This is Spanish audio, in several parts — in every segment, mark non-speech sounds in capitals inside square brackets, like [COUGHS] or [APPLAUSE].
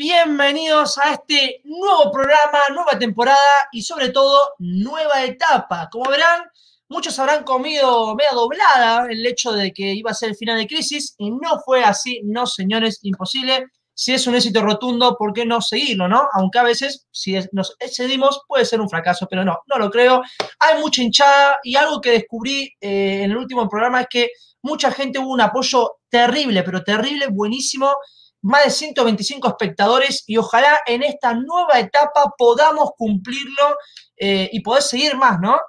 Bienvenidos a este nuevo programa, nueva temporada y sobre todo nueva etapa. Como verán, muchos habrán comido media doblada el hecho de que iba a ser el final de crisis y no fue así, no señores, imposible. Si es un éxito rotundo, ¿por qué no seguirlo, no? Aunque a veces, si nos excedimos, puede ser un fracaso, pero no, no lo creo. Hay mucha hinchada y algo que descubrí eh, en el último programa es que mucha gente hubo un apoyo terrible, pero terrible, buenísimo más de 125 espectadores y ojalá en esta nueva etapa podamos cumplirlo eh, y poder seguir más, ¿no?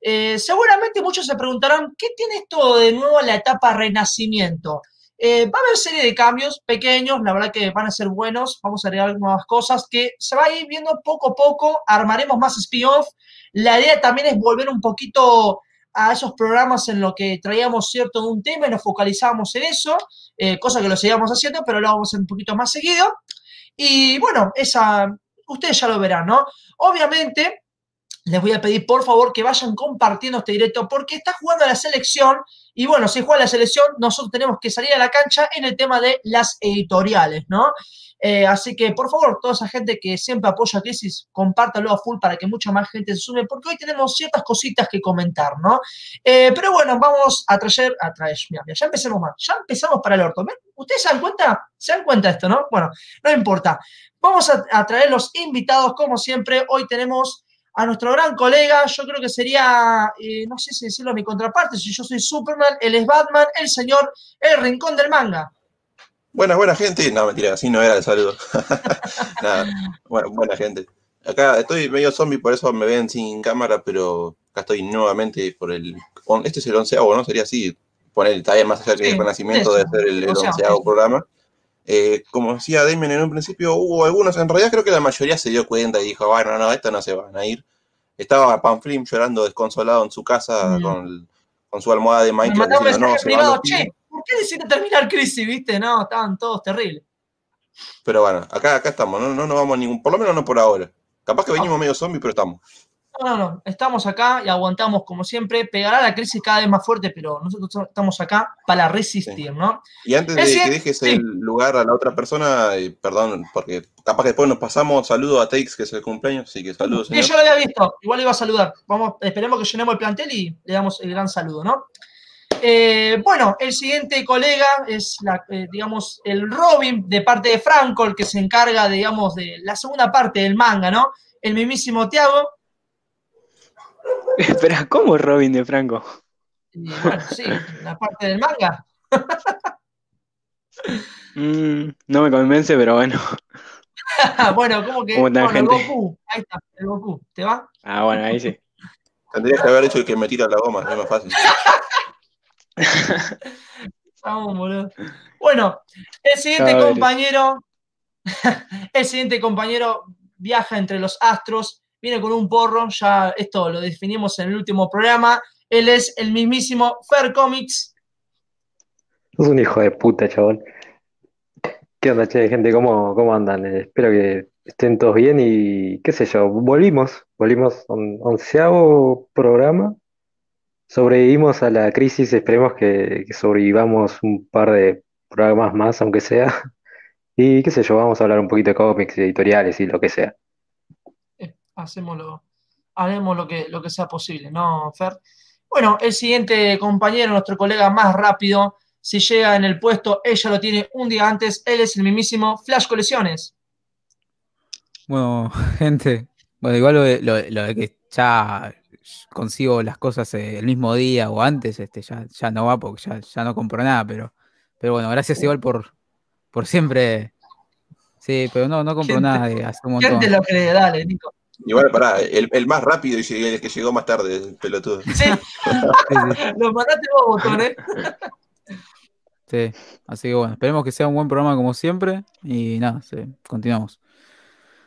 Eh, seguramente muchos se preguntarán, ¿qué tiene esto de nuevo la etapa renacimiento? Eh, va a haber serie de cambios pequeños, la verdad que van a ser buenos, vamos a agregar nuevas cosas que se va a ir viendo poco a poco, armaremos más spin-off. La idea también es volver un poquito a esos programas en los que traíamos cierto de un tema y nos focalizábamos en eso, eh, cosa que lo seguíamos haciendo, pero lo vamos a hacer un poquito más seguido. Y bueno, esa, ustedes ya lo verán, ¿no? Obviamente, les voy a pedir por favor que vayan compartiendo este directo porque está jugando la selección y bueno, si juega la selección, nosotros tenemos que salir a la cancha en el tema de las editoriales, ¿no? Eh, así que, por favor, toda esa gente que siempre apoya a Crisis, compártalo a full para que mucha más gente se sume, porque hoy tenemos ciertas cositas que comentar, ¿no? Eh, pero bueno, vamos a traer, a traer, mira, ya empecemos más, ya empezamos para el orto. ¿Ustedes se dan cuenta? ¿Se dan cuenta de esto, no? Bueno, no importa. Vamos a, traer los invitados, como siempre. Hoy tenemos a nuestro gran colega, yo creo que sería, eh, no sé si decirlo a mi contraparte, si yo soy Superman, él es Batman, el señor, el rincón del manga. Buenas, buena gente. No, mentira, así no era el saludo. [LAUGHS] bueno, buena gente. Acá estoy medio zombie, por eso me ven sin cámara, pero acá estoy nuevamente por el. Este es el onceavo, ¿no? Sería así. Poner, todavía más allá que el conocimiento de ser el, onceavo programa. Eh, como decía Damien en un principio, hubo algunos, en realidad creo que la mayoría se dio cuenta y dijo, bueno, no, esto no se van a ir. Estaba Panflim llorando desconsolado en su casa mm. con, con, su almohada de Minecraft diciendo, no, se van ¿por qué decide terminar crisis, viste? No, estaban todos terribles. Pero bueno, acá, acá estamos, no, no nos vamos a ningún, por lo menos no por ahora. Capaz que venimos medio zombies, pero estamos. No, no, no, estamos acá y aguantamos como siempre. Pegará la crisis cada vez más fuerte, pero nosotros estamos acá para resistir, ¿no? Y antes de que dejes el lugar a la otra persona, perdón, porque capaz que después nos pasamos, saludo a Takes, que es el cumpleaños, así que saludos. Sí, yo lo había visto, igual iba a saludar. Vamos, esperemos que llenemos el plantel y le damos el gran saludo, ¿no? Eh, bueno, el siguiente colega es, eh, digamos, el Robin de parte de Franco, el que se encarga, digamos, de la segunda parte del manga, ¿no? El mismísimo Tiago. Espera, [LAUGHS] ¿cómo es Robin de Franco? bueno, sí, la parte del manga. [LAUGHS] Mm, no me convence, pero bueno. [LAUGHS] bueno, ¿cómo que? el Goku. Ahí está, el Goku. ¿Te va? Ah, bueno, ahí sí. Tendrías que haber hecho el que me tira la goma, es más fácil. [LAUGHS] Bueno, el siguiente compañero, [LAUGHS] el siguiente compañero viaja entre los astros, viene con un porro, ya esto lo definimos en el último programa. Él es el mismísimo Fair Comics. Es un hijo de puta, chabón. ¿Qué onda, che, gente? ¿Cómo, cómo andan? Eh, espero que estén todos bien y qué sé yo, volvimos, volvimos un onceavo programa Sobrevivimos a la crisis, esperemos que, sobrevivamos un par de programas más, aunque sea. [LAUGHS] Y qué sé yo, vamos a hablar un poquito de cómics, editoriales y lo que sea. Eh, hacémoslo, haremos lo que, lo que sea posible, ¿no, Fer? Bueno, el siguiente compañero, nuestro colega más rápido, si llega en el puesto, ella lo tiene un día antes, él es el mismísimo Flash Colecciones. Bueno, [LAUGHS] gente, bueno, igual lo de que ya consigo las cosas eh, el mismo día o antes, este, ya, ya no va porque ya, ya no compro nada, pero, pero bueno, gracias igual por, por siempre. Sí, pero no, no compro nada de hace un montón. lo dale, Nico. Igual, pará, el, el, más rápido y el que llegó más tarde, el pelotudo. Sí, [LAUGHS] [LAUGHS] lo mandaste vos, botón, ¿eh? [LAUGHS] Sí, así que bueno, esperemos que sea un buen programa como siempre y nada, sí, continuamos.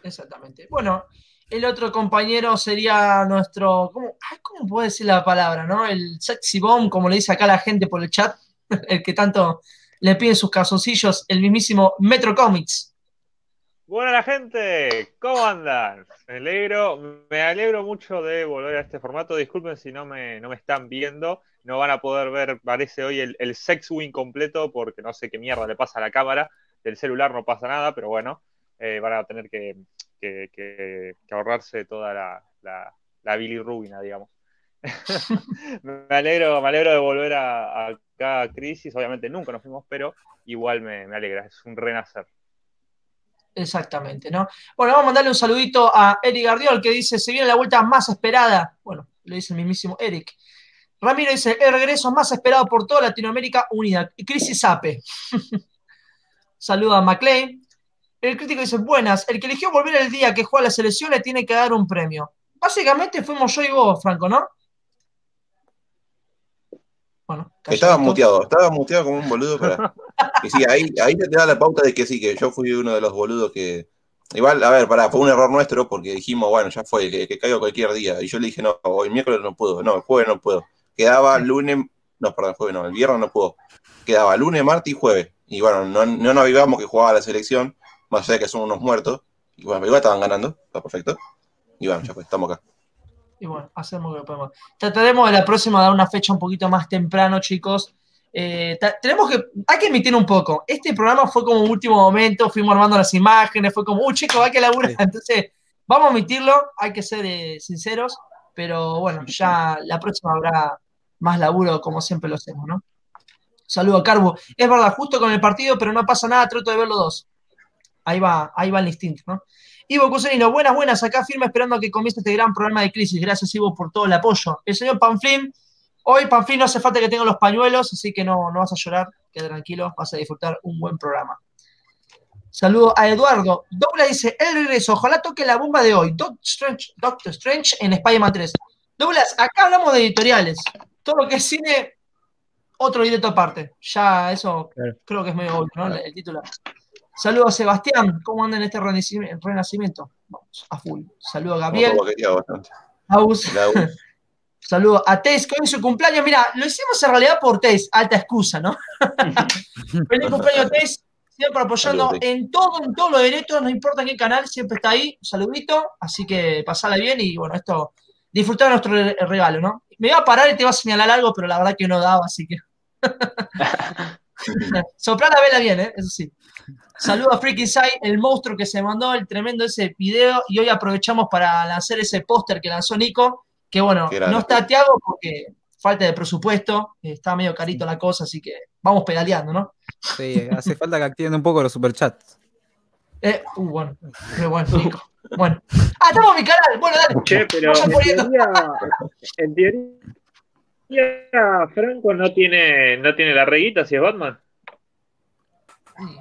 Exactamente. Bueno, el otro compañero sería nuestro, ¿cómo, ¿cómo puedo decir la palabra? ¿no? El sexy bomb, como le dice acá la gente por el chat, [LAUGHS] el que tanto le pide sus calzoncillos, el mismísimo Metro Comics. Buena la gente, ¿cómo andan? Me alegro, me alegro mucho de volver a este formato. Disculpen si no me, no me están viendo, no van a poder ver, parece hoy el, el sex win completo porque no sé qué mierda le pasa a la cámara. Del celular no pasa nada, pero bueno, eh, van a tener que, que- que- ahorrarse toda la, la, la bilirrubina, digamos. [LAUGHS] me, alegro, me alegro de volver a, a Crisis. Obviamente nunca nos fuimos, pero igual me, alegra. Es un renacer. Exactamente, ¿no? Bueno, vamos a mandarle un saludito a Eric Gardiol que dice, se viene la vuelta más esperada. Bueno, lo dice el mismísimo Eric. Ramiro dice, el regreso más esperado por toda Latinoamérica unida. Crisis APE. [LAUGHS] Saluda a McLean. El crítico dice, buenas, el que eligió volver el día que juega la selección le tiene que dar un premio. Básicamente fuimos yo y vos, Franco, ¿no? Bueno, Estaba muteado, estaba muteado como un boludo para. Y sí, ahí, ahí te da la pauta de que sí, que yo fui uno de los boludos que. Igual, a ver, pará, fue un error nuestro porque dijimos, bueno, ya fue, que, que caiga cualquier día. Y yo le dije, no, hoy miércoles no puedo, no, el jueves no puedo. Quedaba lunes, no, perdón, jueves no, el viernes no puedo. Quedaba lunes, martes y jueves. Y bueno, no, no nos avivamos que jugaba la selección, más allá de que son unos muertos. Y bueno, igual estaban ganando, está perfecto. Y bueno, ya fue, estamos acá. Y bueno, hacemos lo que podemos. Trataremos de la próxima dar una fecha un poquito más temprano, chicos. Eh, tenemos que, hay que emitir un poco. Este programa fue como último momento, fuimos armando las imágenes, fue como, uh, chicos, hay que laburar. Sí. [LAUGHS] Entonces, vamos a emitirlo, hay que ser eh, sinceros, pero bueno, ya la próxima habrá más laburo, como siempre lo hacemos, ¿no? Saludo a Carbo. Es verdad, justo con el partido, pero no pasa nada, trato de ver los dos. Ahí va, ahí va el instinto, ¿no? Ivo Cusenino, buenas, buenas, acá firme esperando a que comience este gran programa de crisis. Gracias, Ivo, por todo el apoyo. El señor Panflin, hoy Panflin no hace falta que tenga los pañuelos, así que no, no vas a llorar, queda tranquilo, vas a disfrutar un buen programa. Saludo a Eduardo. Douglas dice, el regreso, ojalá toque la bomba de hoy. Doctor Strange, Doctor Strange en Spider-Man 3. Douglas, acá hablamos de editoriales. Todo lo que es cine, otro directo aparte. Ya eso Claro. creo que es medio obvio, ¿no? El, el título. Saludo a Sebastián. ¿Cómo anda en este renacimi- renacimiento? Vamos, a full. Saludo a Gabriel. todo quería bastante. Aus. La- [LAUGHS] Saludo a Tess, que hoy es su cumpleaños. Mira, lo hicimos en realidad por Tess. Alta excusa, ¿no? [LAUGHS] Feliz cumpleaños, Tess. Siempre apoyando Saludos, en todo, en todo lo de directo, no importa en qué canal, siempre está ahí. Un saludito. Así que pasala bien y bueno, esto, disfrutar de nuestro re- regalo, ¿no? Me iba a parar y te iba a señalar algo, pero la verdad que no daba, así que. [LAUGHS] [LAUGHS] Soplar la vela bien, ¿eh? Eso sí. Saludo a Freaky Side, el monstruo que se mandó el tremendo ese video y hoy aprovechamos para lanzar ese póster que lanzó Nico, que bueno, no está Tiago porque falta de presupuesto, está medio carito la cosa, así que vamos pedaleando, ¿no? Sí, hace falta que activen un poco los superchats. Eh, uh, bueno, qué bueno, Nico. Bueno. Ah, estamos en mi canal, bueno, dale. Che, pero Vayan en poniendo. teoría, en teoría, Franco no tiene, no tiene la reguita si es Batman. [LAUGHS]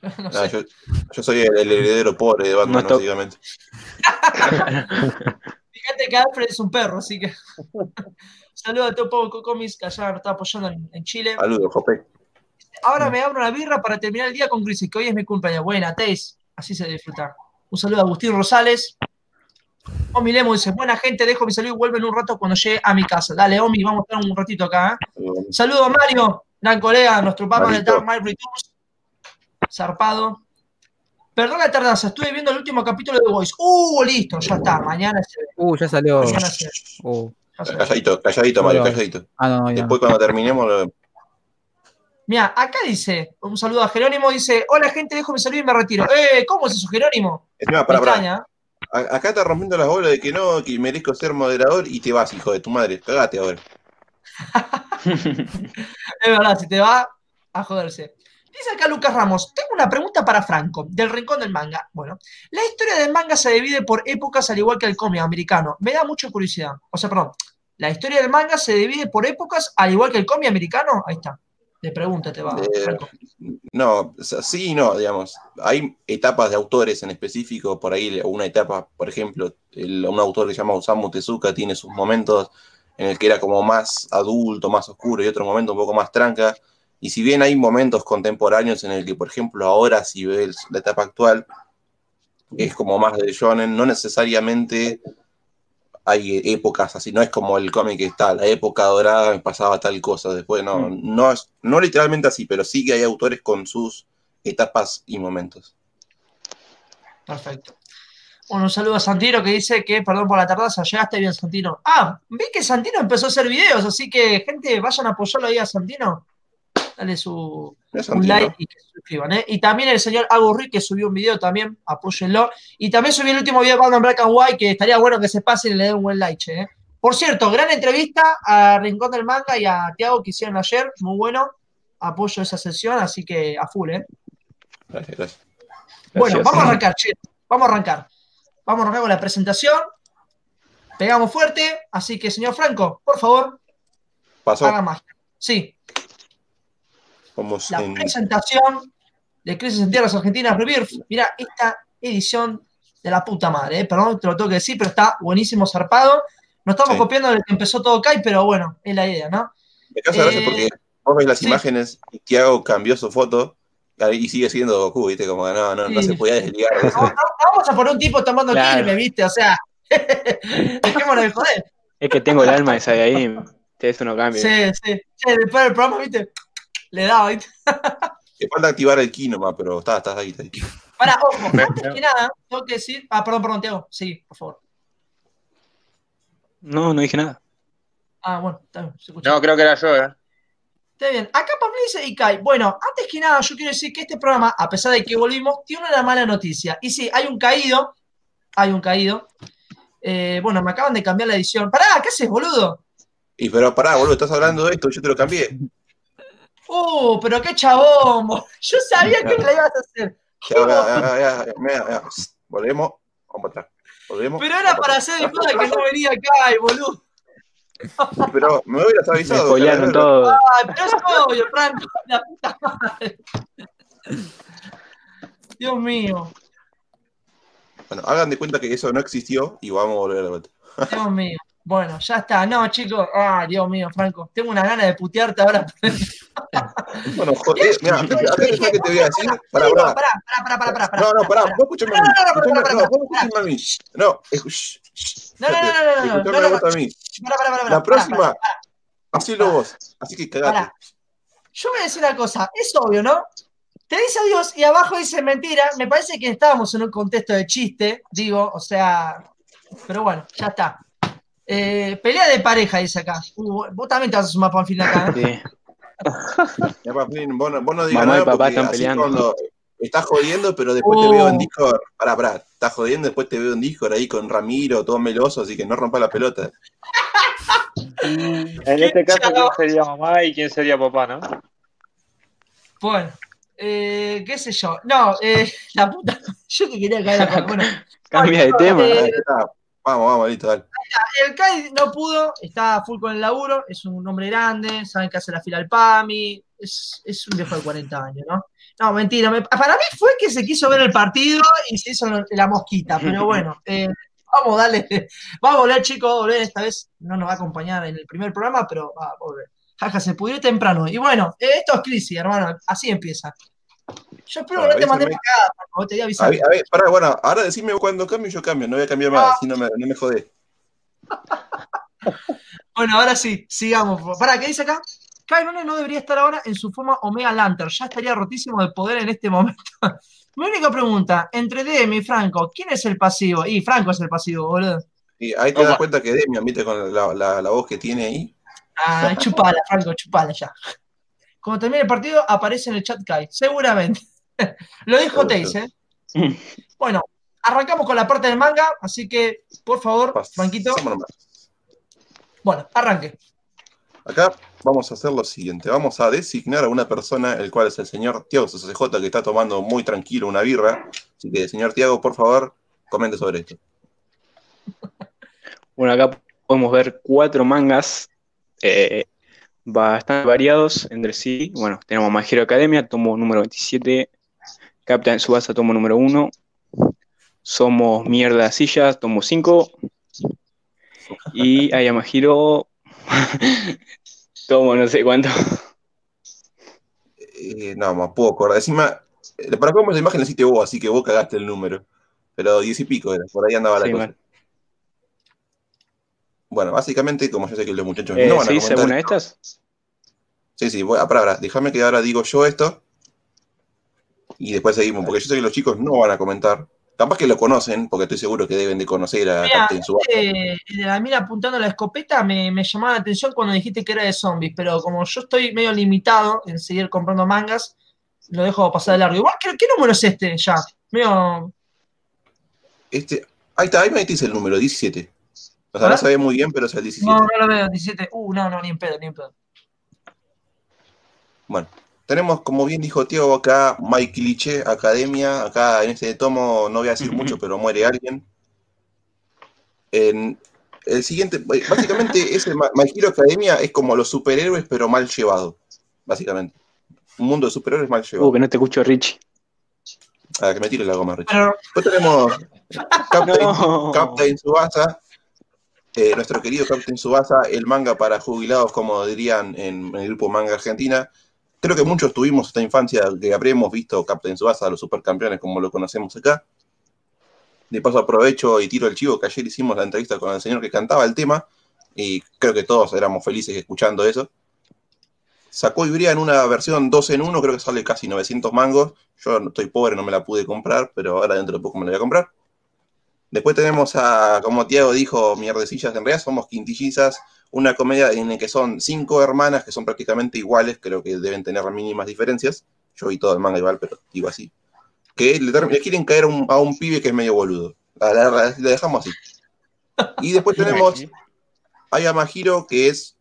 No No, sé. yo, yo soy el, el heredero pobre de Batman, No básicamente. [LAUGHS] Fíjate que Alfred es un perro, así que. [LAUGHS] Saludos a todo Poco Comics que allá nos está apoyando en, en Chile. Saludos, Jope. Ahora me abro una birra para terminar el día con Crisis, que hoy es mi cumpleaños. Buena, Teis. Así se disfruta. Un saludo a Agustín Rosales. Omi Lemo dice, buena gente, dejo mi saludo y vuelvo en un rato cuando llegue a mi casa. Dale, Omi, vamos a estar un ratito acá. ¿eh? Saludo a Mario, gran colega, nuestro papá de. Dark Knight Returns. Zarpado. Perdón la tardanza, estuve viendo el último capítulo de The Voice. Uh, listo, ya está. Mañana se ve. Uh, ya salió. Mañana se ve. Uh. Calladito, calladito, Mario, calladito. ah, no, no, ya. Después cuando terminemos, lo- Mira, acá dice, un saludo a Jerónimo, dice, hola gente, dejo mi saludo y me retiro. ¡Eh! ¿Cómo es eso, Jerónimo? Me para, para. Acá está rompiendo las bolas de que no, que merezco ser moderador y te vas, hijo de tu madre. Cagate ahora. [LAUGHS] Es verdad, si te va a joderse. Dice acá Lucas Ramos, tengo una pregunta para Franco, del rincón del manga. Bueno, la historia del manga se divide por épocas al igual que el cómic americano. Me da mucha curiosidad. O sea, perdón, la historia del manga se divide por épocas al igual que el cómic americano. Ahí está. De pregunta te va, Eh. No, o sea, sí y no, digamos. Hay etapas de autores en específico, por ahí una etapa, por ejemplo, el- un autor que se llama Osamu Tezuka tiene sus momentos en el que era como más adulto, más oscuro, y otro momento un poco más tranca. Y si bien hay momentos contemporáneos en el que, por ejemplo, ahora si ves la etapa actual, es como más de shonen, no necesariamente hay épocas así, no es como el cómic que está, la época dorada me pasaba tal cosa, después no, no, es- no literalmente así, pero sí que hay autores con sus etapas y momentos. Perfecto. Bueno, un saludo a Santino que dice que, perdón por la tardanza, llegaste bien, Santino. Ah, vi que Santino empezó a hacer videos, así que, gente, vayan a apoyarlo ahí a Santino. Dale su Es un Santino. like y que se suscriban. ¿eh? Y también el señor Agurri que subió un video también, apóyenlo. Y también subí el último video de Batman Black and White, que estaría bueno que se pasen y le den un buen like, ¿eh? Por cierto, gran entrevista a Rincón del Manga y a Tiago que hicieron ayer, muy bueno. Apoyo esa sesión, así que a full, ¿eh? Gracias, gracias. Bueno, Gracias. vamos a arrancar, che. Vamos a arrancar. Vamos a arrancar con la presentación. Pegamos fuerte, así que señor Franco, por favor, Pasó. haga magia. Sí, Vamos la en. presentación de Crisis en Tierras Argentinas Rebirth. Mira, esta edición de la puta madre, ¿eh? perdón, te lo tengo que decir, pero está buenísimo, zarpado. No estamos Sí. copiando desde que empezó todo Kai, pero bueno, es la idea, ¿no? Me causa gracia Eh, porque vos ves las sí. imágenes y Tiago cambió su foto y sigue siendo Goku, ¿viste? Como que no, no, se podía desligar. No, no, vamos a poner un tipo tomando Claro. ¿viste? O sea, [LAUGHS] dejémonos de joder. Es que tengo el alma esa de ahí. Eso no cambia. Sí, sí. Sí, después del programa, ¿viste? Le da, ¿viste? Te falta activar el ki nomás, pero estás, estás ahí. estás ahí. Para, ojo, [LAUGHS] antes que nada, tengo que decir. Ah, perdón, perdón, Tiago. Sí, por favor. No, no dije nada. Ah, bueno, está bien, se escucha. No, creo que era yo, ¿eh? Está bien. Acá Pablo dice y Kai. Bueno, antes que nada, yo quiero decir que este programa, a pesar de que volvimos, tiene una mala noticia. Y sí, hay un caído. Hay un caído. Eh, bueno, me acaban de cambiar la edición. Pará, ¿qué haces, boludo? Y pero pará, boludo, estás hablando de esto, yo te lo cambié. Uh, pero qué chabón. [LAUGHS] Yo sabía que me la ibas a hacer. Ya, ya, ya, ya, ya, ya, ya. Volvemos, vamos atrás. Volvemos. Pero era para hacer el de que no venía Kai, boludo. Pero me hubieras Me avisado. spoilearon cara, todo. Ay, pero es obvio, Franco. La puta madre. Dios mío. Bueno, hagan de cuenta que eso no existió y vamos a volver a la vuelta. Dios mío. Bueno, ya está. No, chicos. Ay, Dios mío, Franco. Tengo una gana de putearte ahora. Bueno, joder, mira, acá acá es lo que te voy a decir. Pará, pará. Pará, pará. No, no, pará, vos escuchame a mí. vos escuchame a mí. No, No, no, no, no, no, no, a mí. Pará, pará, La próxima, hacelo vos. Así que cagate. Yo voy a decir una cosa. Es obvio, ¿no? Te dice adiós y abajo dice mentira. Me parece que estábamos en un contexto de chiste, digo, o sea. Pero bueno, ya está. Eh, pelea de pareja, dice acá. Uh, vos también te vas a sumar para el fin acá. ¿eh? Sí. [LAUGHS] Ya, vos, no- vos no digas Mamá y nada papá porque están así peleando. cuando estás jodiendo, pero después te veo en Discord. Pará, pará, estás jodiendo, después te veo en Discord ahí con Ramiro, todo meloso, así que no rompas la pelota. [LAUGHS] En este caso, ¿quién sería mamá y quién sería papá, no? Bueno, eh, qué sé yo. No, eh, [LAUGHS] la puta. Yo que quería caer a Bueno, Cambia de tema. Eh. Vamos, vamos, listo, dale. El Kai no pudo, está full con el laburo, es un hombre grande, saben que hace la fila al PAMI, es, es un viejo de 40 años, ¿no? No, mentira, me- para mí fue que se quiso ver el partido y se hizo la mosquita, pero bueno, [LAUGHS] eh, vamos a darle, va a volver chico, va a volver, esta vez no nos va a acompañar en el primer programa, pero va a volver. Jaja, se pudrió temprano. Y bueno, eh, esto es crisis, hermano, así empieza. Yo espero que no te mandé para acá, te voy a A avisar. ver, a ver, pará, bueno, ahora decime cuándo cambio y yo cambio, no voy a cambiar más, así no me, no me jodés. Bueno, ahora sí, sigamos. Para, ¿qué dice acá? Kyron no debería estar ahora en su forma Omega Lantern. Ya estaría rotísimo de poder en este momento. [LAUGHS] Mi única pregunta, entre Demi y Franco, ¿quién es el pasivo? Y Franco es el pasivo, boludo. Y ahí te das Opa. cuenta que Demian, viste, con la, la, la voz que tiene ahí. Ah, chupala, Franco, chupala ya. Cuando termine el partido, aparece en el chat Kai, seguramente. [LAUGHS] Lo dijo Teis, ¿eh? Bueno, arrancamos con la parte del manga, así que, por favor, Pas- Franquito, bueno, arranque. Acá vamos a hacer lo siguiente, vamos a designar a una persona, el cual es el señor Tiago CJ, que está tomando muy tranquilo una birra. Así que, señor Tiago, por favor, comente sobre esto. [LAUGHS] Bueno, acá podemos ver cuatro mangas eh, bastante variados entre sí. Bueno, tenemos My Hero Academia, tomo número 27, Captain Subasa, tomo número 1, Somos Mierda Sillas, tomo 5, y Ayama Hero, [LAUGHS] tomo no sé cuánto. Eh, no, más puedo acordar. Encima, eh, para cómo la imagen la hiciste vos, así que vos cagaste el número. Pero diez y pico era, por ahí andaba la Sí, cosa. Bueno, básicamente, como yo sé que los muchachos Eh, no van ¿Se a comentar. alguna de estas? Sí, sí, voy a, pará, pará, déjame que ahora digo yo esto. Y después seguimos, porque yo sé que los chicos no van a comentar. Capaz que lo conocen, porque estoy seguro que deben de conocer a Mira, Captain Subasa. la mira apuntando la escopeta me, me llamaba la atención cuando dijiste que era de zombies, pero como yo estoy medio limitado en seguir comprando mangas, lo dejo pasar de largo. Igual, ¿qué, qué número es este ya? Medio. Este, ahí está, ahí me dice el número, 17. O sea, no se ve muy bien, pero es el 17. No, no lo veo, 17. Uh, no, no, ni en pedo, ni en pedo. Bueno, tenemos, como bien dijo Tiago, acá Mike Liche, Academia. Acá en este tomo no voy a decir mucho, pero muere alguien. En el siguiente, básicamente, [LAUGHS] ese My Hero Academia es como los superhéroes, pero mal llevado. Básicamente. Un mundo de superhéroes mal llevado. Uh, que no te escucho, Richie. Ah, que me tire la goma, Rich. Pero, Después tenemos Captain, [LAUGHS] No. Captain Subasa, eh, nuestro querido Captain Subasa, el manga para jubilados, como dirían en, en el grupo Manga Argentina. Creo que muchos tuvimos esta infancia que habremos visto Captain Subasa, los supercampeones, como lo conocemos acá. De paso aprovecho y tiro el chivo que ayer hicimos la entrevista con el señor que cantaba el tema y creo que todos éramos felices escuchando eso. Sacó Ibrea en una versión 2 en 1, creo que sale casi 900 mangos. Yo estoy pobre, no me la pude comprar, pero ahora dentro de poco me la voy a comprar. Después tenemos a, como Tiago dijo, mierdecillas, en realidad somos quintillizas, una comedia en la que son cinco hermanas que son prácticamente iguales, creo que deben tener mínimas diferencias. Yo vi todo el manga igual, pero digo así. Que le, quieren caer a un, a un pibe que es medio boludo. La, la- la- la dejamos así. [LAUGHS] Y después tenemos a Yamahiro, que es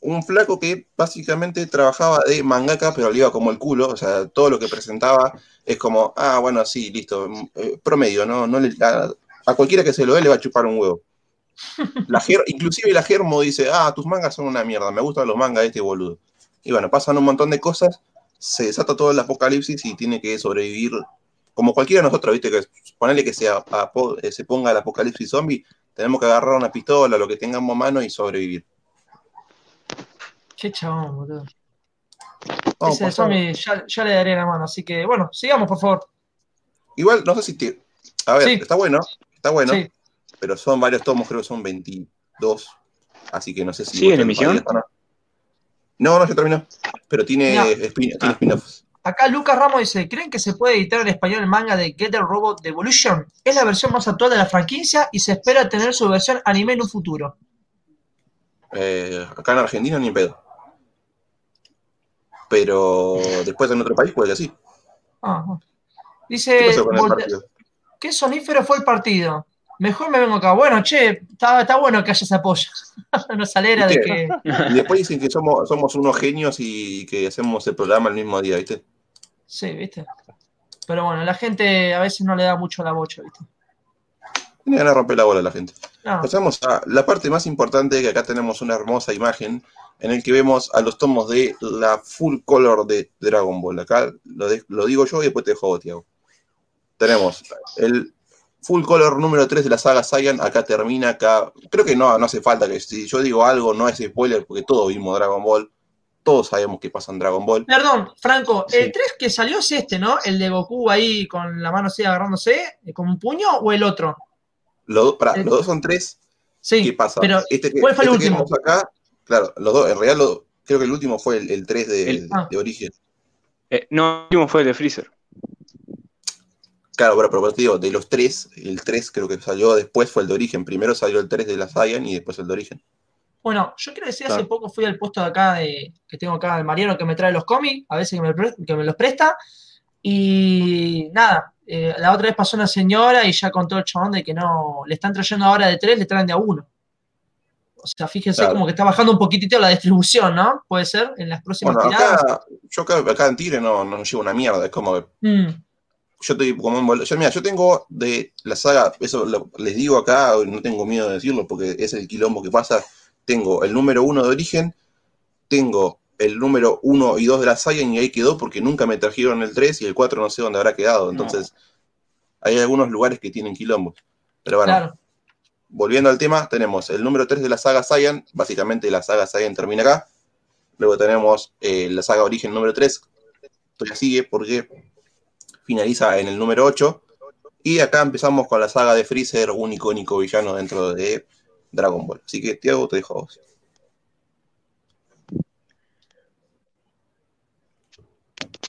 un flaco que básicamente trabajaba de mangaka, pero le iba como el culo. O sea, todo lo que presentaba es como, ah, bueno, sí, listo, eh, promedio, ¿no? no le- a, a cualquiera que se lo dé le va a chupar un huevo. [LAUGHS] La Ger- inclusive la Germo dice, ah, tus mangas son una mierda, me gustan los mangas de este boludo. Y bueno, pasan un montón de cosas, se desata todo el apocalipsis y tiene que sobrevivir, como cualquiera de nosotros, ¿viste? Que ponerle que se, apo- eh, se ponga el apocalipsis zombie, tenemos que agarrar una pistola, lo que tengamos a mano y sobrevivir. qué chabón, boludo. Vamos, Ese zombie ya, ya le daré la mano, así que bueno, sigamos, por favor. Igual, no sé si te... A ver, Sí. está bueno, está bueno, Sí. Pero son varios tomos, creo que son 22, así que no sé si... ¿Sigue en emisión? No. no, no, ya terminó, pero tiene, No. spin- tiene spin-offs. Acá Lucas Ramos dice, ¿creen que se puede editar en español el manga de Get the Robot Evolution? Es la versión más actual de la franquicia y se espera tener su versión anime en un futuro. Eh, acá en Argentina ni en pedo. Pero después en otro país puede que sí. Ah, ah. ¿Qué Dice, pasó con el Volte- partido? ¿qué sonífero fue el partido? Mejor me vengo acá. Bueno, che, está, está bueno que haya ese apoyo. [LAUGHS] Nos alegra de que... Y después dicen que somos, somos unos genios y que hacemos el programa el mismo día, ¿viste? Sí, ¿viste? Pero bueno, la gente a veces no le da mucho la bocha, ¿viste? Tiene ganas de romper la bola la gente. No, Pasamos a la parte más importante, que acá tenemos una hermosa imagen en el que vemos a los tomos de la full color de Dragon Ball. Acá lo, de- lo digo yo y después te dejo Tiago. Tenemos el full color número 3 de la saga Saiyan. Acá termina, acá. Creo que no, no hace falta que si yo digo algo, no es spoiler, porque todos vimos Dragon Ball. Todos sabemos qué pasa en Dragon Ball. Perdón, Franco, el Sí. 3 que salió es este, ¿no? El de Goku ahí con la mano así agarrándose, eh, con un puño, o el otro. Los, dos- pará, El- los dos son tres. Sí, ¿Qué pasa? pero este que, ¿cuál fue el este último? acá, claro, los dos, en realidad lo- creo que el último fue el, el 3 de, El- ah. de origen. Eh, no, el último fue el de Freezer. Claro, bueno, pero te digo, de los tres, el 3 creo que salió después, fue el de origen. Primero salió el 3 de la Saiyan y después el de origen. Bueno, yo quiero decir, hace poco fui al puesto de acá de, que tengo acá de Mariano que me trae los cómics, a veces que me, pre- que me los presta. Y nada, eh, la otra vez pasó una señora y ya contó el chabón de que no, le están trayendo ahora de tres, le traen de a uno. O sea, fíjense Claro. como que está bajando un poquitito la distribución, ¿no? Puede ser, en las próximas Bueno, tiradas. acá, yo acá, acá en Tigre no, no llevo una mierda, es como que Mm, yo estoy como yo, mira, yo tengo de la saga, eso lo- les digo acá, no tengo miedo de decirlo porque es el quilombo que pasa. Tengo el número 1 de origen, tengo el número 1 y 2 de la Saiyan y ahí quedó porque nunca me trajeron el 3 y el 4 no sé dónde habrá quedado. Entonces, hay algunos lugares que tienen quilombo. Pero bueno, claro. volviendo al tema, tenemos el número 3 de la saga Saiyan, básicamente la saga Saiyan termina acá. Luego tenemos eh, la saga Origen número 3, todavía sigue porque finaliza en el número 8. Y acá empezamos con la saga de Freezer, un icónico villano dentro de Dragon Ball. Así que, Tiago, te dejo a vos.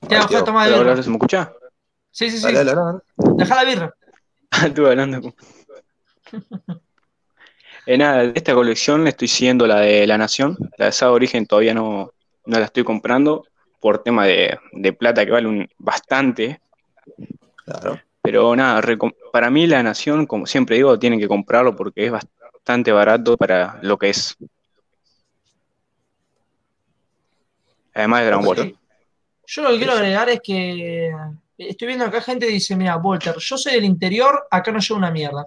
Ya, Ahí, fue a Tiago. tomar Pero birra. ahora se me escucha. Sí, sí, sí. Dale, dale, dale. Deja la birra. [LAUGHS] Estuve hablando con... Eh, nada, de esta colección estoy siguiendo la de La Nación. La de Saga Origen todavía no, no la estoy comprando por tema de, de plata que vale un, bastante. Claro. Pero nada, para mí La Nación, como siempre digo, tienen que comprarlo porque es bastante barato para lo que es. Además de Dragon Ball. Yo lo que quiero agregar es que estoy viendo acá gente que dice, mira, Walter, yo soy del interior, acá no llega una mierda.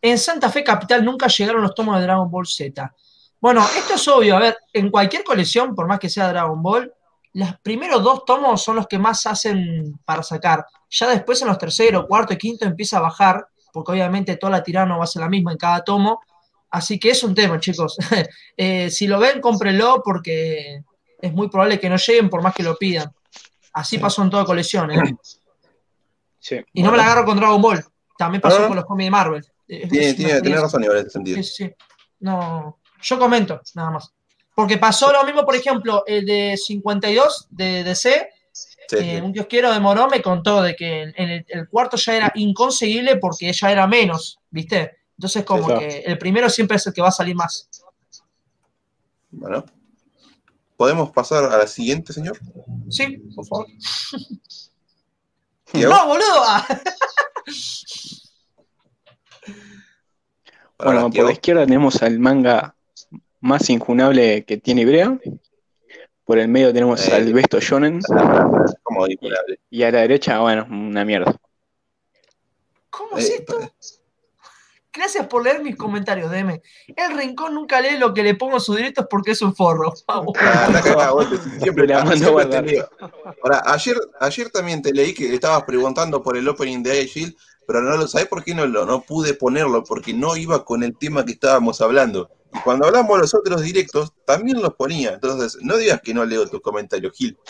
En Santa Fe Capital nunca llegaron los tomos de Dragon Ball Z. Bueno, esto es obvio, a ver, en cualquier colección, por más que sea Dragon Ball, los primeros dos tomos son los que más hacen para sacar. Ya después en los tercero, cuarto y quinto empieza a bajar, porque obviamente toda la tirada no va a ser la misma en cada tomo. Así que es un tema, chicos. [LAUGHS] Eh, si lo ven, cómprenlo porque es muy probable que no lleguen por más que lo pidan. Así pasó en toda colección, ¿eh? [CLEARS THROAT] Sí. Y no me la agarro con Dragon Ball. También pasó Ah. con los cómics de Marvel. Tiene, razón igual en ese sentido. Sí, sí. No, yo comento, nada más. Porque pasó lo mismo, por ejemplo, el de 52 de DC, Sí, eh, sí. un kiosquero de Morón me contó de que en el, el cuarto ya era inconseguible porque ya era menos, ¿viste? Entonces como que el primero siempre es el que va a salir más. Bueno. ¿Podemos pasar a la siguiente, señor? ¿Sí? Por favor. ¡No, boludo! Ah, para Bueno, por la izquierda tenemos al manga más injunable que tiene Ibrea. Por el medio tenemos Eh. al Besto. Como vinculable. Y a la derecha, bueno, una mierda. ¿Cómo es Eh, esto? Gracias por leer mis comentarios, DM. El Rincón nunca lee lo que le pongo en sus directos porque es un forro. [LAUGHS] Vamos. Ah, vos [LAUGHS] siempre, la mando. Ahora, ayer, ayer también te leí que estabas preguntando por el opening de Shield, pero no lo sabés por qué no lo no pude ponerlo, porque no iba con el tema que estábamos hablando. Y cuando hablamos los otros directos, también los ponía. Entonces, no digas que no leo tus comentarios, Gil. [LAUGHS]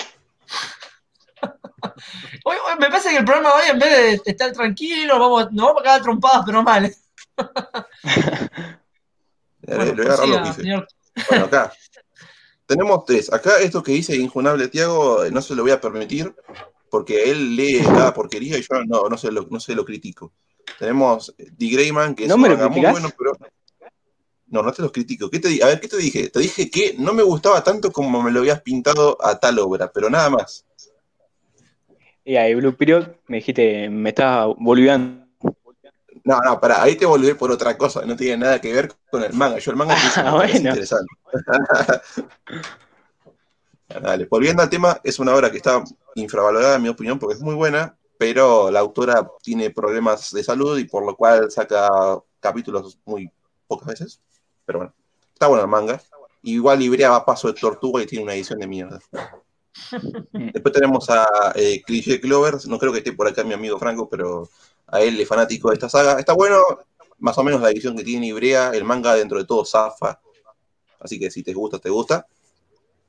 Hoy, hoy me parece que el programa hoy, en vez de estar tranquilo, vamos, nos vamos a cagar trompadas, pero mal. [LAUGHS] Le- Bueno, le voy a agarrar prosiga, bifes. señor. Bueno, acá. Tenemos tres. Acá esto que dice Injunable Tiago, eh, no se lo voy a permitir, porque él lee cada porquería y yo no, no, se, lo, no se lo critico. Tenemos eh, The Greyman, que es ¿No un me lo muy bueno, pero. No, no te los critico. ¿Qué te a ver, ¿qué te dije? Te dije que no me gustaba tanto como me lo habías pintado a tal obra, pero nada más. Y ahí, Blue Period, me dijiste, me estás boliviando. No, no, pará, ahí te volví por otra cosa, no tiene nada que ver con el manga. Yo el manga Ah, [LAUGHS] bueno. interesante. [LAUGHS] Dale, volviendo al tema, es una obra que está infravalorada en mi opinión porque es muy buena, pero la autora tiene problemas de salud y por lo cual saca capítulos muy pocas veces. Pero bueno, está bueno el manga. Igual Ibrea va a paso de tortuga y tiene una edición de mierda. [LAUGHS] Después tenemos a eh, Cliché Clover, no creo que esté por acá mi amigo Franco, pero a él es fanático de esta saga. Está bueno, más o menos la edición que tiene Ibrea, el manga dentro de todo zafa. Así que si te gusta, te gusta.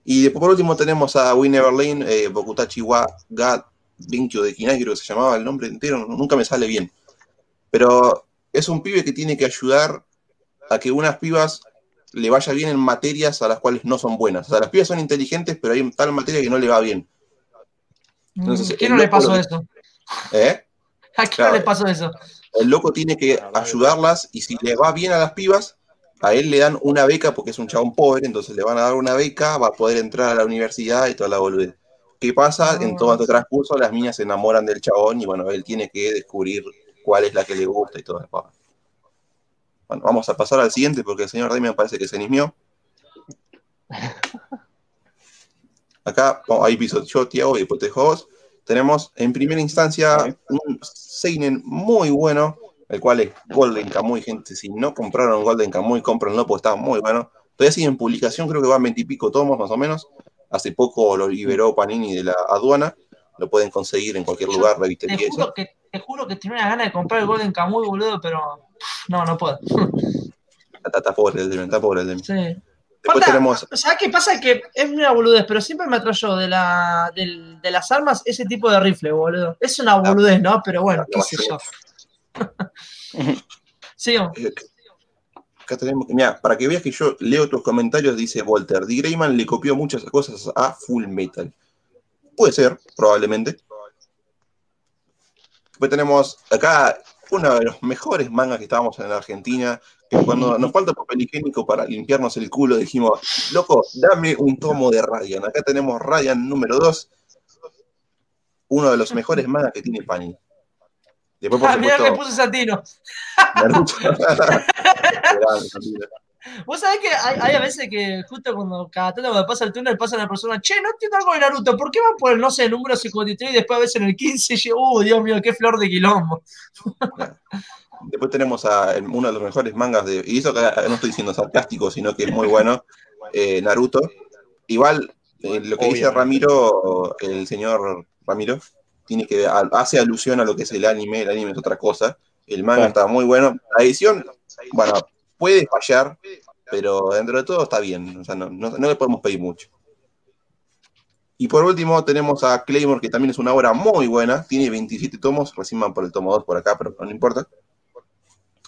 Y después por último tenemos a We Never Lane, eh, Bokutachi wa ga Benkyo de Kinai, creo que se llamaba el nombre entero, nunca me sale bien. Pero es un pibe que tiene que ayudar a que unas pibas le vaya bien en materias a las cuales no son buenas. O sea, las pibas son inteligentes, pero hay tal materia que no le va bien. Entonces, ¿A quién el no le pasó eso? ¿Eh? ¿A quién Claro. no le pasó eso? El loco tiene que ayudarlas y si le va bien a las pibas, a él le dan una beca porque es un chabón pobre, entonces le van a dar una beca, va a poder entrar a la universidad y toda la boludez. ¿Qué pasa? En todo este transcurso las niñas se enamoran del chabón y bueno, él tiene que descubrir cuál es la que le gusta y todo eso. Bueno, vamos a pasar al siguiente porque el señor Demian parece que se nismió. [LAUGHS] Acá, oh, ahí piso yo, Tiago, y te vos. Tenemos en primera instancia un Seinen muy bueno, el cual es Golden Kamuy, gente. Si no compraron Golden Kamuy, cómprenlo porque está muy bueno. Todavía sigue en publicación, creo que van veintipico tomos más o menos. Hace poco lo liberó Panini de la aduana. Lo pueden conseguir en cualquier lugar, Te juro, que, te juro que tenía una gana de comprar el Golden Kamuy, boludo, pero no, no puedo. Está, está pobre el Demian, está pobre el Demian. Sí. Después tenemos ¿Sabes qué pasa? Que es una boludez, pero siempre me atrayó de, la, de las armas ese tipo de rifle, boludo. Es una boludez, ¿no? Pero bueno, qué sé yo. [LAUGHS] Sigamos. Eh, Acá tenemos, mira, para que veas que yo leo tus comentarios, dice Walter, D. Greyman le copió muchas cosas a Full Metal. Puede ser, probablemente. Después tenemos acá uno de los mejores mangas que estábamos en la Argentina, que cuando nos falta papel higiénico para limpiarnos el culo, dijimos, loco, dame un tomo de Ryan. Acá tenemos Ryan número 2, uno de los mejores mangas que tiene Pani. Después, por Ah, mirá que supuesto, puse Santino. Naruto. [LAUGHS] Vos sabés que hay, hay a veces que justo cuando cada tanto cuando pasa el túnel pasa la persona, che, no entiendo algo de Naruto, ¿por qué va por el, no sé, el número 53 y después a veces en el 15 y yo, uh, Dios mío, qué flor de quilombo? Después tenemos a uno de los mejores mangas de. Y eso que no estoy diciendo sarcástico, sino que es muy bueno. eh, Naruto. Igual, eh, lo que dice. Ramiro, el señor Ramiro, tiene que a- hace alusión a lo que es el anime. El anime es otra cosa. El manga Claro. está muy bueno. La edición, bueno, puede fallar, pero dentro de todo está bien. O sea, no, no- no le podemos pedir mucho. Y por último tenemos a Claymore, que también es una obra muy buena. Tiene 27 tomos, recién van por el tomo 2 por acá, pero no importa.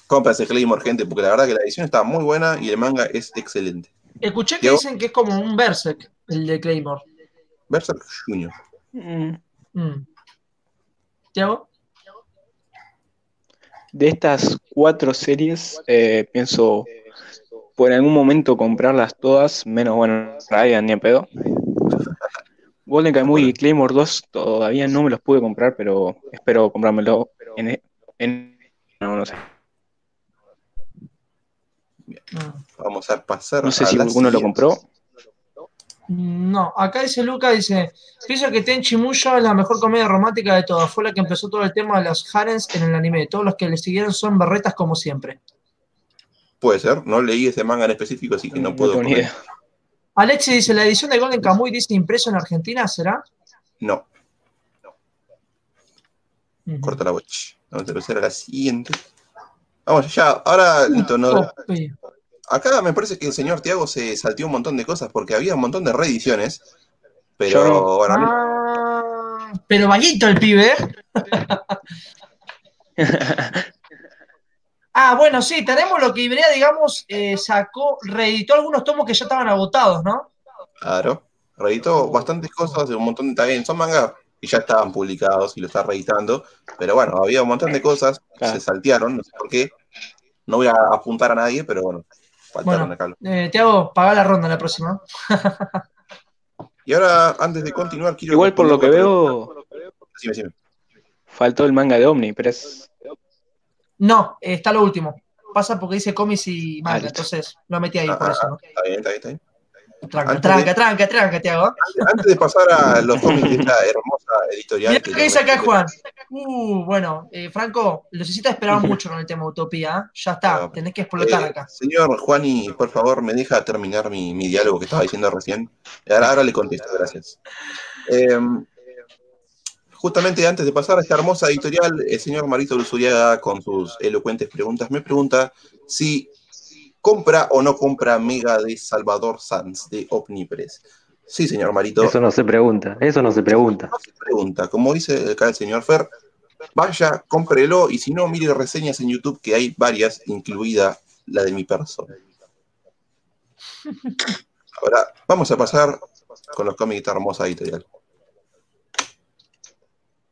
Cómprase Claymore, gente, porque la verdad que la edición está muy buena y el manga es excelente. Escuché que dicen que es como un Berserk, el de Claymore. Berserk Junior. Mm, Mm. ¿Tiago? De estas cuatro series, eh, pienso por algún momento comprarlas todas, menos, bueno, Ryan ni a pedo. Golden Kamuy y Claymore 2 todavía no me los pude comprar, pero espero comprármelo en... en no, no sé. Vamos a pasar No sé a si alguno lo compró. No, acá dice Luca, dice, pienso que Tenchi Muyo es la mejor comedia romántica de todas, fue la que empezó todo el tema de los harems en el anime, todos los que le siguieron son berretas como siempre. Puede ser, no leí ese manga en específico, así que no puedo. ni idea. Alexi dice, la edición de Golden Kamuy dice impreso en Argentina, ¿será? No, Ujú. corta la bocha. Vamos a pasar a la siguiente. Vamos, ya, ahora, no, sí. Acá me parece que el señor Tiago se salteó un montón de cosas porque había un montón de reediciones. Pero no. bueno, Ah, pero vaguito el pibe. ¿eh? [LAUGHS] Ah, bueno, sí, tenemos lo que Ibrea, digamos, eh, sacó, reeditó algunos tomos que ya estaban agotados, ¿no? claro. Reeditó bastantes cosas de un montón de. También son mangas que ya estaban publicados y lo está reeditando. Pero bueno, había un montón de cosas que Claro. se saltearon, no sé por qué. No voy a apuntar a nadie, pero bueno, faltaron Bueno. acá. Eh, Tiago, paga la ronda la próxima. Y ahora, antes de continuar, quiero. Igual por lo que veo. Decime, decime. faltó el manga de Omni, pero es... No, está lo último. Pasa porque dice cómics y manga, Ah, entonces lo metí ahí Ah, por eso, ¿no? Está bien, está bien, está bien. Tranca, tranca, de- tranca, tranca, Tiago. Antes de pasar a los [LAUGHS] cómics de esta hermosa editorial. Mira lo que dice acá Juan. Uh, bueno, eh, Franco, necesitas esperar mucho con el tema Utopía. ¿eh? Ya está, No, tenés que explotar Eh, acá. señor Juani, por favor, me deja terminar mi, mi diálogo que estaba diciendo recién. Ahora, ahora le contesto, gracias. Eh, justamente antes de pasar a esta hermosa editorial, el señor Marito Luzuriaga, con sus elocuentes preguntas, me pregunta si compra o no compra Mega de Salvador Sanz de Omnipress. Sí, señor Marito. Eso no se pregunta, eso no se pregunta. no se pregunta. Como dice acá el señor Fer, vaya, cómprelo y si no, mire reseñas en YouTube que hay varias, incluida la de mi persona. Ahora, vamos a pasar con los cómics de esta hermosa editorial.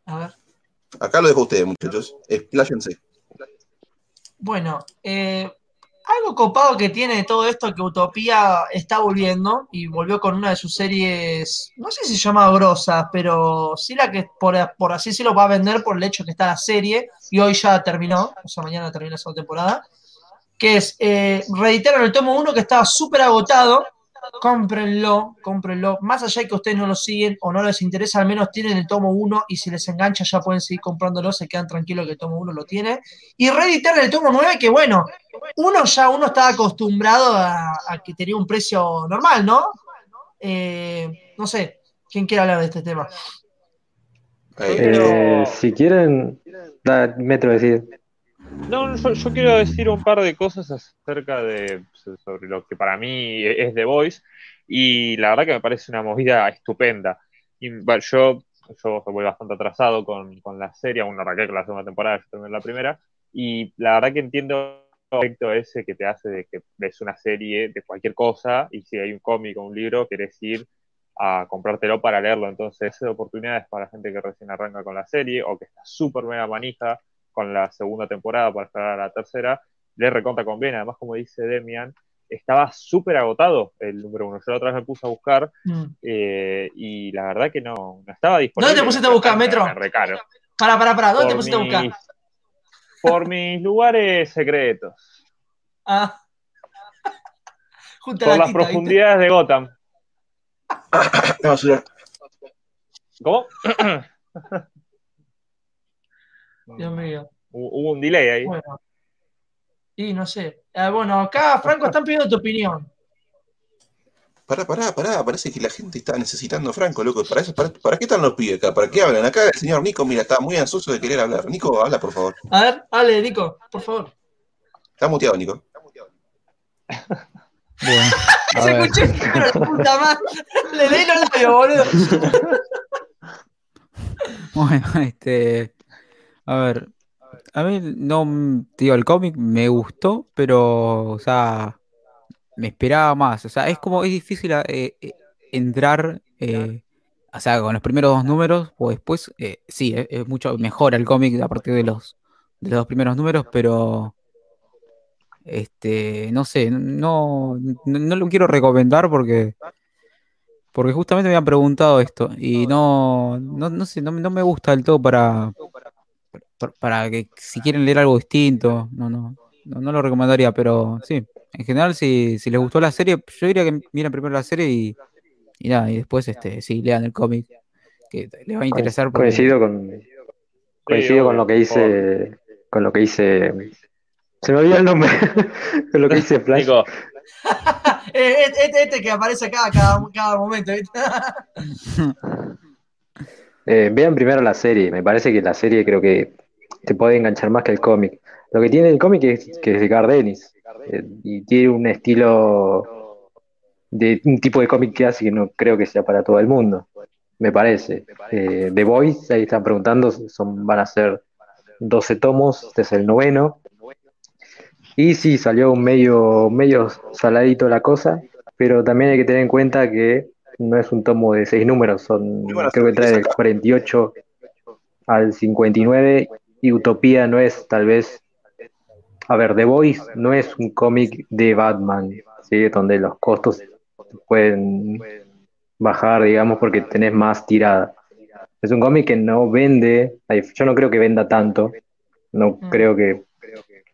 A ver. Acá lo dejo a ustedes, muchachos. Expláyense. Bueno, eh, algo copado que tiene todo esto que Utopía está volviendo y volvió con una de sus series, no sé si se llama Grosa, pero sí la que por, así se lo va a vender por el hecho que está la serie y hoy ya terminó, o sea, mañana termina segunda temporada, que es, eh, el tomo 1 que estaba súper agotado, cómprenlo, cómprenlo, más allá de que ustedes no lo siguen o no les interesa, al menos tienen el tomo 1 y si les engancha ya pueden seguir comprándolo, se quedan tranquilos que el tomo 1 lo tiene y reeditar el tomo 9, que bueno, uno ya uno estaba acostumbrado a, a que tenía un precio normal, ¿no? Eh, no sé, ¿quién quiere hablar de este tema? Eh, Eh, si quieren, da, Metro decir. No, yo, yo quiero decir un par de cosas acerca de sobre lo que para mí es The Voice y la verdad que me parece una movida estupenda. Y, bueno, yo, yo voy bastante atrasado con, con la serie, aún no arranqué con la segunda temporada, yo terminé la primera, y la verdad que entiendo el efecto ese que te hace de que ves una serie de cualquier cosa y si hay un cómic o un libro, querés ir a comprártelo para leerlo. Entonces, oportunidades para gente que recién arranca con la serie o que está súper mega manija con la segunda temporada para esperar a la tercera, le recontra conviene. Además, como dice Demian, estaba súper agotado el número uno. Yo la otra vez me puse a buscar Mm. eh, y la verdad que no, no estaba disponible. ¿Dónde te pusiste a buscar, Metro? Me recaro. Para, para, para, ¿dónde te pusiste a buscar? mis- Por mis lugares secretos. Ah. [LAUGHS] Junto a Por la las tita, ¿viste? profundidades de Gotham. [COUGHS] ¿Cómo? [COUGHS] Dios mío. Hu- Hubo un delay ahí. Bueno. Y no sé. Eh, bueno, acá, Franco, están pidiendo tu opinión. Pará, pará, pará. Parece que la gente está necesitando a Franco, loco. ¿Para, eso, para, ¿Para qué están los pibes acá? ¿Para qué hablan? Acá el señor Nico, mira, está muy ansioso de querer hablar. Nico, habla, por favor. A ver, hable, Nico, por favor. Está muteado, Nico. [LAUGHS] Bueno, a Se ver. escuché, pero la puta madre. [LAUGHS] Le leí los labios, boludo. [LAUGHS] Bueno, este. A ver. A mí no. Digo, el cómic me gustó, pero. O sea. Me esperaba más. O sea, es como. Es difícil eh, eh, entrar. eh, o sea, con los primeros dos números. O después. eh, sí, es, mucho mejor el cómic a partir de los. De los dos primeros números, pero. Este. No sé. No. No, no lo quiero recomendar porque. Porque justamente me han preguntado esto y no, no, no sé, no, no me gusta del todo para, para, que si quieren leer algo distinto, no, no, no, no lo recomendaría, pero sí, en general si, si les gustó la serie, yo diría que miren primero la serie y, y nada, y después este, sí, lean el cómic, que les va a interesar porque- Coincido con, coincido con lo que dice, con lo que dice, se me olvidó el nombre, [LAUGHS] con lo que dice Flash. Nico, [LAUGHS] Eh, Este, este que aparece acá cada, cada momento. [LAUGHS] Eh, vean primero la serie, me parece que la serie creo que te puede enganchar más que el cómic. Lo que tiene el cómic es que es de Gardenis eh, y tiene un estilo de un tipo de cómic que hace que no creo que sea para todo el mundo, me parece. Eh, The Boys, ahí están preguntando, son, van a ser 12 tomos, este es el noveno. Y sí, salió un medio, medio saladito la cosa, pero también hay que tener en cuenta que no es un tomo de seis números, son creo que trae del sorpresa. 48 al 59 y Utopía no es tal vez, a ver, The Voice no es un cómic de Batman, ¿sí? donde los costos pueden bajar, digamos, porque tenés más tirada. Es un cómic que no vende, yo no creo que venda tanto, no Mm. creo que,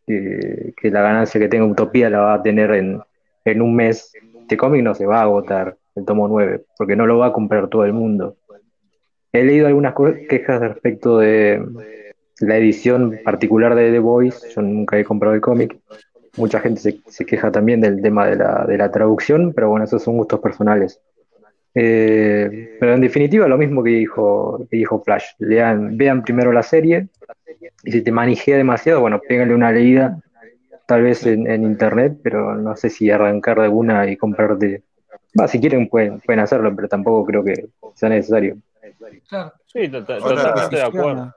que, que la ganancia que tenga Utopía la va a tener en, en un mes. Este cómic no se va a agotar, el tomo 9, porque no lo va a comprar todo el mundo. He leído algunas quejas respecto de la edición particular de The Voice, yo nunca he comprado el cómic. Mucha gente se, se queja también del tema de la, de la traducción, pero bueno, esos son gustos personales. Eh, pero en definitiva, lo mismo que dijo, que dijo Flash. Lean, vean primero la serie y si te manijea demasiado, bueno, pégale una leída, tal vez en, en internet, pero no sé si arrancar de una y comprarte. Va, si quieren pueden, pueden hacerlo, pero tampoco creo que sea necesario. Sí, totalmente de acuerdo.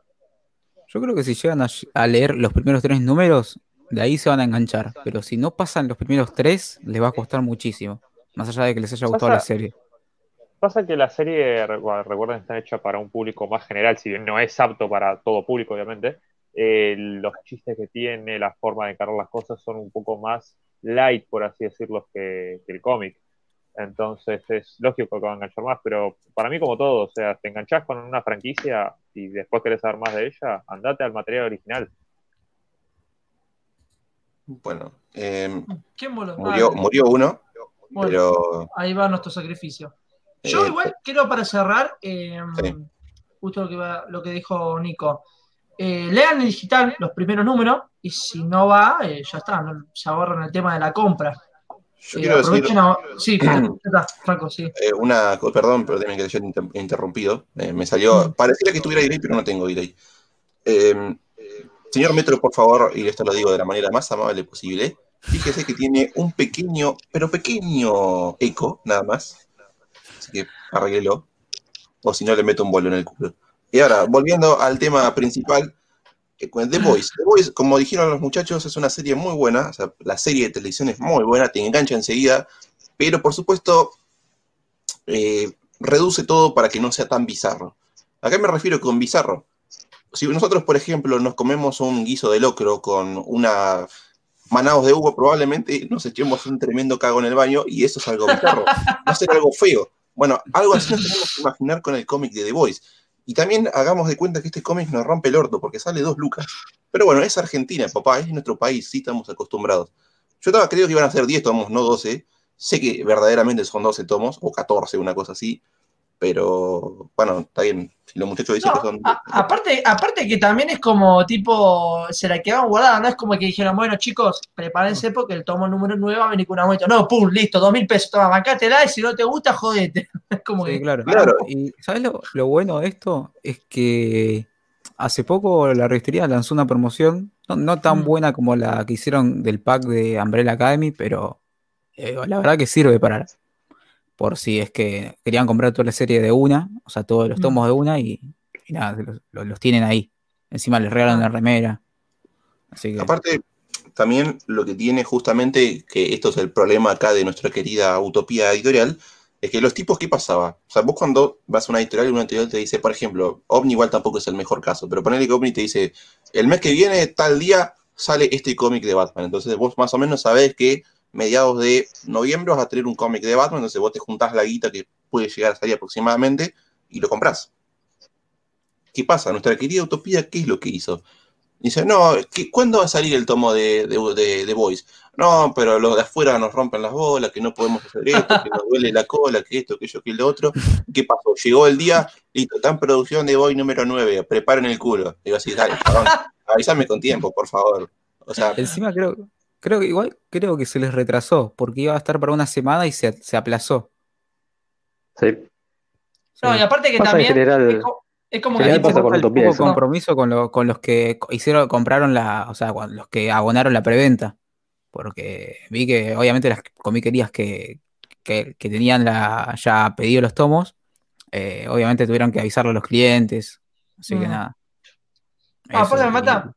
Yo creo que si llegan a, a leer los primeros tres números, de ahí se van a enganchar. Pero si no pasan los primeros tres, les va a costar muchísimo. Más allá de que les haya gustado la serie. Pasa que la serie, recu- recuerden, está hecha para un público más general, si bien no es apto para todo público, obviamente. Eh, los chistes que tiene, la forma de encarar las cosas son un poco más light, por así decirlo, que, que el cómic. Entonces es lógico que va a enganchar más, pero para mí como todo, o sea, te enganchás con una franquicia y después querés saber más de ella, andate al material original. Bueno, eh, ¿Quién voló? murió, Ah, murió uno, bueno, pero ahí va nuestro sacrificio. Yo Eh, igual quiero para cerrar, eh, Sí. justo lo que, va- lo que dijo Nico. Eh, lean en digital los primeros números y si no va, eh, ya está, no- se ahorran el tema de la compra. Yo Eh, quiero decir a- Sí, [CLEARS THROAT] Franco, sí. eh, una co- perdón, pero también que inter- interrumpido. Eh, me salió, Mm. pareciera que estuviera delay, pero no tengo delay. Eh, señor Metro, por favor, y esto lo digo de la manera más amable posible, fíjese que tiene un pequeño, pero pequeño eco, nada más. Así que arréglelo. O si no, le meto un bolo en el culo. Y ahora, volviendo al tema principal, The Voice. The Voice, como dijeron los muchachos, es una serie muy buena. La serie de televisión es muy buena, te engancha enseguida. Pero, por supuesto, eh, reduce todo para que no sea tan bizarro. ¿A qué me refiero con bizarro? si nosotros, por ejemplo, nos comemos un guiso de locro con una manados de uva, probablemente nos echemos un tremendo cago en el baño y eso es algo bizarro. Va a algo feo. Bueno, algo así nos tenemos que imaginar con el cómic de The Voice. Y también hagamos de cuenta que este cómic nos rompe el orto porque sale dos lucas. Pero bueno, es Argentina, papá, es nuestro país, sí estamos acostumbrados. Yo estaba creo que iban a ser 10 tomos, no 12. Sé que verdaderamente son 12 tomos, o 14, una cosa así. Pero bueno, está bien. Si los muchachos dicen No, que son. a- aparte, aparte que también es como tipo, se la quedaban guardada, no es como que dijeron, bueno chicos, prepárense porque el tomo número 9 va a venir con un aumento. No, pum, listo, dos mil pesos, toma, bancátela y si no te gusta, jodete. [LAUGHS] Es como Sí, que, claro. Claro. Y ¿sabes lo, lo bueno de esto? Es que hace poco la revistería lanzó una promoción, no, no tan Mm. buena como la que hicieron del pack de Umbrella Academy, pero eh, la verdad que sirve para por si es que querían comprar toda la serie de una, o sea, todos los Mm. tomos de una y, y nada, los, tienen ahí. Encima les regalan Ah. la remera. Así que Aparte, también lo que tiene justamente, que esto es el problema acá de nuestra querida utopía editorial, es que los tipos, ¿qué pasaba? O sea, vos cuando vas a una editorial y una editorial te dice, por ejemplo, OVNI igual tampoco es el mejor caso, pero ponele que OVNI te dice, el mes que viene, tal día, sale este cómic de Batman. Entonces vos más o menos sabés que mediados de noviembre vas a tener un cómic de Batman, entonces vos te juntás la guita que puede llegar a salir aproximadamente y lo comprás. ¿Qué pasa? Nuestra querida utopía, ¿qué es lo que hizo? Dice, no, ¿qué- ¿cuándo va a salir el tomo de, de, de- Boys? No, pero los de afuera nos rompen las bolas, que no podemos hacer esto, que nos duele la cola, que esto, que yo, que lo otro. ¿Qué pasó? Llegó el día, listo, en producción de Boy número 9, preparen el culo. Digo así, dale, cabrón, avísame con tiempo, por favor. O sea, encima creo, creo que igual creo que se les retrasó, porque iba a estar para una semana y se, se aplazó. Sí. no, y aparte que Pasa en también general- es como, es como que con poco compromiso con, lo- con los que hicieron, compraron la, o sea, con los que abonaron la preventa. Porque vi que obviamente las comiquerías que, que, que tenían la, ya pedido los tomos, eh, obviamente tuvieron que avisarlo a los clientes. Así que Mm. nada. Ah, aparte me mata.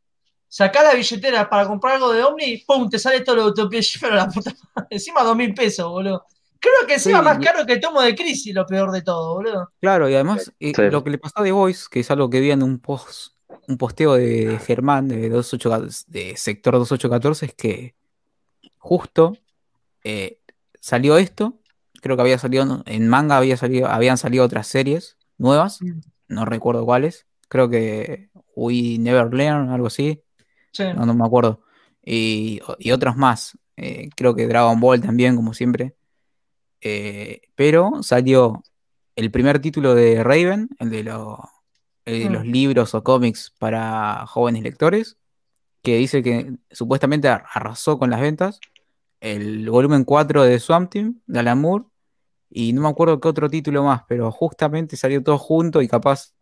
Sacá la billetera para comprar algo de Omni, pum, te sale todo lo de pero la puta madre, Encima dos mil pesos, boludo. Creo que encima Sí, más y- caro que el tomo de Crisis, lo peor de todo, boludo. Claro, y además eh, lo que le pasó a The Voice, que es algo que vi en un post, un posteo de Germán de, 28, de sector 2814, es que justo eh, salió esto, creo que había salido en manga, había salido, habían salido otras series nuevas, Mm. no recuerdo cuáles, creo que We Never Learn, algo así, Sí. no, no me acuerdo, y, y otros más, eh, creo que Dragon Ball también, como siempre, Eh, pero salió el primer título de Raven, el de, lo- el de Mm. los libros o cómics para jóvenes lectores, que dice que supuestamente ar- arrasó con las ventas, el volumen 4 de Swamp Team, de Alan Moore, y no me acuerdo qué otro título más, pero justamente salió todo junto y capaz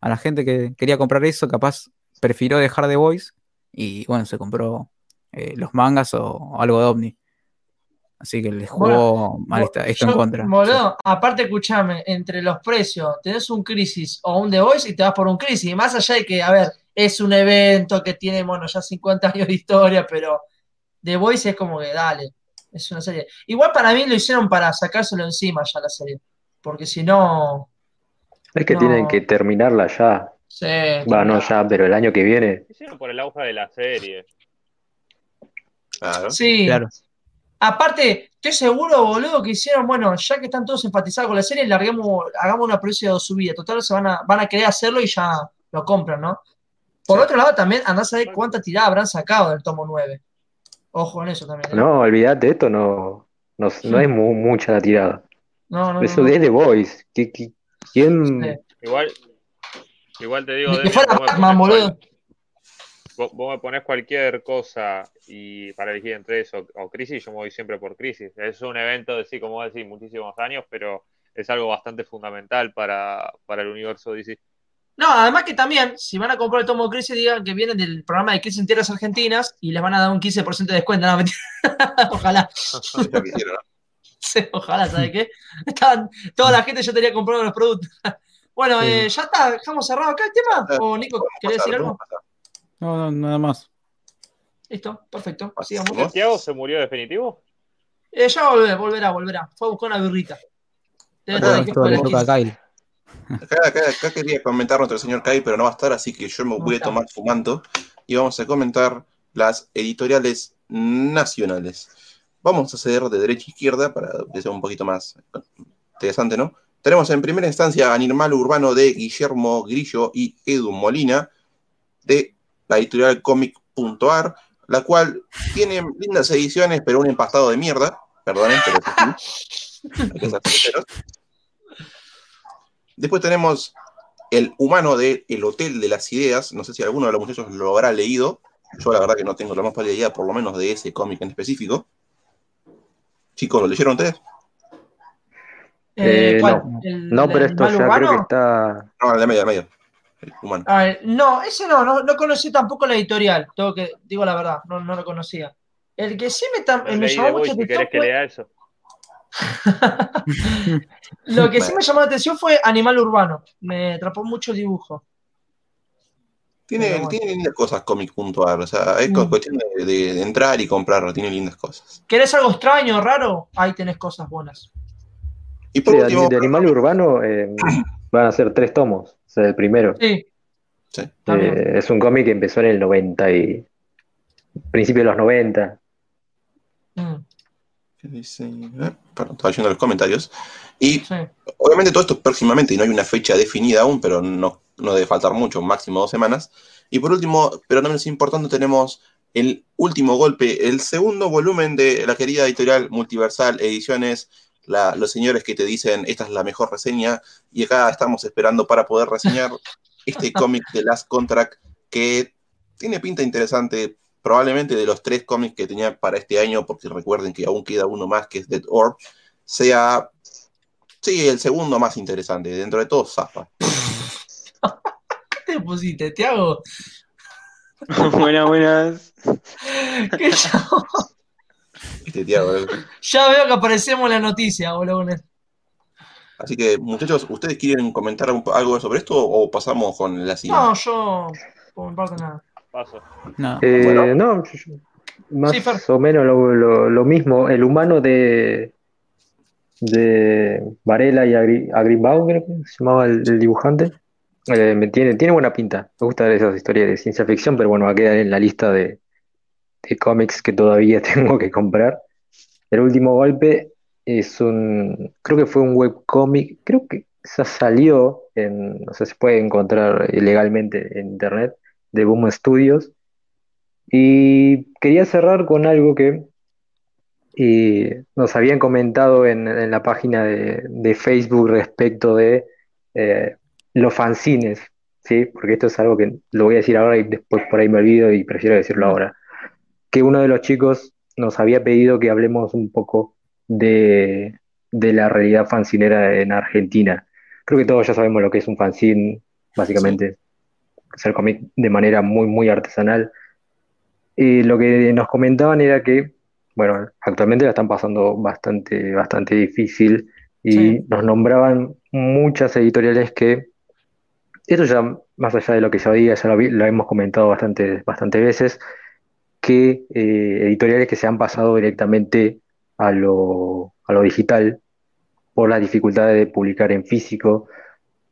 a la gente que quería comprar eso, capaz prefirió dejar The Voice y bueno, se compró eh, los mangas o, o algo de OVNI. Así que les jugó mal esta- esto en contra. Boludo, aparte, escuchame, entre los precios, tenés un Crisis o un The Voice y te vas por un Crisis. Y más allá de que, a ver, es un evento que tiene, bueno, ya 50 [LAUGHS] años de historia, pero The Voice es como que, dale, es una serie. Igual para mí lo hicieron para sacárselo encima ya la serie. Porque si no, Es que No. tienen que terminarla ya. Sí, Va, no ya, pero el año que viene. Hicieron por el auge de la serie. claro. Sí. Claro. Aparte, estoy seguro, boludo, que hicieron, bueno, ya que están todos enfatizados con la serie, larguemos, hagamos una precio de subida. Total, se van a, van a querer hacerlo y ya lo compran, ¿no? Por Sí. otro lado, también andás a ver cuánta tirada habrán sacado del tomo 9. Ojo en eso también. ¿eh? No, olvídate, esto no, no, no es mu- mucha la tirada. no, no, Eso no. de The Voice. ¿Qui- qui- ¿Quién? Sí. Igual, igual te digo, me Batman, ponés boludo. vos, vos me pones cualquier cosa y para elegir entre eso o Crisis, yo me voy siempre por Crisis. Es un evento de sí, como vos decís, muchísimos años, pero es algo bastante fundamental para, para el universo DC. No, además que también, si van a comprar el tomo Crisis, digan que vienen del programa de Crisis en Tierras Argentinas y les van a dar un 15% de descuento. No, [LAUGHS] ojalá, [LAUGHS] ojalá, ¿sabes qué? Estaban, toda la gente ya tenía comprado los productos. Bueno, Sí. eh, ya está, dejamos cerrado acá el tema. ¿O Nico, querés pasar, decir algo? No, no, nada más. Listo, perfecto. ¿Santiago se murió definitivo? Eh, ya volverá, volverá, volverá. Fue a buscar una birrita. Debe estar. Kyle. Acá, acá, acá quería comentar nuestro señor Kai, pero no va a estar, así que yo me voy a tomar su manto y vamos a comentar las editoriales nacionales. Vamos a ceder de derecha a izquierda para que sea un poquito más interesante, ¿no? Tenemos en primera instancia Animal Urbano de Guillermo Grillo y Edu Molina de la editorial Comic.ar, la cual tiene lindas ediciones, pero un empastado de mierda. Perdonen, pero. Después tenemos El Humano de El Hotel de las Ideas. No sé si alguno de los muchachos lo habrá leído. Yo la verdad que no tengo la más pálida idea, por lo menos de ese cómic en específico. Chicos, ¿lo leyeron ustedes? Eh, Eh, ¿cuál? no. ¿El- No, el pero esto ya creo que urbano? está. No, el de medio, el de medio. El humano. A ver, no, ese no, no, no conocí tampoco la editorial, tengo que, digo la verdad, no, no lo conocía. El que sí me, llamó mucho si atención querés que fue, lea eso. [LAUGHS] lo que sí me llamó la atención fue Animal Urbano, me atrapó mucho el dibujo. Tiene, bueno. tiene lindas cosas Comic.ar. O sea, es Mm. cuestión de entrar y comprarlo. Tiene lindas cosas. ¿Querés algo extraño, raro? Ahí tenés cosas buenas. Y por Sí, último, de Animal Urbano eh, [CLEARS THROAT] van a ser tres tomos. O sea, el primero. Sí, sí. también. Eh, es un cómic que empezó en el 90 y. principio de los 90. Mm, ¿Qué dice? Eh, perdón, estaba leyendo los comentarios. Y sí. obviamente todo esto es próximamente y no hay una fecha definida aún, pero no, no debe faltar mucho, máximo dos semanas. Y por último, pero no menos importante, tenemos el último golpe, el segundo volumen de la querida editorial Multiversal Ediciones, la- los señores que te dicen esta es la mejor reseña, y acá estamos esperando para poder reseñar [LAUGHS] este cómic de Last Contract que tiene pinta interesante, probablemente de los tres cómics que tenía para este año, porque recuerden que aún queda uno más que es Dead Orb, sea, sí, el segundo más interesante, dentro de todo zafa. ¿Qué te pusiste, Tiago? [LAUGHS] buenas, buenas. [LAUGHS] Yo- eh. Ya veo que aparecemos en la noticia, boludo. Así que, muchachos, ¿ustedes quieren comentar algo sobre esto o pasamos con la siguiente? No, yo, parte, nada. Paso. No. Eh, Bueno. No, yo- yo- más Sí, o menos lo, lo- lo mismo. El humano de, de Varela y Agri, creo que se llamaba el, el dibujante. Eh, me tiene, tiene buena pinta. Me gustan esas historias de ciencia ficción, pero bueno, va a quedar en la lista de, de cómics que todavía [LAUGHS] tengo que comprar. El último golpe es un, creo que fue un webcómic, creo que se salió en, no sé, se puede encontrar ilegalmente en internet, de Boom Studios. Y quería cerrar con algo que eh, nos habían comentado en, la página de, de Facebook respecto de eh, los fanzines, ¿sí? Porque esto es algo que lo voy a decir ahora y después por ahí me olvido y prefiero decirlo ahora. Que uno de los chicos nos había pedido que hablemos un poco de, de la realidad fanzinera en Argentina. Creo que todos ya sabemos lo que es un fanzine, básicamente hacer cómic de manera muy, muy artesanal. Y lo que nos comentaban era que, bueno, actualmente la están pasando bastante, bastante difícil y Sí. nos nombraban muchas editoriales que, esto ya más allá de lo que yo diga, ya lo, vi- lo hemos comentado bastante, bastante veces, que eh, editoriales que se han pasado directamente a lo, a lo digital por las dificultades de publicar en físico.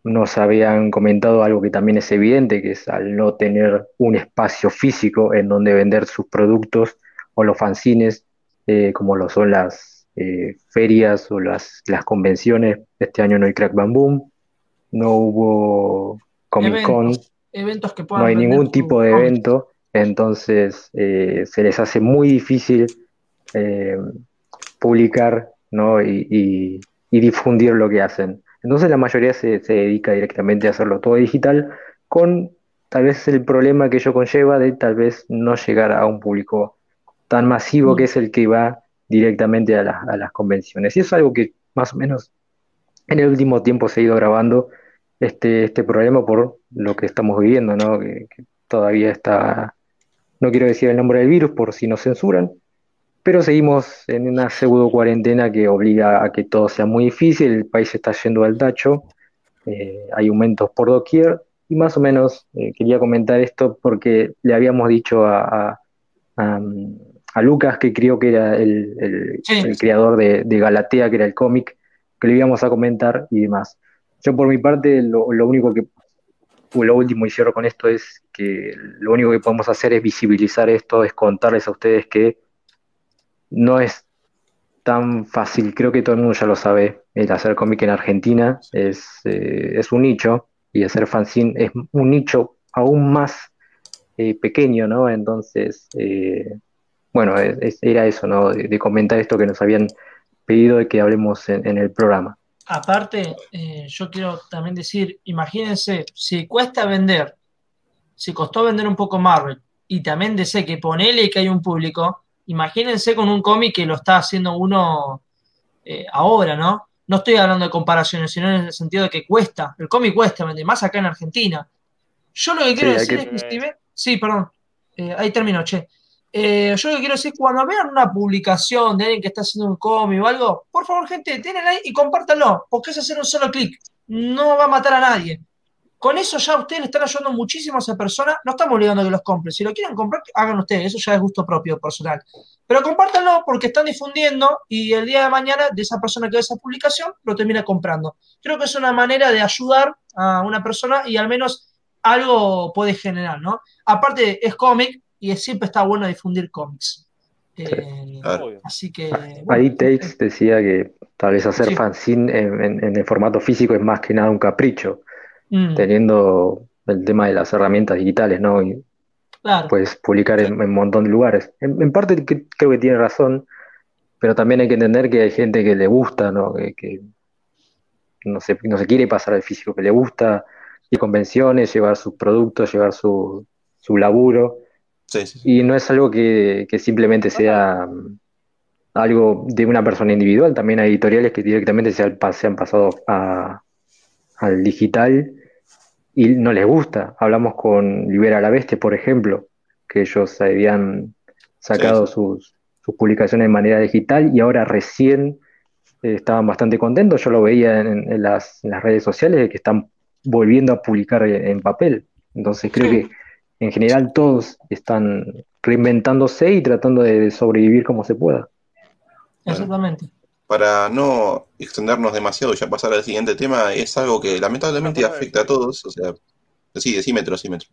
Nos habían comentado algo que también es evidente, que es al no tener un espacio físico en donde vender sus productos o los fanzines, eh, como lo son las eh, ferias o las, las convenciones. Este año no hay Crack Bam Boom, no hubo Comic Con, Eventos, eventos que puedan no hay ningún tipo de evento, entonces eh, se les hace muy difícil eh, publicar, ¿no? y, y- y difundir lo que hacen. Entonces la mayoría se, se dedica directamente a hacerlo todo digital, con tal vez el problema que ello conlleva de tal vez no llegar a un público tan masivo Mm. que es el que va directamente a, las- a las convenciones. Y es algo que más o menos en el último tiempo se ha ido grabando este, este problema por lo que estamos viviendo, ¿no? Que, que todavía está, no quiero decir el nombre del virus por si nos censuran, pero seguimos en una pseudo cuarentena que obliga a que todo sea muy difícil, el país está yendo al tacho, eh, hay aumentos por doquier, y más o menos eh, quería comentar esto porque le habíamos dicho a, a- a, a Lucas, que creo que era el, el- Sí. el creador de, de Galatea, que era el cómic, que le íbamos a comentar y demás. yo por mi parte, lo, lo único que, lo último y cierro con esto es que lo único que podemos hacer es visibilizar esto, es contarles a ustedes que no es tan fácil, creo que todo el mundo ya lo sabe, el hacer cómic en Argentina es, eh, es un nicho y hacer fanzine es un nicho aún más eh, pequeño, ¿no? Entonces, eh, bueno, es- era eso, ¿no? De, de comentar esto que nos habían pedido de que hablemos en, en el programa. Aparte, eh, yo quiero también decir, imagínense, si cuesta vender, si costó vender un poco Marvel, y también DC que ponele que hay un público, imagínense con un cómic que lo está haciendo uno eh, ahora, ¿no? No estoy hablando de comparaciones, sino en el sentido de que cuesta, el cómic cuesta vender, más acá en Argentina. Yo lo que quiero decir que- es que si ven- sí, perdón, Eh, ahí termino, che. Eh, yo lo que quiero decir, cuando vean una publicación de alguien que está haciendo un cómic o algo, por favor, gente, denle like y compártanlo, porque es hacer un solo clic. No va a matar a nadie. Con eso ya ustedes le están ayudando muchísimo a esa persona. No estamos obligando a que los compren. Si lo quieren comprar, hagan ustedes. Eso ya es gusto propio, personal. Pero compártanlo porque están difundiendo y el día de mañana de esa persona que ve esa publicación lo termina comprando. Creo que es una manera de ayudar a una persona y al menos algo puede generar, ¿no? Aparte, es cómic y es- siempre está bueno difundir cómics. Eh, Claro. Obvio. así que. Ahí Takes decía que tal vez hacer Sí. fanzine en, en- en el formato físico es más que nada un capricho, mm, teniendo el tema de las herramientas digitales, ¿no? Y claro. puedes publicar en, en un montón de lugares. En, en parte que- creo que tiene razón, pero también hay que entender que hay gente que le gusta, ¿no? Que, que no se, no se quiere pasar al físico, que le gusta ir convenciones, llevar sus productos, llevar su, su laburo. Sí, sí, sí. Y no es algo que, que simplemente sea mm, algo de una persona individual, también hay editoriales que directamente se han, pa- se han pasado a- al digital y no les gusta. Hablamos con Libera la Bestia, por ejemplo, que ellos habían sacado Sí, sus, sus publicaciones de manera digital y ahora recién eh, estaban bastante contentos. Yo lo veía en, en las, en las redes sociales de que están volviendo a publicar en, en papel. Entonces creo Sí. que en general todos están reinventándose y tratando de sobrevivir como se pueda. Exactamente. Para no extendernos demasiado y ya pasar al siguiente tema, es algo que lamentablemente afecta a todos. O sea, sí, decímetro, decímetro.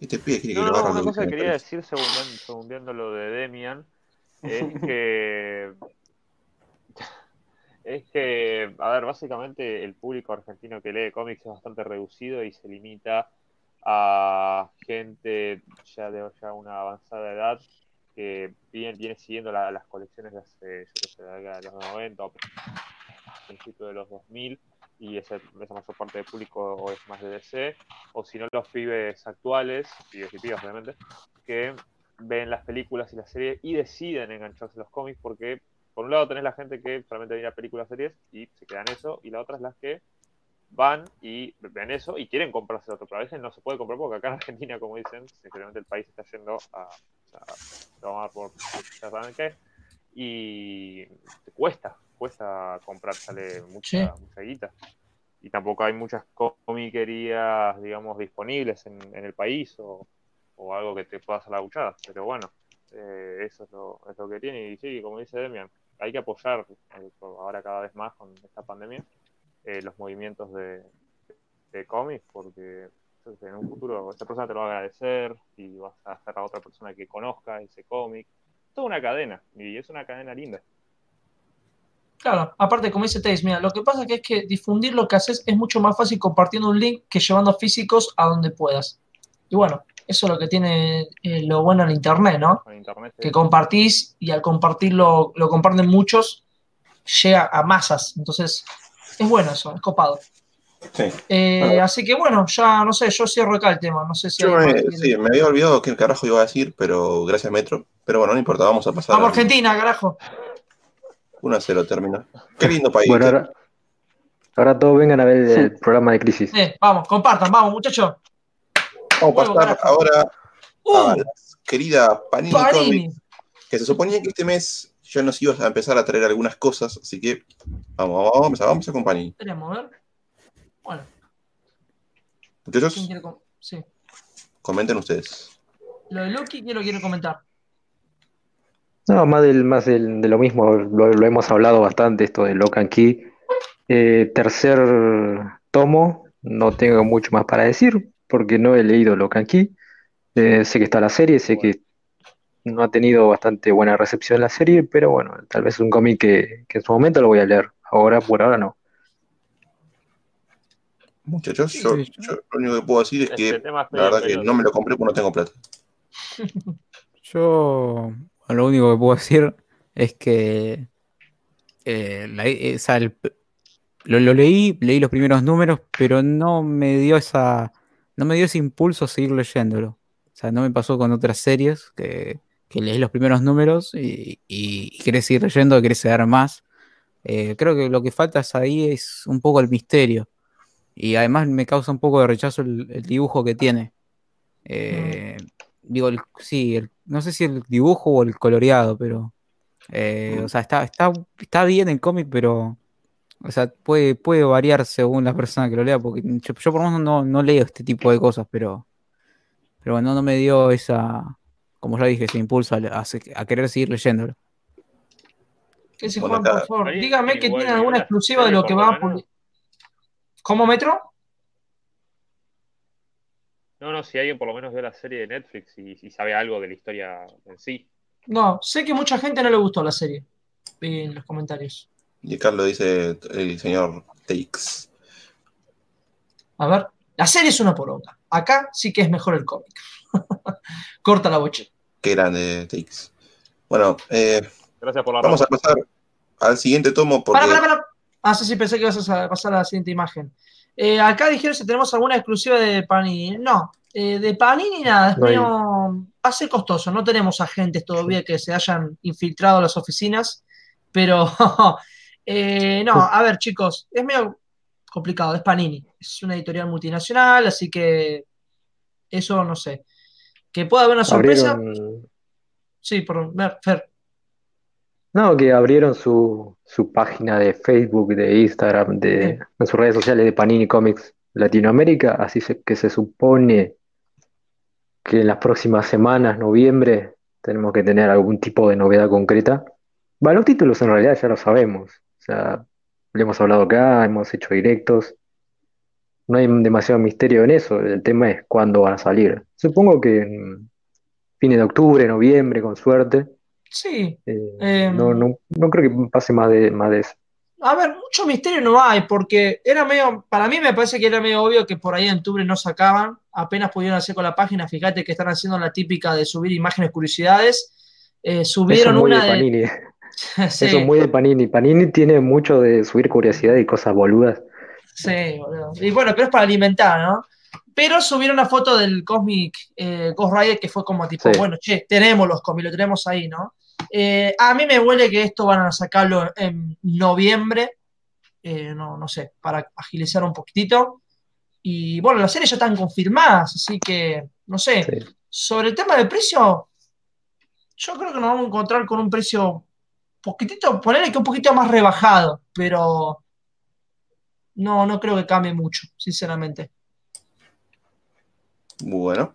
Este pibe quiere que No, lo no, una cosa que quería decir, según, según viendo lo de Demian, es que. Es que, a ver, básicamente el público argentino que lee cómics es bastante reducido y se limita a gente ya de ya una avanzada edad que viene, viene siguiendo la- las colecciones de hace, yo sé, de los 90 o principios de los 2000 y ese, esa mayor parte del público o es más de DC, o si no los pibes actuales, pibes y pibas obviamente, que ven las películas y las series y deciden engancharse a los cómics porque por un lado tenés la gente que solamente mira películas, series y se quedan eso, y la otra es las que van y ven eso y quieren comprarse otro, pero a veces no se puede comprar porque acá en Argentina, como dicen, sinceramente el país está yendo a, a tomar por ya saben qué, y te cuesta, cuesta comprar, sale mucha, mucha guita. Y tampoco hay muchas comiquerías, digamos, disponibles en, en el país o, o algo que te pueda hacer la buchada. Pero bueno, eh, eso es lo, es lo que tiene. Y sí, como dice Demian, hay que apoyar eh, ahora cada vez más con esta pandemia eh, los movimientos de, de cómics porque en un futuro esa persona te lo va a agradecer y vas a hacer a otra persona que conozca ese cómic. Toda una cadena y es una cadena linda. Claro, aparte, como dice Teis, mira, lo que pasa que es que difundir lo que haces es mucho más fácil compartiendo un link que llevando físicos a donde puedas. Y bueno, eso es lo que tiene eh, lo bueno en Internet, ¿no? Con internet Que compartís y al compartirlo, lo comparten muchos, llega a masas. Entonces, es bueno eso, es copado. Sí. Eh, Bueno. Así que bueno, ya no sé, yo cierro acá el tema. No sé si Yo hay me, sí, me había olvidado qué carajo iba a decir, pero gracias Metro. Pero bueno, no importa, vamos a pasar. Vamos, al- Argentina, carajo. 1 a 0 termina. Qué lindo país. Bueno, ahora, ahora todos vengan a ver el programa de Crisis. Eh, vamos, compartan, vamos, muchachos. Vamos a pasar ahora a ¡Uh! la querida Panini, Panini. Comics, que se suponía que este mes ya nos ibas a empezar a traer algunas cosas, así que vamos, vamos, vamos vamos a empezar con Panini. Esperemos, a ver. Bueno, ¿quién Muchachos, com- Sí. comenten ustedes. Lo de Loki, ¿quién lo quiere comentar? No, más del, más del- de lo mismo, lo, lo hemos hablado bastante, esto de Lock and Key. Eh, tercer tomo, no tengo mucho más para decir, porque no he leído and Key. Eh, sé que está la serie, sé que no ha tenido bastante buena recepción la serie, pero bueno, tal vez es un cómic que, que en su momento lo voy a leer. Ahora, por ahora no. Muchachos, Sí, yo, sí, yo lo único que puedo decir es Este que tema es la verdad que no me lo compré porque no tengo plata. [LAUGHS] Yo lo único que puedo decir es que eh, la- eh, el- lo, lo leí, leí los primeros números, pero no me dio esa, no me dio ese impulso a seguir leyéndolo. O sea, no me pasó con otras series que, que leí los primeros números y, y, y querés seguir leyendo, querés saber más. Eh, creo que lo que falta ahí es un poco el misterio. Y además me causa un poco de rechazo el, dibujo que tiene. Eh, digo, el- sí, no sé si el dibujo o el coloreado, pero. eh, o sea, está, está, está bien el cómic, pero. O sea, puede, puede variar según la persona que lo lea, porque yo, yo por lo menos no, no leo este tipo de cosas, pero. Pero bueno, no me dio esa. Como ya dije, ese impulso a, a se- a querer seguir leyéndolo. ¿Qué dice Bueno, Juan, por favor? Dígame que tiene alguna exclusiva de lo que va a menos. ¿Cómo, Metro? No, no, si alguien por lo menos vio la serie de Netflix y, y sabe algo de la historia en sí. No, sé que mucha gente no le gustó la serie. Vi en los comentarios. Y acá lo dice el señor Takes. A ver, la serie es una poronga. Acá sí que es mejor el cómic. [LAUGHS] Corta la bocha. Qué grande Takes. Bueno, eh, Gracias por la vamos a pasar al siguiente tomo porque Para, para, para. Ah, sí, sí, pensé que ibas a pasar a la siguiente imagen. Eh, acá dijeron si tenemos alguna exclusiva de Panini. No, eh, de Panini nada, es No medio. Va a ser costoso. No tenemos agentes todavía que se hayan infiltrado a las oficinas. Pero, [LAUGHS] eh, no, a ver, chicos, es medio complicado. Es Panini. Es una editorial multinacional, así que. Eso no sé. Que pueda haber una sorpresa. Abrieron, Sí, perdón, Fer. no, que abrieron su, su página de Facebook, de Instagram, de, en sus redes sociales de Panini Comics Latinoamérica, así se- que se supone que en las próximas semanas, noviembre, tenemos que tener algún tipo de novedad concreta. Va, los títulos en realidad ya lo sabemos, sea, lo hemos hablado acá, hemos hecho directos, no hay demasiado misterio en eso, el tema es cuándo van a salir. Supongo que en fines de octubre, noviembre, con suerte. Sí, Eh, Em. no, no, no creo que pase más de, más de eso. A ver, mucho misterio no hay, porque era medio, para mí me parece que era medio obvio que por ahí en octubre no sacaban, apenas pudieron hacer con la página, fíjate que están haciendo la típica de subir imágenes curiosidades, eh, es subieron una de... Panini. [LAUGHS] Sí, Eso es muy de Panini. Panini tiene mucho de subir curiosidad y cosas boludas. sí, boludo. Y bueno, pero es para alimentar, ¿no? Pero subieron una foto del Cosmic eh, Ghost Rider que fue como tipo, Sí. bueno, che, tenemos los cómics, lo tenemos ahí, ¿no? Eh, a mí me huele que esto van a sacarlo en noviembre, eh, no, no sé, para agilizar un poquitito. Y bueno, las series ya están confirmadas, así que, no sé, Sí. sobre el tema del precio, yo creo que nos vamos a encontrar con un precio poquitito, ponerle que un poquito más rebajado, pero no, no creo que cambie mucho, sinceramente. bueno,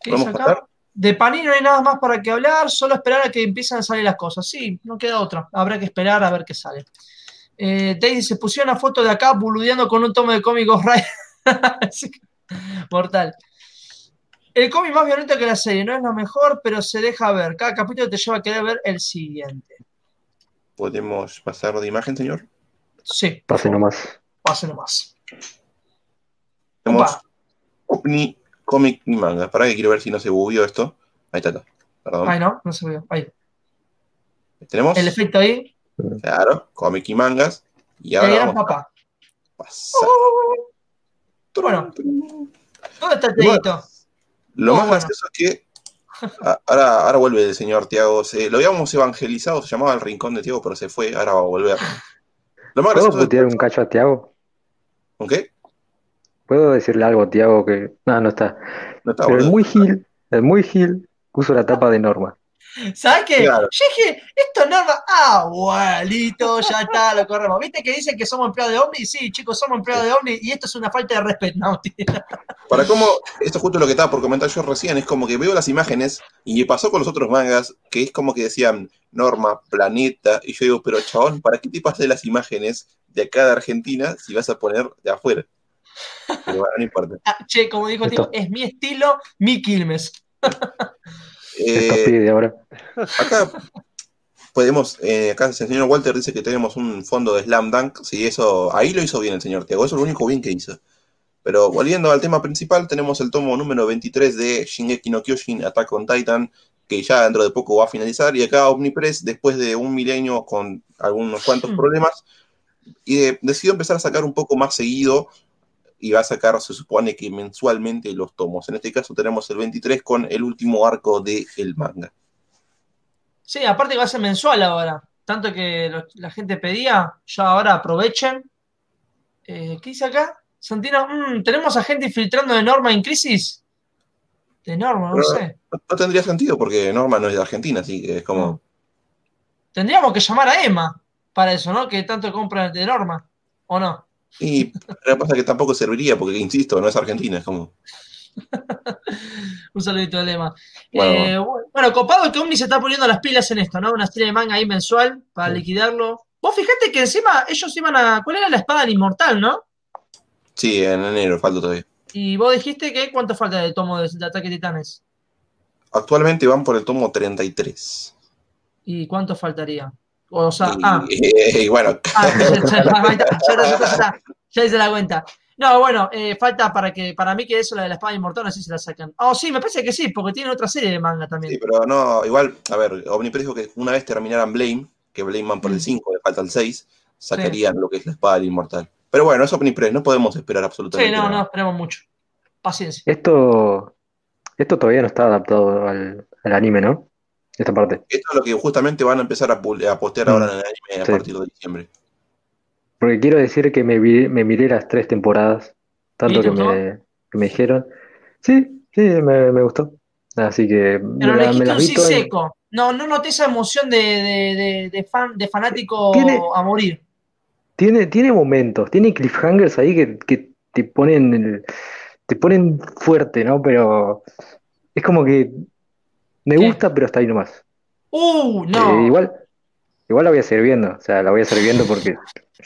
¿Qué ¿Podemos pasar? De Panini no hay nada más para que hablar, solo esperar a que empiecen a salir las cosas. Sí, no queda otra. Habrá que esperar a ver qué sale. Eh, Daisy se pusieron una foto de acá boludeando con un tomo de cómicos [LAUGHS] Mortal. El cómic más violento que la serie, no es lo mejor, pero se deja ver. Cada capítulo te lleva a querer ver el siguiente. ¿Podemos pasar de imagen, señor? Sí, Pase nomás. pase nomás. Tenemos. OVNI, cómic y manga. Para que quiero ver si no se bugueó esto. Ahí está, está. Perdón. Ay, no, no se vio. Ahí. Tenemos, El efecto ahí. claro, cómic y mangas. Y ahora vamos a papá. pasar. Bueno. ¿Dónde está el Bueno. dedito? Lo Oh, más bueno. gracioso es que ahora, ahora vuelve el señor Tiago. Se, lo habíamos evangelizado, se llamaba el rincón de Tiago, pero se fue, ahora va a volver. Lo más ¿Puedo putear un cacho a Tiago? ¿Con qué? ¿Puedo decirle algo a Tiago que... No, no está. No está Pero el muy gil, el muy gil puso la tapa de Norma. ¿Sabes qué? Claro. Yo dije, esto no va. Ah, bueno, listo, ya está, lo corremos. ¿Viste que dicen que somos empleados de Omni? Sí, chicos, somos empleados de Omni y esto es una falta de respeto. No. Para cómo, esto es justo lo que estaba por comentar yo recién, es como que veo las imágenes y me pasó con los otros mangas, que es como que decían Norma, Planeta, y yo digo, pero chabón, ¿para qué te pasas las imágenes de acá de Argentina si vas a poner de afuera? Pero bueno, no importa. Ah, che, como dijo el tipo, es mi estilo, mi Quilmes. Eh, ahora. acá podemos, eh, acá el señor Walter dice que tenemos un fondo de Slam Dunk, sí, eso, ahí lo hizo bien el señor Tiago, eso es lo único bien que hizo. Pero volviendo al tema principal, tenemos el tomo número 23 de Shingeki no Kyojin Attack on Titan, que ya dentro de poco va a finalizar, y acá Omnipress, después de un milenio con algunos cuantos Hmm. problemas, y de- decidió empezar a sacar un poco más seguido, y va a sacar, se supone que mensualmente los tomos. En este caso tenemos el 23 con el último arco del el manga. Sí, aparte que va a ser mensual ahora. Tanto que lo- la gente pedía, ya ahora aprovechen. Eh, ¿Qué dice acá? Santino, mm, ¿tenemos a gente infiltrando de Norma en crisis? De Norma, no Pero- sé. No, no tendría sentido porque Norma no es de Argentina, así que es como. Tendríamos que llamar a Emma para eso, ¿no? Que tanto compra de Norma, ¿o no? Y lo que pasa es que tampoco serviría porque, insisto, no es Argentina, es como. [LAUGHS] Un saludito de Emma. Bueno. Eh, bu- bueno, copado que Omni se está poniendo las pilas en esto, ¿no? Una serie de manga ahí mensual para Sí. liquidarlo. Vos fijate que encima ellos iban a. ¿Cuál era la espada del inmortal, no? Sí, en enero, falta todavía. Y vos dijiste que cuánto falta del tomo de, de Ataque de Titanes. Actualmente van por el tomo 33. ¿Y cuánto faltaría? O sea, y, ah, y bueno, ah, ya, hice la cuenta. No, bueno, eh, falta para que, para mí que eso, la de la espada inmortal, así se la sacan. Oh, sí, me parece que sí, porque tienen otra serie de manga también. sí, pero no, igual, a ver, Omnipress dijo que una vez terminaran Blame, que Blame van por el Mm. 5, le falta el 6, sacarían lo que es la espada del inmortal. Pero bueno, es Omnipress, no podemos esperar Sí, absolutamente no, nada. no, esperemos mucho. Paciencia. Esto, esto todavía no está adaptado al, al anime, ¿no? Esta parte. Esto es lo que justamente van a empezar a, a postear Mm. ahora en el anime a Sí. partir de diciembre. Porque quiero decir que me, vi- me miré las tres temporadas, tanto ¿Y te que me, que me dijeron. Sí, sí, me, me gustó. Así que Pero la- me dijiste las vi sí todas seco. No, no noté esa emoción de, de, de, de fan, de fanático Tiene- a morir. Tiene, tiene momentos, tiene cliffhangers ahí que, que te ponen el- te ponen fuerte, ¿no? Pero es como que me ¿Qué? gusta, pero hasta ahí nomás. Uh, Eh, no. igual, igual la voy a seguir viendo, o sea, la voy a seguir viendo porque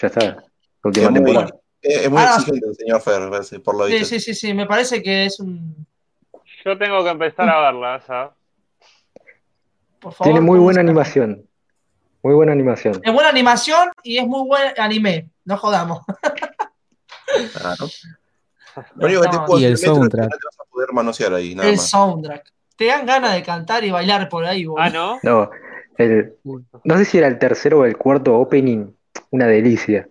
ya está, la última Es muy, temporada. es- es muy Ahora- exigente el señor Fer, por lo Sí, visto. sí, sí, sí, me parece que es un. Yo tengo que empezar a verla, ya. Por favor, Tiene muy ¿cómo buena animación, muy buena animación. Es buena animación y es muy buen anime. No jodamos. Claro. [LAUGHS] Lo único que te No, puedo y el decir, Metro, es que soundtrack. no te vas a poder manosear ahí, nada El más. soundtrack. Te dan ganas de cantar y bailar por ahí, boludo. Ah, ¿no? No, el, no sé si era el tercero o el cuarto opening, una delicia.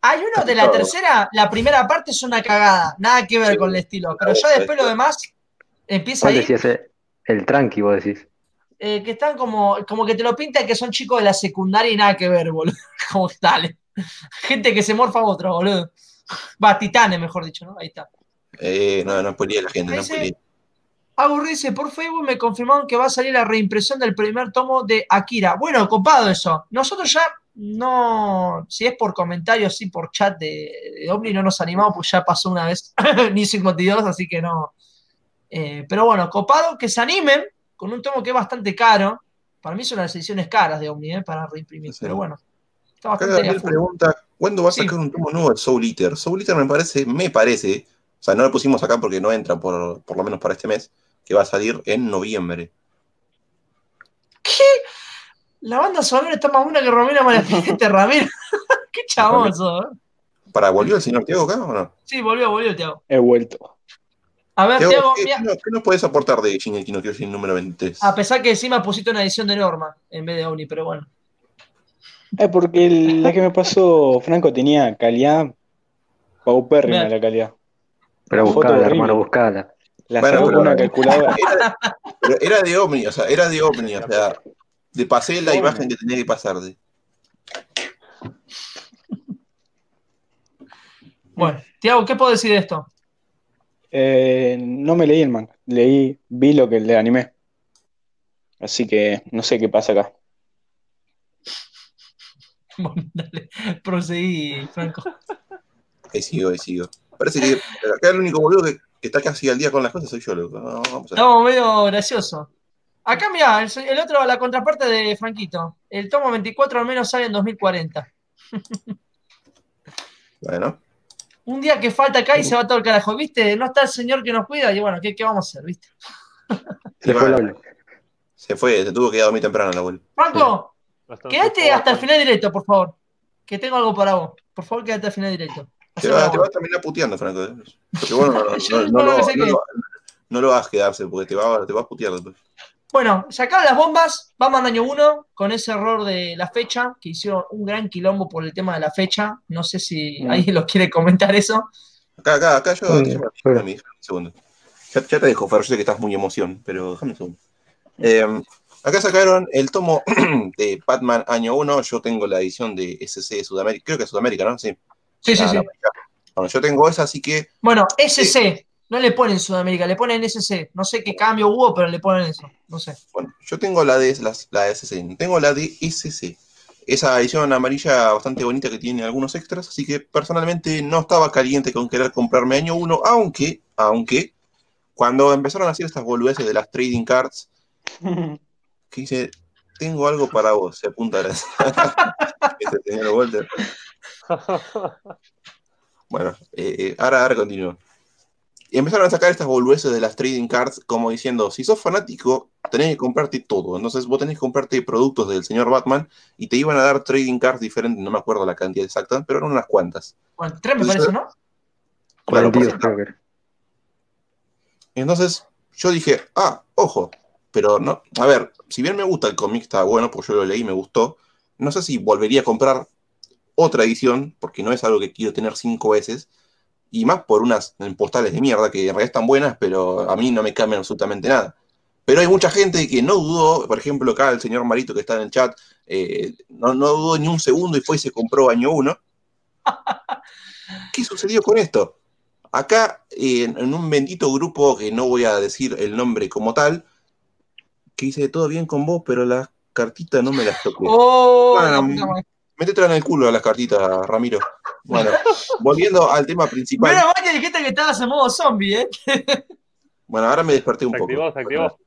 Hay uno de la tercera, la primera parte es una cagada, nada que ver Sí, con el estilo, pero ya después es- lo demás empieza ¿Cuál ahí, decías? eh? El tranqui, vos decís. eh, que están como, como que te lo pintan que son chicos de la secundaria y nada que ver, boludo. [LAUGHS] Como dale. Gente que se morfa a otra, boludo. Va, titanes, mejor dicho, ¿no? Ahí está. Eh, no, no spoilee la gente, no Ese- Agur dice, por Facebook me confirmaron que va a salir la reimpresión del primer tomo de Akira. Bueno, copado eso. Nosotros ya no, si es por comentarios, sí por chat de, de Omni, no nos animamos, pues ya pasó una vez, [COUGHS] ni 52, así que no. Eh, pero bueno, copado que se animen con un tomo que es bastante caro. Para mí son las ediciones caras de Omni, eh, para reimprimir. Sí. Pero bueno, está bastante pregunta, ¿cuándo va a Sí. sacar un tomo nuevo de Soul Eater? Soul Eater me parece, me parece, o sea, no lo pusimos acá porque no entra por, por lo menos para este mes, que va a salir en noviembre. ¿Qué? La banda sonora está más buena que Romero Malapiente, Ramiro. [LAUGHS] Qué chabón eh. ¿Para volvió el señor Tiago acá o no? Sí, volvió, volvió, Tiago. He vuelto. A ver, Tiago, ¿qué, mira, qué nos, puedes aportar de Shingeki no Kyojin número 23? a pesar que encima pusiste una edición de Norma en vez de Omni, pero bueno. Es porque el- la que me pasó Franco tenía calidad paupérrima la calidad. Pero buscala, hermano, buscala. La Bueno, pero- una calculadora. [LAUGHS] Era, pero era de Omni, o sea, era de Omni, o sea, le pasé la imagen que tenía que pasarle. Bueno, Tiago, ¿qué puedo decir de esto? Eh, no me leí el manga, leí, vi lo que le animé. Así que no sé qué pasa acá. [LAUGHS] Bueno, dale, proseguí, Franco. Ahí sigo, ahí sigo. Parece que acá el único boludo que, que está casi al día con las cosas soy yo, loco. No, vamos a ver. Estamos medio gracioso. Acá, mira, el, el otro, la contraparte de Franquito. El tomo 24 al menos sale en 2040. [LAUGHS] Bueno, Un día que falta acá y se va todo el carajo, ¿viste? No está el señor que nos cuida y bueno, ¿qué, qué vamos a hacer, viste? Se fue se fue, se tuvo que ir a dormir temprano el abuelo. Franco, Bastante quédate hasta el final directo, por favor. Que tengo algo para vos. Por favor, quédate al final directo. Te va, te va a terminar puteando, Franco. ¿eh? Porque bueno, no, no, [LAUGHS] Yo no, no lo, no lo hagas quedarse, porque te va, te va a putear después. Bueno, sacaron las bombas, Batman año 1, con ese error de la fecha, que hicieron un gran quilombo por el tema de la fecha. No sé si Mm. alguien los quiere comentar eso. Acá, acá, acá yo. Mm, déjame- bueno. déjame un segundo. Ya, ya te dejo, Fer, yo sé que estás muy emoción, pero déjame un segundo. Eh, acá sacaron el tomo [CLEARS THROAT] de Batman año 1. Yo tengo la edición de SC de Sudamérica, creo que es Sudamérica, ¿no? Sí. Sí, sí, sí. Bueno, yo tengo esa, así que Bueno, SC, no le ponen Sudamérica, le ponen SC. No sé qué cambio hubo, pero le ponen eso. No sé. Bueno, yo tengo la de la de SC, tengo la de SC. Esa edición amarilla bastante bonita que tiene algunos extras, así que personalmente no estaba caliente con querer comprarme año 1, aunque, aunque, cuando empezaron a hacer estas boludeces de las trading cards, que dice, tengo algo para vos, se apunta a la... [LAUGHS] este señor Walter. [LAUGHS] Bueno, eh, eh, ahora, ahora continúo. Y empezaron a sacar estas boludeces de las trading cards como diciendo, si sos fanático, tenés que comprarte todo. Entonces vos tenés que comprarte productos del señor Batman y te iban a dar trading cards diferentes, no me acuerdo la cantidad exacta, pero eran unas cuantas. Bueno, tres me parece, ¿no? Claro, 42 por- creo que era. Entonces yo dije, ah, ojo, pero no, a ver, si bien me gusta el cómic, está bueno, pues yo lo leí, me gustó, no sé si volvería a comprar otra edición, porque no es algo que quiero tener cinco veces, y más por unas postales de mierda que en realidad están buenas, pero a mí no me cambian absolutamente nada. Pero hay mucha gente que no dudó, por ejemplo, acá el señor Marito que está en el chat, eh, no, no dudó ni un segundo y fue y se compró año uno. ¿Qué sucedió con esto? Acá, eh, en, un bendito grupo que no voy a decir el nombre como tal, que dice todo bien con vos, pero las cartitas no me las toqué. Oh, Bueno. Métetela en el culo a las cartitas, Ramiro. Bueno, volviendo al tema principal. Mal que dijiste que estabas en modo zombie, ¿eh? [LAUGHS] Bueno, ahora me desperté un Se poco. activó, se activó.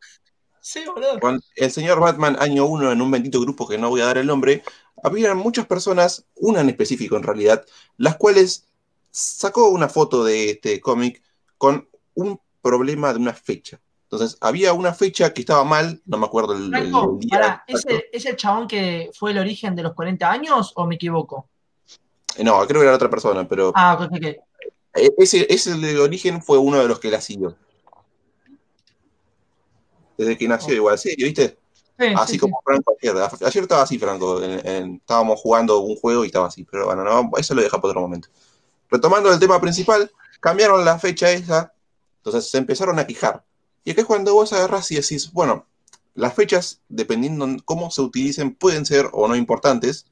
Sí, boludo. El señor Batman año 1 en un bendito grupo que no voy a dar el nombre, había muchas personas, una en específico en realidad, las cuales sacó una foto de este cómic con un problema de una fecha. Entonces, había una fecha que estaba mal, no me acuerdo el, Franco, el día. pará, exacto. ¿ese, ¿es el chabón que fue el origen de los 40 años o me equivoco? Eh, No, creo que era otra persona, pero Ah, ok, ok. eh, ese, ese de origen fue uno de los que la siguió. Desde que nació igual, serio, ¿viste? Sí, Así sí, como Franco ayer. Ayer estaba así, Franco. en- en- estábamos jugando un juego y estaba así. Pero bueno, no, eso lo deja para otro momento. Retomando el tema principal, cambiaron la fecha esa. Entonces se empezaron a quejar. Y acá es cuando vos agarrás y decís, bueno, las fechas, dependiendo en cómo se utilicen, pueden ser o no importantes.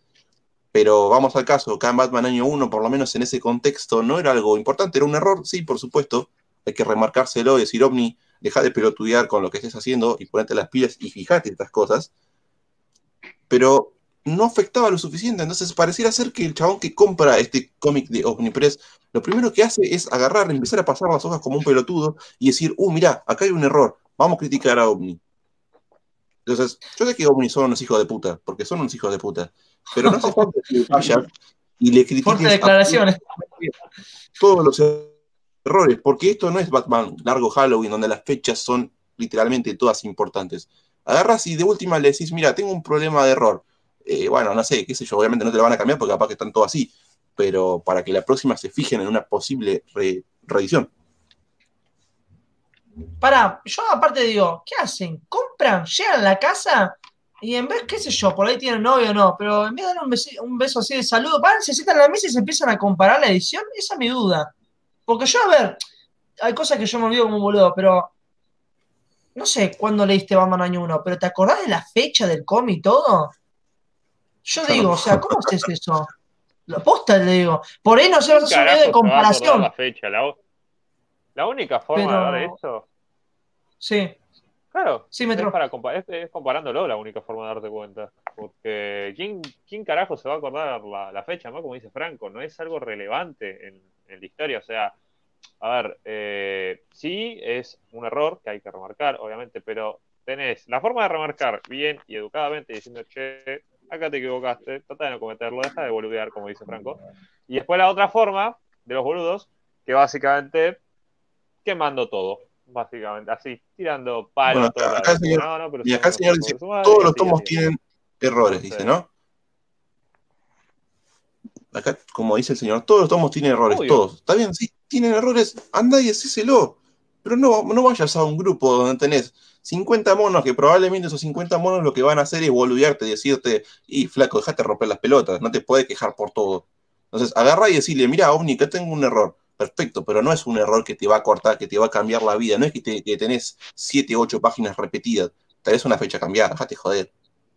Pero vamos al caso, acá en Batman año 1, por lo menos en ese contexto, no era algo importante, era un error, sí, por supuesto. Hay que remarcárselo y decir, Omni, deja de pelotudear con lo que estés haciendo y ponete las pilas y fijate estas cosas. Pero no afectaba lo suficiente, entonces pareciera ser que el chabón que compra este cómic de Omnipress, lo primero que hace es agarrar, empezar a pasar las hojas como un pelotudo y decir, uh, mira, acá hay un error, vamos a criticar a Omni. Entonces, yo sé que Omni son unos hijos de puta, porque son unos hijos de puta, pero no hace [LAUGHS] falta que y le critiques declaraciones. todos los errores, porque esto no es Batman largo Halloween, donde las fechas son literalmente todas importantes. Agarras y de última le decís, mira, tengo un problema de error. Eh, bueno, no sé, qué sé yo, obviamente no te lo van a cambiar porque capaz que están todos así, pero para que la próxima se fijen en una posible re- reedición. Pará, yo aparte digo, ¿qué hacen? ¿Compran? ¿Llegan a la casa? Y en vez, qué sé yo, por ahí tienen novio o no, pero en vez de dar un, besi- un beso así de saludo, van, se sientan a la mesa y se empiezan a comparar la edición, esa es mi duda. Porque yo, a ver, hay cosas que yo me olvido como un boludo, pero no sé cuándo leíste Batman año 1, pero ¿te acordás de la fecha del cómic y todo? Yo digo, o sea, ¿cómo haces eso? La posta le digo. Por ahí no se hacer un video de se va a acordar comparación. La, fecha. La, la única forma Pero- de dar eso Sí. Claro, Sí, es, Metro. para compa- es, es comparándolo la única forma de darte cuenta. Porque ¿quién, quién carajo se va a acordar la, la fecha? ¿no? Como dice Franco, no es algo relevante en, en la historia. O sea, a ver, eh, sí es un error que hay que remarcar, obviamente, pero tenés la forma de remarcar bien y educadamente diciendo, che, acá te equivocaste, trata de no cometerlo, deja de boludear, como dice Franco. Y después la otra forma de los boludos, que básicamente quemando todo. Básicamente, así, tirando palos. Bueno, acá el señor- No, no, pero Y acá señor dice, todos los así, tomos así. tienen errores, dice, ¿no? Acá, como dice el señor, todos los tomos tienen errores, Obvio. todos. Está bien, sí, tienen errores, anda y decíselo. Pero no, no vayas a un grupo donde tenés 50 monos que probablemente esos 50 monos lo que van a hacer es boludearte decirte, y flaco, dejate romper las pelotas, no te puedes quejar por todo. Entonces, agarra y decirle, mira, Omni, que tengo un error. Perfecto, pero no es un error que te va a cortar, que te va a cambiar la vida. No es que, te- que tenés 7, 8 páginas repetidas. Tenés una fecha cambiada, dejate joder.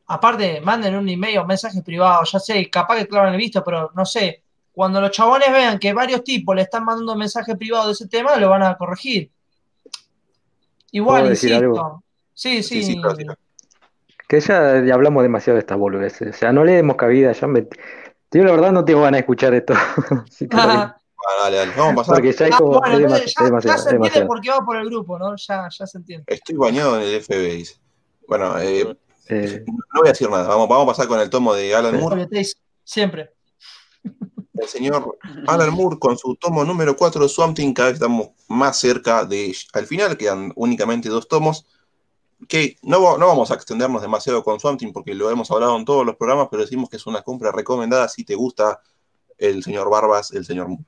Aparte, manden un email o mensaje privado, ya sé, capaz que clavan el visto, pero no sé. Cuando los chabones vean que varios tipos le están mandando mensaje privado de ese tema, lo van a corregir. Igual, ¿Puedo decir insisto. algo? Sí, sí. Sí, sí, claro, sí. Que ya, ya hablamos demasiado de estas boludeces. O sea, no le demos cabida. Ya me. Tío, la verdad no tengo ganas de escuchar esto. [LAUGHS] Sí. [LAUGHS] Ah, dale, dale, vamos a pasar. Porque ya hay ah, bueno, ya, ya demasiado, se entiende demasiado. por qué va por el grupo, ¿no? Ya, ya se entiende. Estoy bañado en el FBI. dice. Bueno, eh, Eh, no voy a decir nada. Vamos, vamos a pasar con el tomo de Alan. Moore. Siempre. El señor Alan Moore con su tomo número 4, Swamp Thing, cada vez estamos más cerca de al final, quedan únicamente dos tomos. Que no, no vamos a extendernos demasiado con Swamp Thing porque lo hemos hablado en todos los programas, pero decimos que es una compra recomendada si te gusta el señor Barbas, el señor Moore.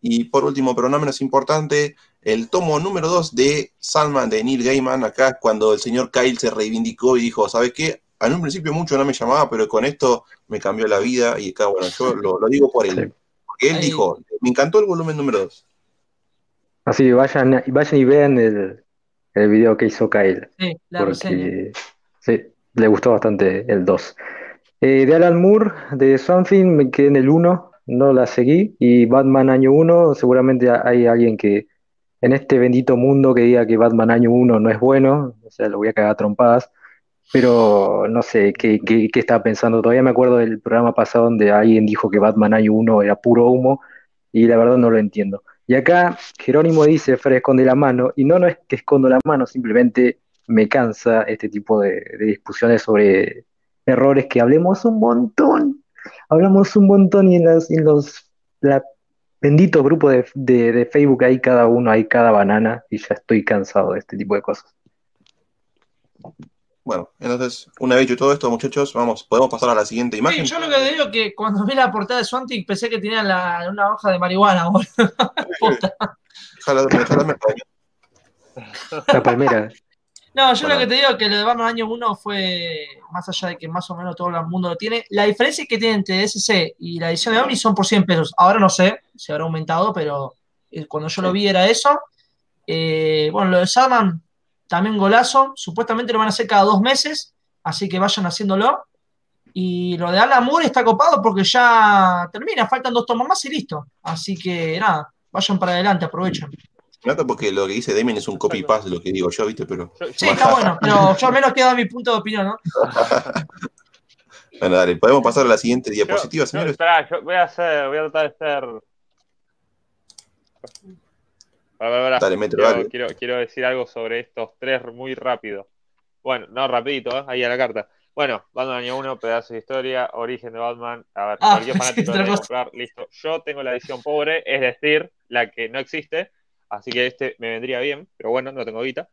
Y por último, pero no menos importante, el tomo número 2 de Salman de Neil Gaiman, acá es cuando el señor Kyle se reivindicó y dijo, ¿sabes qué? En un principio mucho no me llamaba, pero con esto me cambió la vida y acá, bueno, yo lo, lo digo por él. Sí. Porque él Ahí. dijo, me encantó el volumen número 2. así que vayan, vayan y vean el, el video que hizo Kyle. Sí, la porque sí, le gustó bastante el 2. Eh, de Alan Moore, de Something, me quedé en el 1, no la seguí. Y Batman Año 1, seguramente hay alguien que en este bendito mundo que diga que Batman Año 1 no es bueno, o sea, lo voy a cagar a trompadas. Pero no sé qué, qué, qué estaba pensando. Todavía me acuerdo del programa pasado donde alguien dijo que Batman Año 1 era puro humo, y la verdad no lo entiendo. Y acá Jerónimo dice, Fred esconde la mano, y no, no es que escondo la mano, simplemente me cansa este tipo de, discusiones sobre errores que hablemos un montón. Hablamos un montón y en, las, los benditos grupos de Facebook hay cada uno, hay cada banana, y ya estoy cansado de este tipo de cosas. Bueno, entonces, una vez hecho todo esto, muchachos, vamos, podemos pasar a la siguiente Sí, imagen. yo lo que te digo es que cuando vi la portada de Swantic pensé que tenía la, una hoja de marihuana, [LAUGHS] boludo. Déjala. La palmera. No, yo Bueno. lo que te digo es que lo de Batman año 1 fue, más allá de que más o menos todo el mundo lo tiene, la diferencia que tiene entre SC y la edición de Omni son por 100 pesos. Ahora no sé si habrá aumentado, pero eh, cuando yo lo vi era eso. Eh, bueno, lo de Sadman, también golazo. Supuestamente lo van a hacer cada dos meses, así que vayan haciéndolo. Y lo de Alan Moore está copado porque ya termina, faltan dos tomos más y listo. Así que nada, vayan para adelante, aprovechen. Nota porque lo que dice Damien es un copy-paste de lo que digo yo, ¿viste? Pero. Sí, está [LAUGHS] bueno, pero yo al menos queda mi punto de opinión, ¿no? [LAUGHS] Bueno, dale, podemos pasar a la siguiente diapositiva, yo- señores. esperá, yo voy a hacer, voy a tratar de ser. Dale, metro, quiero, dale. quiero, quiero decir algo sobre estos tres muy rápido. Bueno, no, rapidito, ¿eh? ahí a la carta. Bueno, Batman año 1, pedazo de historia, origen de Batman. A ver, Ah, cualquier [LAUGHS] fanático lo comprar, listo. Yo tengo la edición pobre, es decir, la que no existe, así que este me vendría bien, pero bueno, no tengo guita.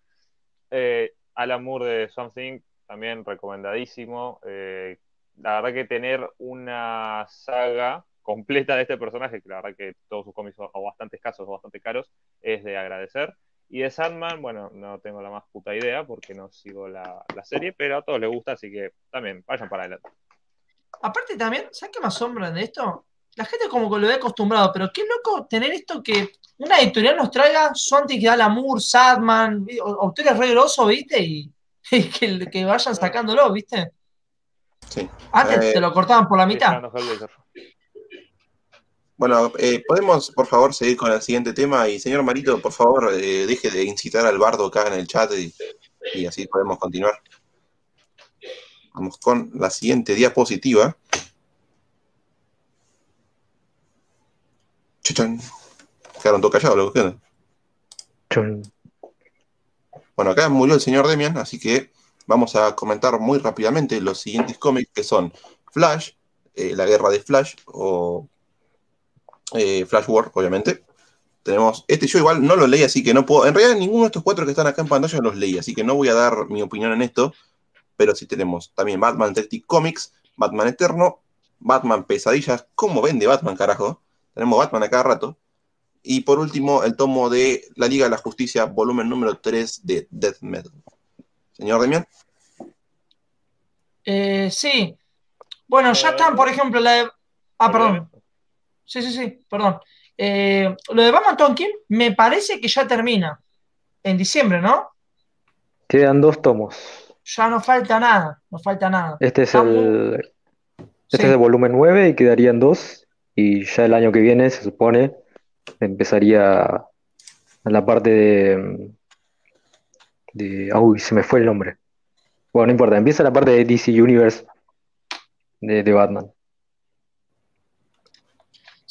Eh, Alan Moore de Something, también recomendadísimo. Eh, la verdad que tener una saga completa de este personaje, que la verdad que todos sus cómics son o bastante escasos o bastante caros, es de agradecer. Y de Sandman, bueno, no tengo la más puta idea porque no sigo la, la serie, pero a todos les gusta, así que también vayan para adelante. Aparte también, ¿sabes qué me asombra de esto? La gente como que lo ve acostumbrado, pero qué loco tener esto que una editorial nos traiga Swantic, Alan Moore, Sadman, autores re grosos, ¿viste? Y, [LAUGHS] y que, que vayan sacándolo, ¿viste? Sí. Antes Eh, te lo cortaban por la mitad. Bueno, eh, podemos, por favor, seguir con el siguiente tema. Y señor Marito, por favor, eh, deje de incitar al bardo acá en el chat y y así podemos continuar. Vamos con la siguiente diapositiva. Chuchan. Quedaron todos callados, lo que. Bueno, acá murió el señor Demian, así que vamos a comentar muy rápidamente los siguientes cómics que son Flash, eh, la guerra de Flash, o eh, obviamente. Tenemos, este yo igual no lo leí, así que no puedo, en realidad ninguno de estos cuatro que están acá en pantalla los leí, así que no voy a dar mi opinión en esto, pero sí tenemos también Batman Detective Comics, Batman Eterno, Batman Pesadillas, ¿cómo vende Batman, carajo? Tenemos Batman a cada rato. Y por último, el tomo de La Liga de la Justicia, volumen número 3 de Death Metal. Señor Demian. Eh, sí. Bueno, ya están, por ejemplo, la. Ah, perdón. Sí, sí, sí, perdón. Eh, lo de Batman Tonkin me parece que ya termina. En diciembre, ¿no? Quedan dos tomos. Ya no falta nada. No falta nada. Este es el, este Sí. es el volumen 9 y quedarían dos. Y ya el año que viene, se supone, empezaría la parte de, de... Uy, se me fue el nombre. Bueno, no importa, empieza la parte de DC Universe de, de Batman.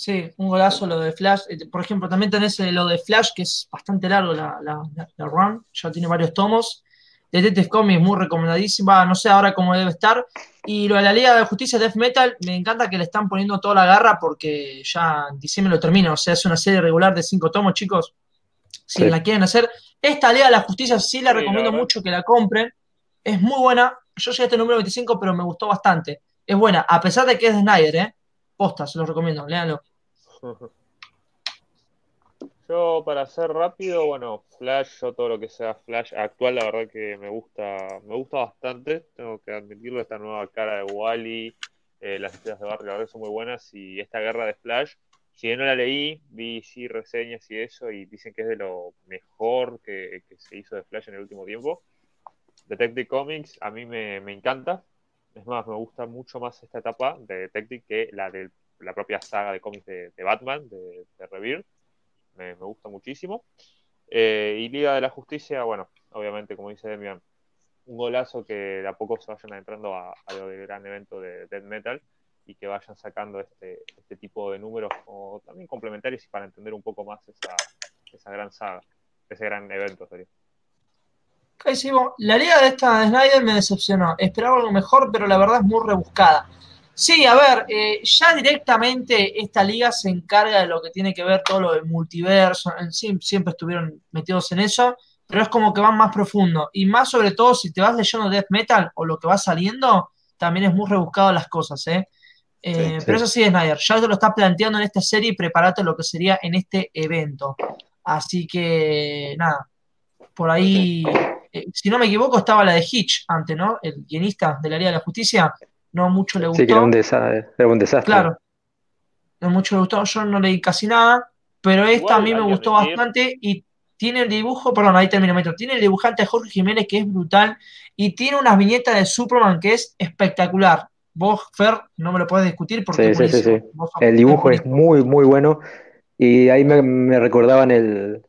Sí, un golazo lo de Flash. Eh, Por ejemplo, también tenés eh, lo de Flash, que es bastante largo la, la, la- run, ya tiene varios tomos. Detective Comics, muy recomendadísima, no sé ahora cómo debe estar. Y lo de la Liga de Justicia Death Metal, me encanta que le están poniendo toda la garra porque ya en diciembre lo termina. O sea, es una serie regular de cinco tomos, chicos. Si Sí. la quieren hacer, esta Liga de la Justicia sí la Sí, recomiendo mucho que la compren. Es muy buena. Yo llegué a este número 25, pero me gustó bastante. Es buena, a pesar de que es de Snyder, ¿eh? Posta, se los recomiendo, léanlo. [LAUGHS] Yo, para ser rápido, bueno, Flash, yo todo lo que sea Flash actual, la verdad que me gusta, me gusta bastante. Tengo que admitirlo, esta nueva cara de Wally, eh, las historias de Barry, la verdad son muy buenas. Y esta guerra de Flash, si no la leí, vi sí reseñas y eso, y dicen que es de lo mejor que, que se hizo de Flash en el último tiempo. Detective Comics a mí me, me encanta. Es más, me gusta mucho más esta etapa de Detective que la de la propia saga de cómics de, Batman, de, de Rebirth me, me gusta muchísimo. Eh, y Liga de la Justicia, bueno, obviamente, como dice Demian, un golazo que de a poco se vayan adentrando a, a lo del gran evento de Dead Metal y que vayan sacando este, este tipo de números como también complementarios y para entender un poco más esa, esa gran saga, ese gran evento. sería. La liga de esta de Snyder me decepcionó. Esperaba algo mejor, pero la verdad es muy rebuscada. Sí, a ver, eh, ya directamente esta liga se encarga de lo que tiene que ver todo lo del multiverso. En sí, siempre estuvieron metidos en eso, pero es como que van más profundo. Y más sobre todo si te vas leyendo Death Metal o lo que va saliendo, también es muy rebuscado las cosas, ¿eh? Eh, Sí, pero eso sí, Snyder, ya te lo está planteando en esta serie y prepárate lo que sería en este evento. Así que, nada, por ahí, eh, si no me equivoco, estaba la de Hitch antes, ¿no? El guionista de la Liga de la Justicia, no mucho le Sí, que era gustó. un desa- era un desastre. Claro, no mucho le gustó, yo no leí casi nada, pero esta Igual a mí me gustó bastante y tiene el dibujo, perdón, ahí termino, Metro, tiene el dibujante Jorge Jiménez que es brutal y tiene unas viñetas de Superman que es espectacular. Vos, Fer, no me lo puedes discutir porque Sí, es sí, sí, buenísimo. sí. Vos sos- El dibujo es muy, muy bueno. Y ahí me, me recordaban el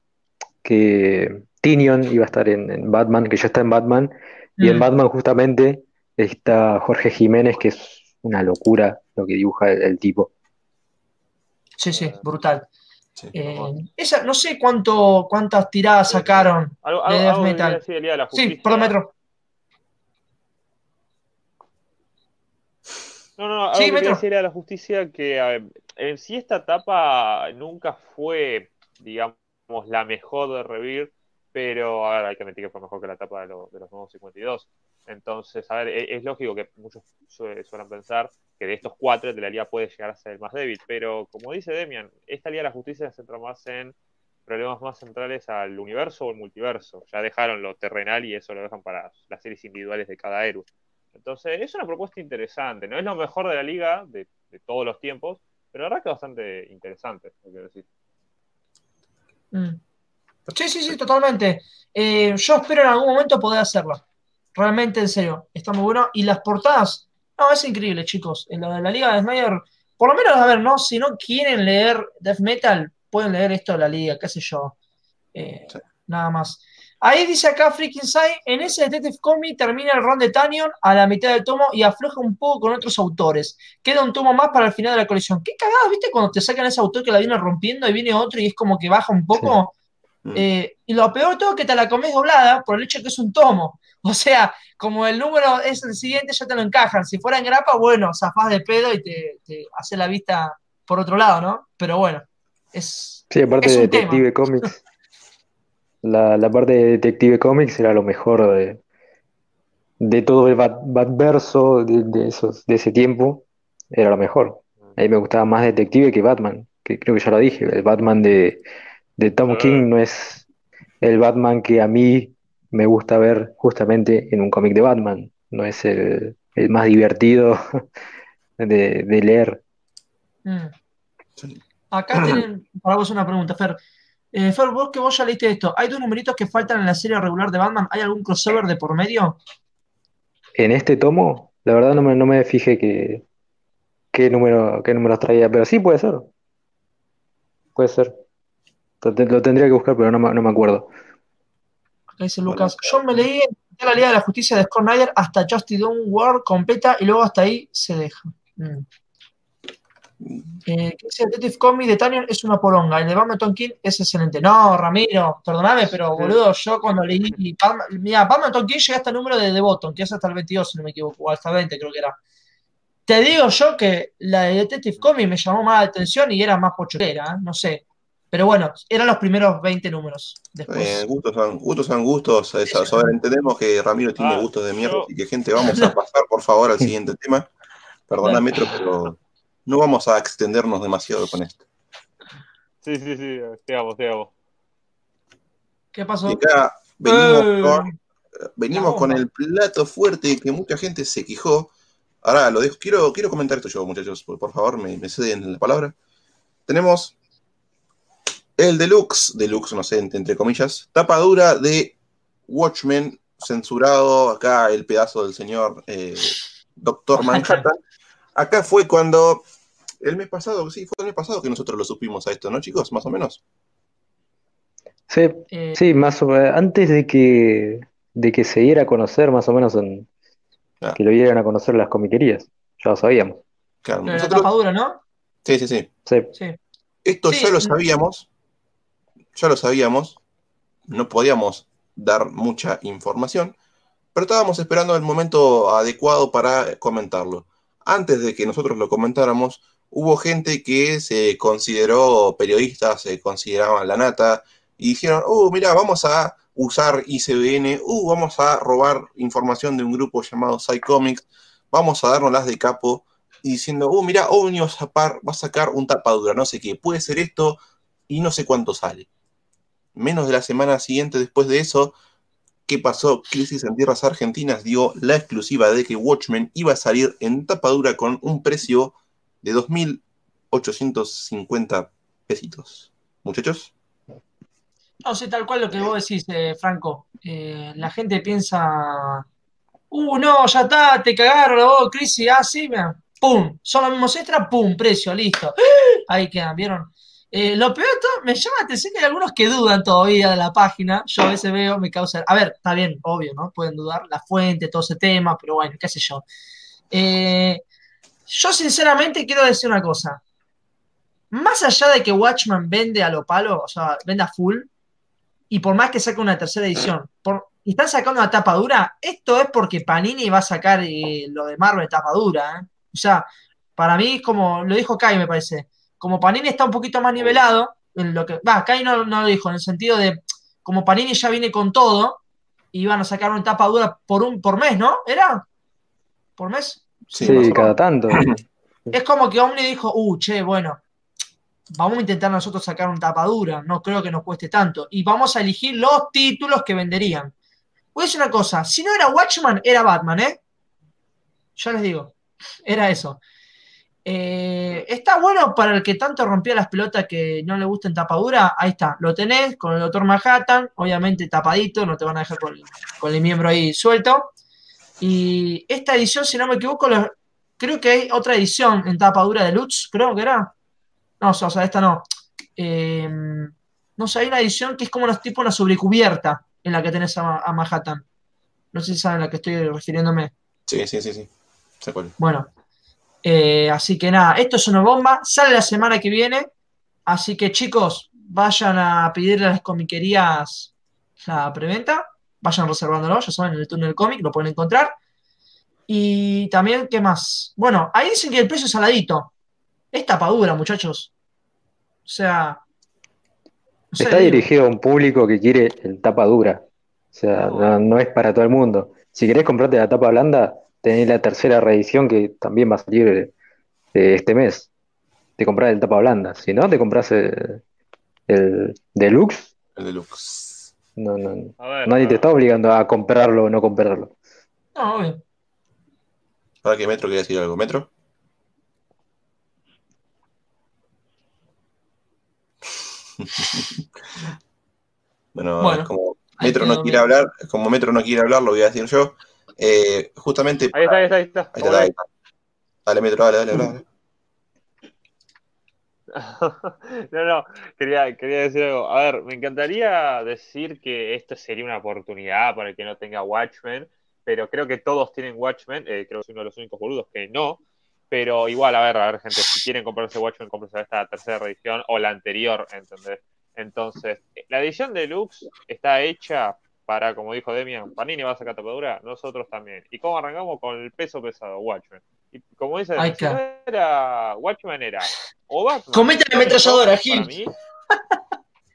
que Tinion iba a estar en, en Batman, que ya está en Batman. Y en Mm. Batman justamente está Jorge Jiménez, que es una locura lo que dibuja el, el tipo. Sí, sí, brutal. Sí. Eh, esa, no sé cuánto, cuántas tiradas sacaron Algo, de algo, Death algo que Metal. de de la Sí, perdón, Metro. No, no, algo Sí, que decir a la justicia que eh, en sí esta etapa nunca fue, digamos, la mejor de Revir, pero a hay que admitir que fue mejor que la etapa de, lo- de los nuevos 52. Entonces, a ver, e- es, lógico que muchos su- suelen pensar que de estos cuatro de la liga puede llegar a ser el más débil, pero como dice Demian, esta Liga de la Justicia se centra más en problemas más centrales al universo o el multiverso. Ya dejaron lo terrenal y eso lo dejan para las series individuales de cada héroe. Entonces, es una propuesta interesante. No es lo mejor de la liga de, de todos los tiempos, pero la verdad que bastante interesante, hay que decir. Mm. Sí, sí, sí, totalmente. Eh, yo espero en algún momento poder hacerlo. Realmente, en serio, está muy bueno. Y las portadas, no, es increíble, chicos. En lo de la Liga de Snyder, por lo menos, a ver, no, si no quieren leer Death Metal, pueden leer esto de la Liga, qué sé yo. Eh, Sí. Nada más. Ahí dice acá Freaking Side, en ese Detective Comic termina el run de Tanyon a la mitad del tomo y afloja un poco con otros autores. Queda un tomo más para el final de la colección. Qué cagada, ¿viste? Cuando te sacan ese autor que la viene rompiendo y viene otro y es como que baja un poco. Mm. Eh, y lo peor de todo es que te la comes doblada por el hecho de que es un tomo. [LAUGHS] O sea, como el número es el siguiente, ya te lo encajan. Si fuera en grapa, bueno, zafás de pedo y te, te hace la vista por otro lado, ¿no? Pero bueno, es. Sí, aparte Es de un tema. Detective Comics, [LAUGHS] la, la parte de Detective Comics era lo mejor de, de todo el Bat, Batverso de, de esos, de ese tiempo, era lo mejor. A mí me gustaba más Detective que Batman, que creo que ya lo dije, el Batman de, de Tom Ah. King no es el Batman que a mí me gusta ver justamente en un cómic de Batman, no es el, el más divertido [LAUGHS] de, de leer. Mm. Acá [CLEARS THROAT] tienen para vos una pregunta, Fer. Eh, Fer, vos que vos ya leíste esto, ¿hay dos numeritos que faltan en la serie regular de Batman? ¿Hay algún crossover de por medio? En este tomo, la verdad no me, no me fijé que, qué número, qué números traía, pero sí puede ser. Puede ser. Lo, te- lo tendría que buscar, pero no me, no me acuerdo. Acá dice Lucas. Yo me leí la Liga de la Justicia de Scott Snyder hasta Justice Dawn War completa y luego hasta ahí se deja. Mm. Eh, ¿qué dice Detective Comics de Tanyon es una poronga. El de Batman Tom King es excelente. No, Ramiro, perdóname, pero boludo, yo cuando leí Batman, mira, Batman Tom King llega hasta el número de The Bottom, que es hasta el 22, si no me equivoco, o hasta el 20 creo que era. Te digo yo que la de Detective Comics me llamó más la atención y era más pochotera, ¿eh? no sé. Pero bueno, eran los primeros 20 números. Después. Eh, gustos son gustos. Son gustos sobre- entendemos que Ramiro tiene Ah, gustos de mierda, yo- así que gente, vamos a [LAUGHS] pasar por favor al siguiente tema. Perdona, Metro, pero no vamos a extendernos demasiado con esto. Sí, sí, sí, sigamos, sigamos. ¿Qué pasó? Y acá venimos Eh, con, venimos el plato fuerte que mucha gente se quejó. Ahora lo dejo, quiero, quiero comentar esto yo, muchachos, por, por favor, me, me ceden la palabra. Tenemos el deluxe, deluxe, no sé, entre, comillas, tapa dura de Watchmen, censurado acá el pedazo del señor eh, Doctor Manhattan. [LAUGHS] Acá fue cuando, el mes pasado, sí, fue el mes pasado que nosotros lo supimos a esto, ¿no, chicos? Más o menos. Sí, Eh, sí, más o menos, antes de que, de que se diera a conocer, más o menos, en, Ah. que lo dieran a conocer las comiquerías, ya lo sabíamos. Claro, de la nosotros, tapa dura, ¿no? sí, sí, sí. Sí, Sí. Esto Sí, ya lo mm. sabíamos, ya lo sabíamos, no podíamos dar mucha información, pero estábamos esperando el momento adecuado para comentarlo. Antes de que nosotros lo comentáramos, hubo gente que se consideró periodistas, se consideraban la nata, y dijeron, oh, mira, vamos a usar ICBN, uh, vamos a robar información de un grupo llamado Psycomics, vamos a darnos las de capo, diciendo, oh, mira, sacar, va a sacar un tapadura, no sé qué, puede ser esto, y no sé cuánto sale. Menos de la semana siguiente después de eso, ¿qué pasó? Crisis en Tierras Argentinas dio la exclusiva de que Watchmen iba a salir en tapadura con un precio de 2.850 pesitos. Muchachos, No sé, tal cual lo que vos decís, eh, Franco. Eh, la gente piensa, uh, no, ya está, te cagaron, oh, crisis, ah, sí, mira, pum, son los mismos extras, pum, precio, listo. [GASPS] Ahí quedan, ¿vieron? Eh, lo peor de todo, me llama la atención que hay algunos que dudan todavía de la página. Yo a veces veo, me causa. A ver, está bien, obvio, ¿no? Pueden dudar la fuente, todo ese tema, pero bueno, qué sé yo. Eh, yo, sinceramente, quiero decir una cosa. Más allá de que Watchman vende a lo palo, o sea, venda full, y por más que saque una tercera edición, por, y están sacando una tapa dura, esto es porque Panini va a sacar eh, lo de Marvel tapa dura. ¿eh? O sea, para mí es como, lo dijo Kai, me parece, como Panini está un poquito más nivelado, en lo que, va, Kai no, no lo dijo, en el sentido de, como Panini ya viene con todo, y van a sacar una tapa dura por un por mes, ¿no? ¿Era? ¿Por mes? sí, sí, cada tanto. [CLEARS THROAT] Es como que Omni dijo, uh, che, bueno, vamos a intentar nosotros sacar un tapadura, no creo que nos cueste tanto. Y vamos a elegir los títulos que venderían. Voy a decir una cosa, si no era Watchman, era Batman, ¿eh? Ya les digo, era eso. Eh, está bueno para el que tanto rompía las pelotas que no le gusten tapadura, ahí está, lo tenés con el Doctor Manhattan, obviamente tapadito, no te van a dejar con, con el miembro ahí suelto. Y esta edición, si no me equivoco, lo- creo que hay otra edición en tapadura de Lutz, creo que era. No, o sea, esta no. Eh, no sé, hay una edición que es como una, tipo una sobrecubierta en la que tenés a, a Manhattan. No sé si saben a la que estoy refiriéndome. Sí, sí, sí, sí. Bueno, eh, así que nada, esto es una bomba. Sale la semana que viene. Así que chicos, vayan a pedirle a las comiquerías la preventa. Vayan reservándolo, ya saben, en el túnel cómic lo pueden encontrar. Y también, ¿qué más? Bueno, ahí dicen que el precio es saladito. Es tapadura, muchachos. O sea. no sé, Está digo, dirigido a un público que quiere el tapa dura. O sea, no, no es para todo el mundo. Si querés comprarte la tapa blanda, tenés la tercera reedición que también va a salir eh, eh, este mes. Te compras el tapa blanda. Si no, te compras el, el deluxe. El deluxe. No, no, A ver, nadie a te está obligando a comprarlo o no comprarlo. No. ¿Para qué Metro quería decir algo? ¿Metro? [LAUGHS] bueno, Bueno, como Metro no quiere hablar, como Metro no quiere hablar, lo voy a decir yo. Eh, justamente. Ahí está, ahí está, ahí está. Ahí está, ahí está. Dale, Metro, dale, dale, dale. [LAUGHS] No, no, quería, quería decir algo. A ver, me encantaría decir que esto sería una oportunidad para el que no tenga Watchmen, pero creo que todos tienen Watchmen, eh, creo que soy uno de los únicos boludos que no. Pero igual, a ver, a ver, gente, si quieren comprarse Watchmen, cómprense esta tercera edición o la anterior, ¿entendés? Entonces, la edición deluxe está hecha para, como dijo Demian, Panini va a sacar tapadura, nosotros también. ¿Y cómo arrancamos? Con el peso pesado, Watchmen. Y como dice, si no era Watchmen, era o Batman. Comete la ametralladora, Gil. mí,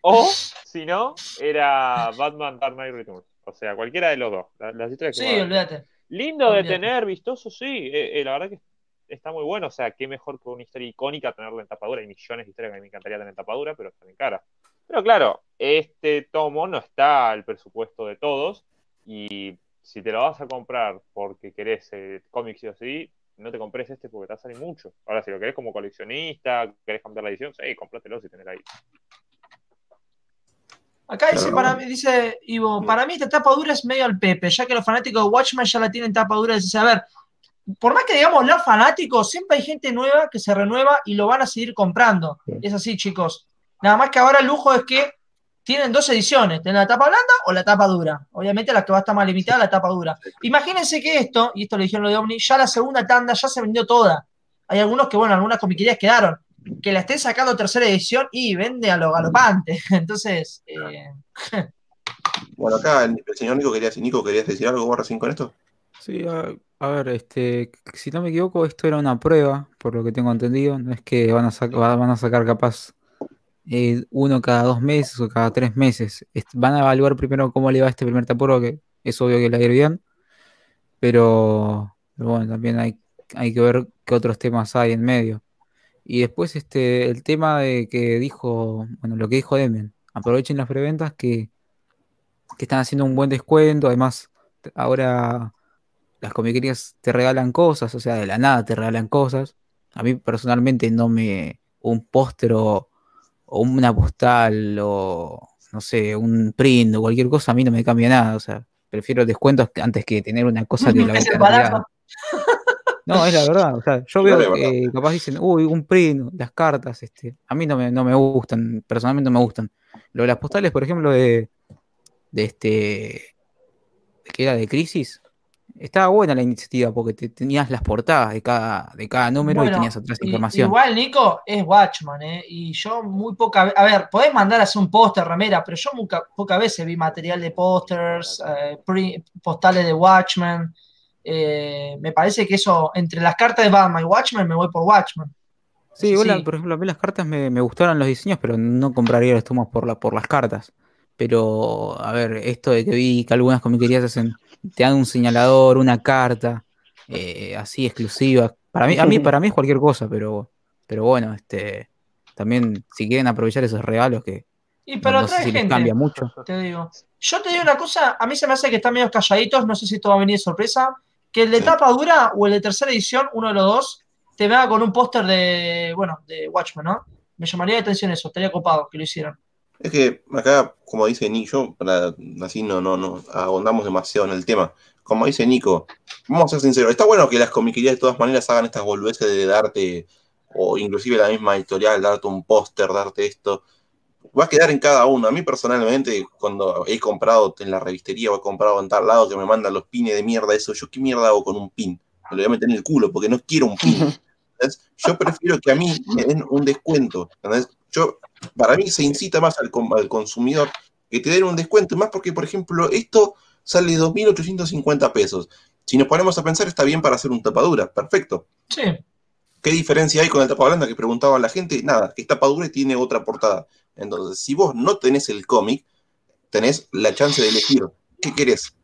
O, si no, era Batman Dark Knight Returns. O sea, cualquiera de los dos. la- Las historias Sí, olvídate. Lindo de tener, vistoso, sí. Eh, eh, la verdad que está muy bueno. O sea, qué mejor que una historia icónica tenerla en tapadura. Hay millones de historias que a mí me encantaría tener en tapadura, pero están en cara. Pero claro, este tomo no está al presupuesto de todos. Y si te lo vas a comprar porque querés eh, cómics y así, no te compres este porque te va a salir mucho. Ahora, si lo querés como coleccionista, querés cambiar la edición, sí, cómpratelo si tenés ahí. Acá dice, para mí, dice Ivo, para mí esta tapa dura es medio al Pepe, ya que los fanáticos de Watchmen ya la tienen tapa dura. Dice, a ver, por más que digamos los fanáticos, siempre hay gente nueva que se renueva y lo van a seguir comprando. Es así, chicos. Nada más que ahora el lujo es que tienen dos ediciones, tienen la tapa blanda o la tapa dura. Obviamente la que va a estar más limitada, la tapa dura. Imagínense que esto, y esto lo dijeron lo de Omni, ya la segunda tanda ya se vendió toda. Hay algunos que, bueno, algunas comiquerías quedaron. Que la estén sacando tercera edición y vende a lo galopante. [LAUGHS] Entonces, eh, [LAUGHS] Bueno, acá el, señor Nico quería decir, Nico, ¿querías decir algo vos recién con esto? Sí, a, a ver, este, si no me equivoco, esto era una prueba, por lo que tengo entendido. No es que van a, van a sacar capaz eh, uno cada dos meses o cada tres meses. Van a evaluar primero cómo le va este primer tapuro, que es obvio que le va bien. Pero, bueno, también hay, hay que ver qué otros temas hay en medio. Y después este, el tema de que dijo, bueno, lo que dijo Demian, aprovechen las preventas que, que están haciendo un buen descuento. Además, ahora las comiquerías te regalan cosas, o sea, de la nada te regalan cosas. A mí personalmente no me. Un póster o una postal o no sé, un print o cualquier cosa, a mí no me cambia nada. O sea, prefiero descuentos antes que tener una cosa que [LAUGHS] la Es el voy a cambiar. barato. No, es la verdad. O sea, yo veo que capaz dicen, uy, un print, las cartas, este. A mí no me, no me gustan, personalmente no me gustan. Lo de las postales, por ejemplo, de, de este. que era de Crisis. Estaba buena la iniciativa porque te- tenías las portadas de cada, de cada número y tenías atrás i- información. Igual, Nico, es Watchman, ¿eh? Y yo muy poca A ver, podés mandar a hacer un póster, remera, pero yo mucha, pocas veces vi material de pósters, eh, postales de Watchman. Eh, me parece que eso, entre las cartas de Batman y Watchmen, me voy por Watchmen. Sí, igual, sí. por ejemplo, a mí las cartas me, me gustaron los diseños, pero no compraría los tomos por, la, por las cartas. Pero, a ver, esto de que vi que algunas comiquerías hacen, te dan un señalador, una carta, eh, así exclusiva. Para mí, a mí, para mí es cualquier cosa, pero, pero bueno, este, también si quieren aprovechar esos regalos que Y pero no sé si gente, cambia mucho. te digo. Yo te digo una cosa, a mí se me hace que están medio calladitos, no sé si esto va a venir de sorpresa, que el de Sí. tapa dura o el de tercera edición, uno de los dos, te venga con un póster de, bueno, de Watchmen, ¿no? Me llamaría la atención eso, estaría copado que lo hicieran. Es que acá, como dice Nico, yo, para, así no, no, no ahondamos demasiado en el tema. Como dice Nico, vamos a ser sinceros, está bueno que las comiquerías de todas maneras hagan estas boludeces de darte, o inclusive la misma editorial, darte un póster, darte esto. va a quedar en cada uno. A mí personalmente, cuando he comprado en la revistería o he comprado en tal lado que me mandan los pines de mierda, eso, yo qué mierda hago con un pin. Me lo voy a meter en el culo porque no quiero un pin. [LAUGHS] ¿entendés? Yo prefiero que a mí me den un descuento. ¿entendés? Yo, para mí se incita más al, consumidor que te den un descuento, más porque, por ejemplo, esto sale 2.850 pesos. Si nos ponemos a pensar, está bien para hacer un tapadura, perfecto. Sí. ¿Qué diferencia hay con el tapa blanda que preguntaba la gente? Nada, que es tapa dura y tiene otra portada. Entonces, si vos no tenés el cómic, tenés la chance de elegir qué querés.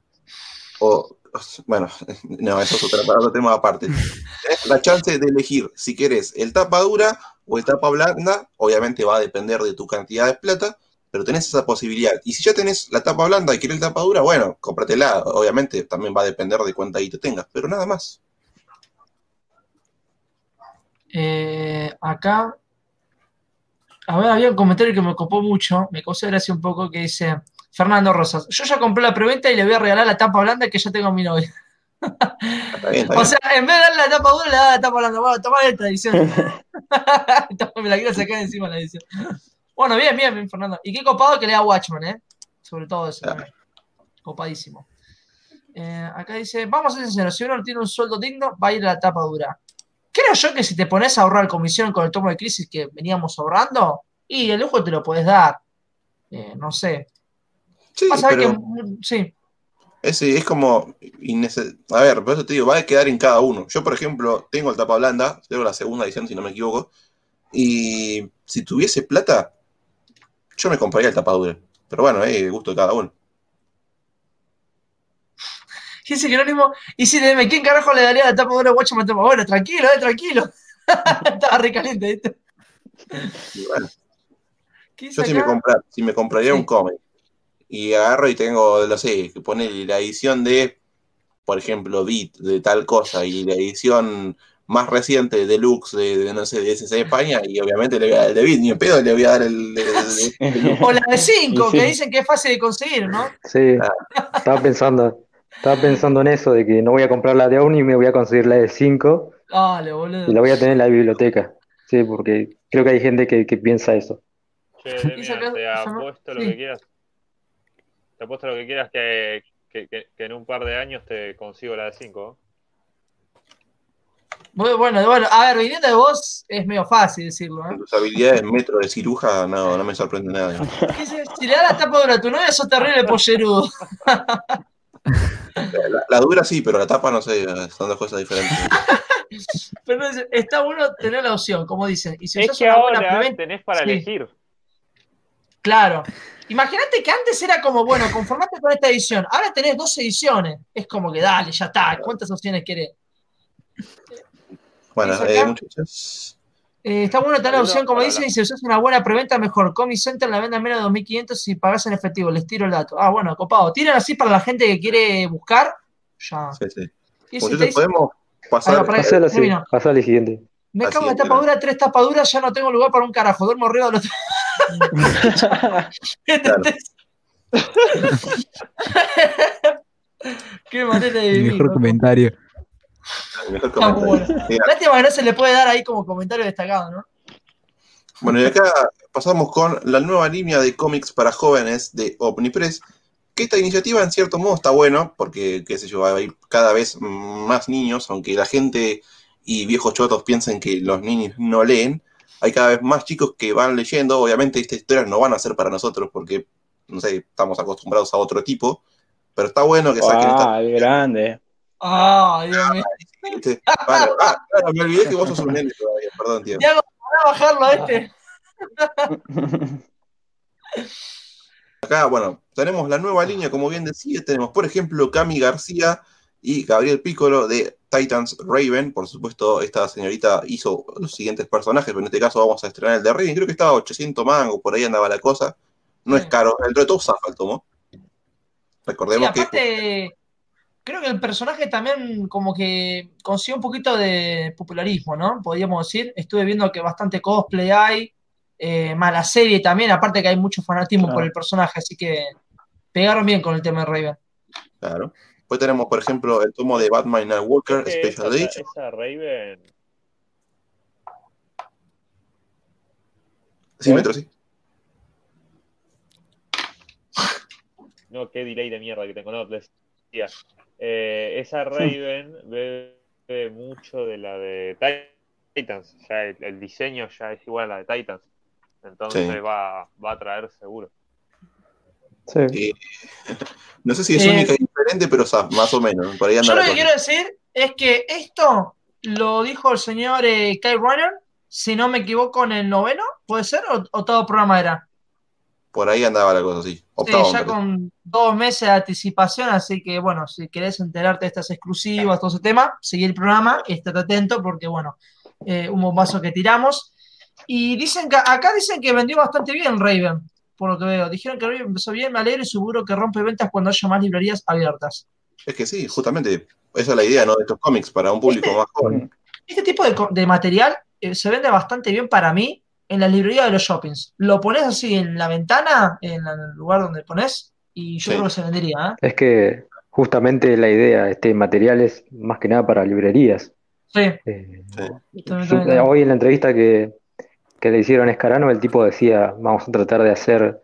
O, bueno, [LAUGHS] no, eso es otro tema aparte. [LAUGHS] Tenés la chance de elegir si querés el tapa dura o el tapa blanda. Obviamente va a depender de tu cantidad de plata, pero tenés esa posibilidad. Y si ya tenés la tapa blanda y querés el tapa dura, bueno, cómpratela. Obviamente también va a depender de cuánta te tengas, pero nada más. Eh, acá. A ver, había un comentario que me copó mucho, me causó gracia un poco, que dice Fernando Rosas. Yo ya compré la preventa y le voy a regalar la tapa blanda que ya tengo a mi novia. Está bien, está O sea, en vez de darle la tapa dura, le da la tapa blanda. Bueno, toma esta edición. [LAUGHS] Me la quiero sacar encima la edición. Bueno, bien, bien, bien, Fernando. Y qué copado que lea Watchman, ¿eh? Sobre todo eso. Claro. también. Copadísimo. Eh, acá dice, vamos a ser sinceros, si uno no tiene un sueldo digno, va a ir a la tapa dura. Creo yo que si te pones a ahorrar comisión con el tomo de crisis que veníamos ahorrando, y el lujo te lo puedes dar. Eh, no sé. Sí, Vas a ver pero- que. mm, Sí, Ese es como. A ver, por eso te digo, va a quedar en cada uno. Yo, por ejemplo, tengo el tapa blanda, tengo la segunda edición, si no me equivoco. Y si tuviese plata, yo me compraría el tapa dura. Pero bueno, eh, gusto de cada uno. Dice Jerónimo, y si le ¿quién carajo le daría la tapa dura a Watchman? Bueno, tranquilo, eh, tranquilo. [LAUGHS] Estaba re caliente, ¿viste? Y bueno, ¿Qué dice yo si me, acá? compra- si me compraría Sí. un cómic y agarro y tengo, no sé, que pone la edición de, por ejemplo, Beat de tal cosa y la edición más reciente deluxe de, de, no sé, de SC de España y obviamente le voy a dar el de Beat, ni en pedo le voy a dar el de, [LAUGHS] de- O la de 5, Y sí. que dicen que es fácil de conseguir, ¿no? Sí, estaba pensando, estaba pensando en eso, de que no voy a comprar la de Omni y me voy a conseguir la de 5 Dale, y boludo. la voy a tener en la biblioteca. Sí, porque creo que hay gente que, que piensa eso. Che, Demian, te apuesto lo sí. que quieras. Te apuesto lo que quieras que, que, que- que en un par de años te consigo la de 5. Bueno, bueno, bueno, a ver, viniendo de vos es medio fácil decirlo, ¿eh? tus habilidades metro de ciruja, no, no me sorprende nada. Si le das la tapa dura a tu novia, sos terrible pollerudo. [LAUGHS] La, la dura sí, pero la tapa no sé, son dos cosas diferentes. [LAUGHS] Pero no dice, está bueno tener la opción, como dicen. Y si Es que buena ahora tenés para Sí. elegir. claro. Imagínate que antes era como, bueno, conformate con esta edición. Ahora tenés dos ediciones. Es como que dale, ya está. ¿Cuántas opciones querés? Bueno, eh, muchachos. Eh, está bueno tener la opción, como dicen, y si usás una buena preventa, mejor. Comic Center la vende a menos de 2.500 si pagás en efectivo. Les tiro el dato. Ah, bueno, copado. Tiren así para la gente que quiere buscar. Ya. Sí, sí. Y si podemos pasar. así, pasale al siguiente. Me así cago en es, tapadura, tres tapaduras, ya no tengo lugar para un carajo. Duermo arriba de los. [LAUGHS] ¿Entendés? [LAUGHS] Qué manera de vivir. Mejor comentario. Mejor Está comentario. bueno. Lástima que no se le puede dar ahí como comentario destacado, ¿no? Bueno, y acá pasamos con la nueva línea de cómics para jóvenes de Omnipress. Que esta iniciativa, en cierto modo, está bueno, porque, qué sé yo, va a ir cada vez más niños, aunque la gente y viejos chotos piensen que los niños no leen. Hay cada vez más chicos que van leyendo. Obviamente, estas historias no van a ser para nosotros, porque, no sé, estamos acostumbrados a otro tipo. Pero está bueno que saquen esta. Ah, qué grande. Ay, Dios mío. ah, claro, me olvidé que vos sos un nene todavía, perdón, tío. Diego, para bajarlo a este. Acá, bueno, tenemos la nueva línea, como bien decía, tenemos, por ejemplo, Cami García y Gabriel Piccolo de Titans Raven. Por supuesto, esta señorita hizo los siguientes personajes, pero en este caso vamos a estrenar el de Raven. Creo que estaba a 800 mangos, por ahí andaba la cosa. No Sí. es caro, dentro de todo zafa el tomo. Sí, Recordemos que aparte, creo que el personaje también como que consiguió un poquito de popularismo, ¿no? Podríamos decir. Estuve viendo que bastante cosplay hay, eh, más la serie también, aparte que hay mucho fanatismo Claro. por el personaje, así que pegaron bien con el tema de Raven. Claro. Después tenemos, por ejemplo, el tomo de Batman Night Walker, Es Special esa, Edition. esa Raven. Sí, ¿Eh? Metro, sí. no, qué delay de mierda que tengo, no, les decía. Eh, esa Raven bebe mucho de la de Titans, ya el, el diseño ya es igual a la de Titans, entonces Sí. va, va a traer seguro. Sí. Eh, no sé si es Eh, única y diferente, pero o sea, más o menos. Por ahí anda Yo lo que quiero decir es que esto lo dijo el señor eh, Kyle Runner, si no me equivoco, en el noveno, ¿puede ser? ¿O, o todo programa era? Por ahí andaba la cosa, sí. Sí, Octavo, ya con dos meses de anticipación, así que bueno, si querés enterarte de estas exclusivas, todo ese tema, seguí el programa, estate atento porque bueno, eh, un bombazo que tiramos. Y dicen que acá dicen que vendió bastante bien Raven, por lo que veo. Dijeron que empezó bien, me alegro y seguro que rompe ventas cuando haya más librerías abiertas. Es que sí, justamente. Esa es la idea, ¿no? De estos cómics para un público más joven. Este tipo de, material eh, se vende bastante bien para mí en la librería de los shoppings. Lo pones así en la ventana, en el lugar donde pones, y yo Sí. creo que se vendería, ¿eh? Es que justamente la idea, este material es más que nada para librerías. Sí. Eh, Sí. También, Yo- también. hoy en la entrevista que, que le hicieron a Escarano, el tipo decía, vamos a tratar de hacer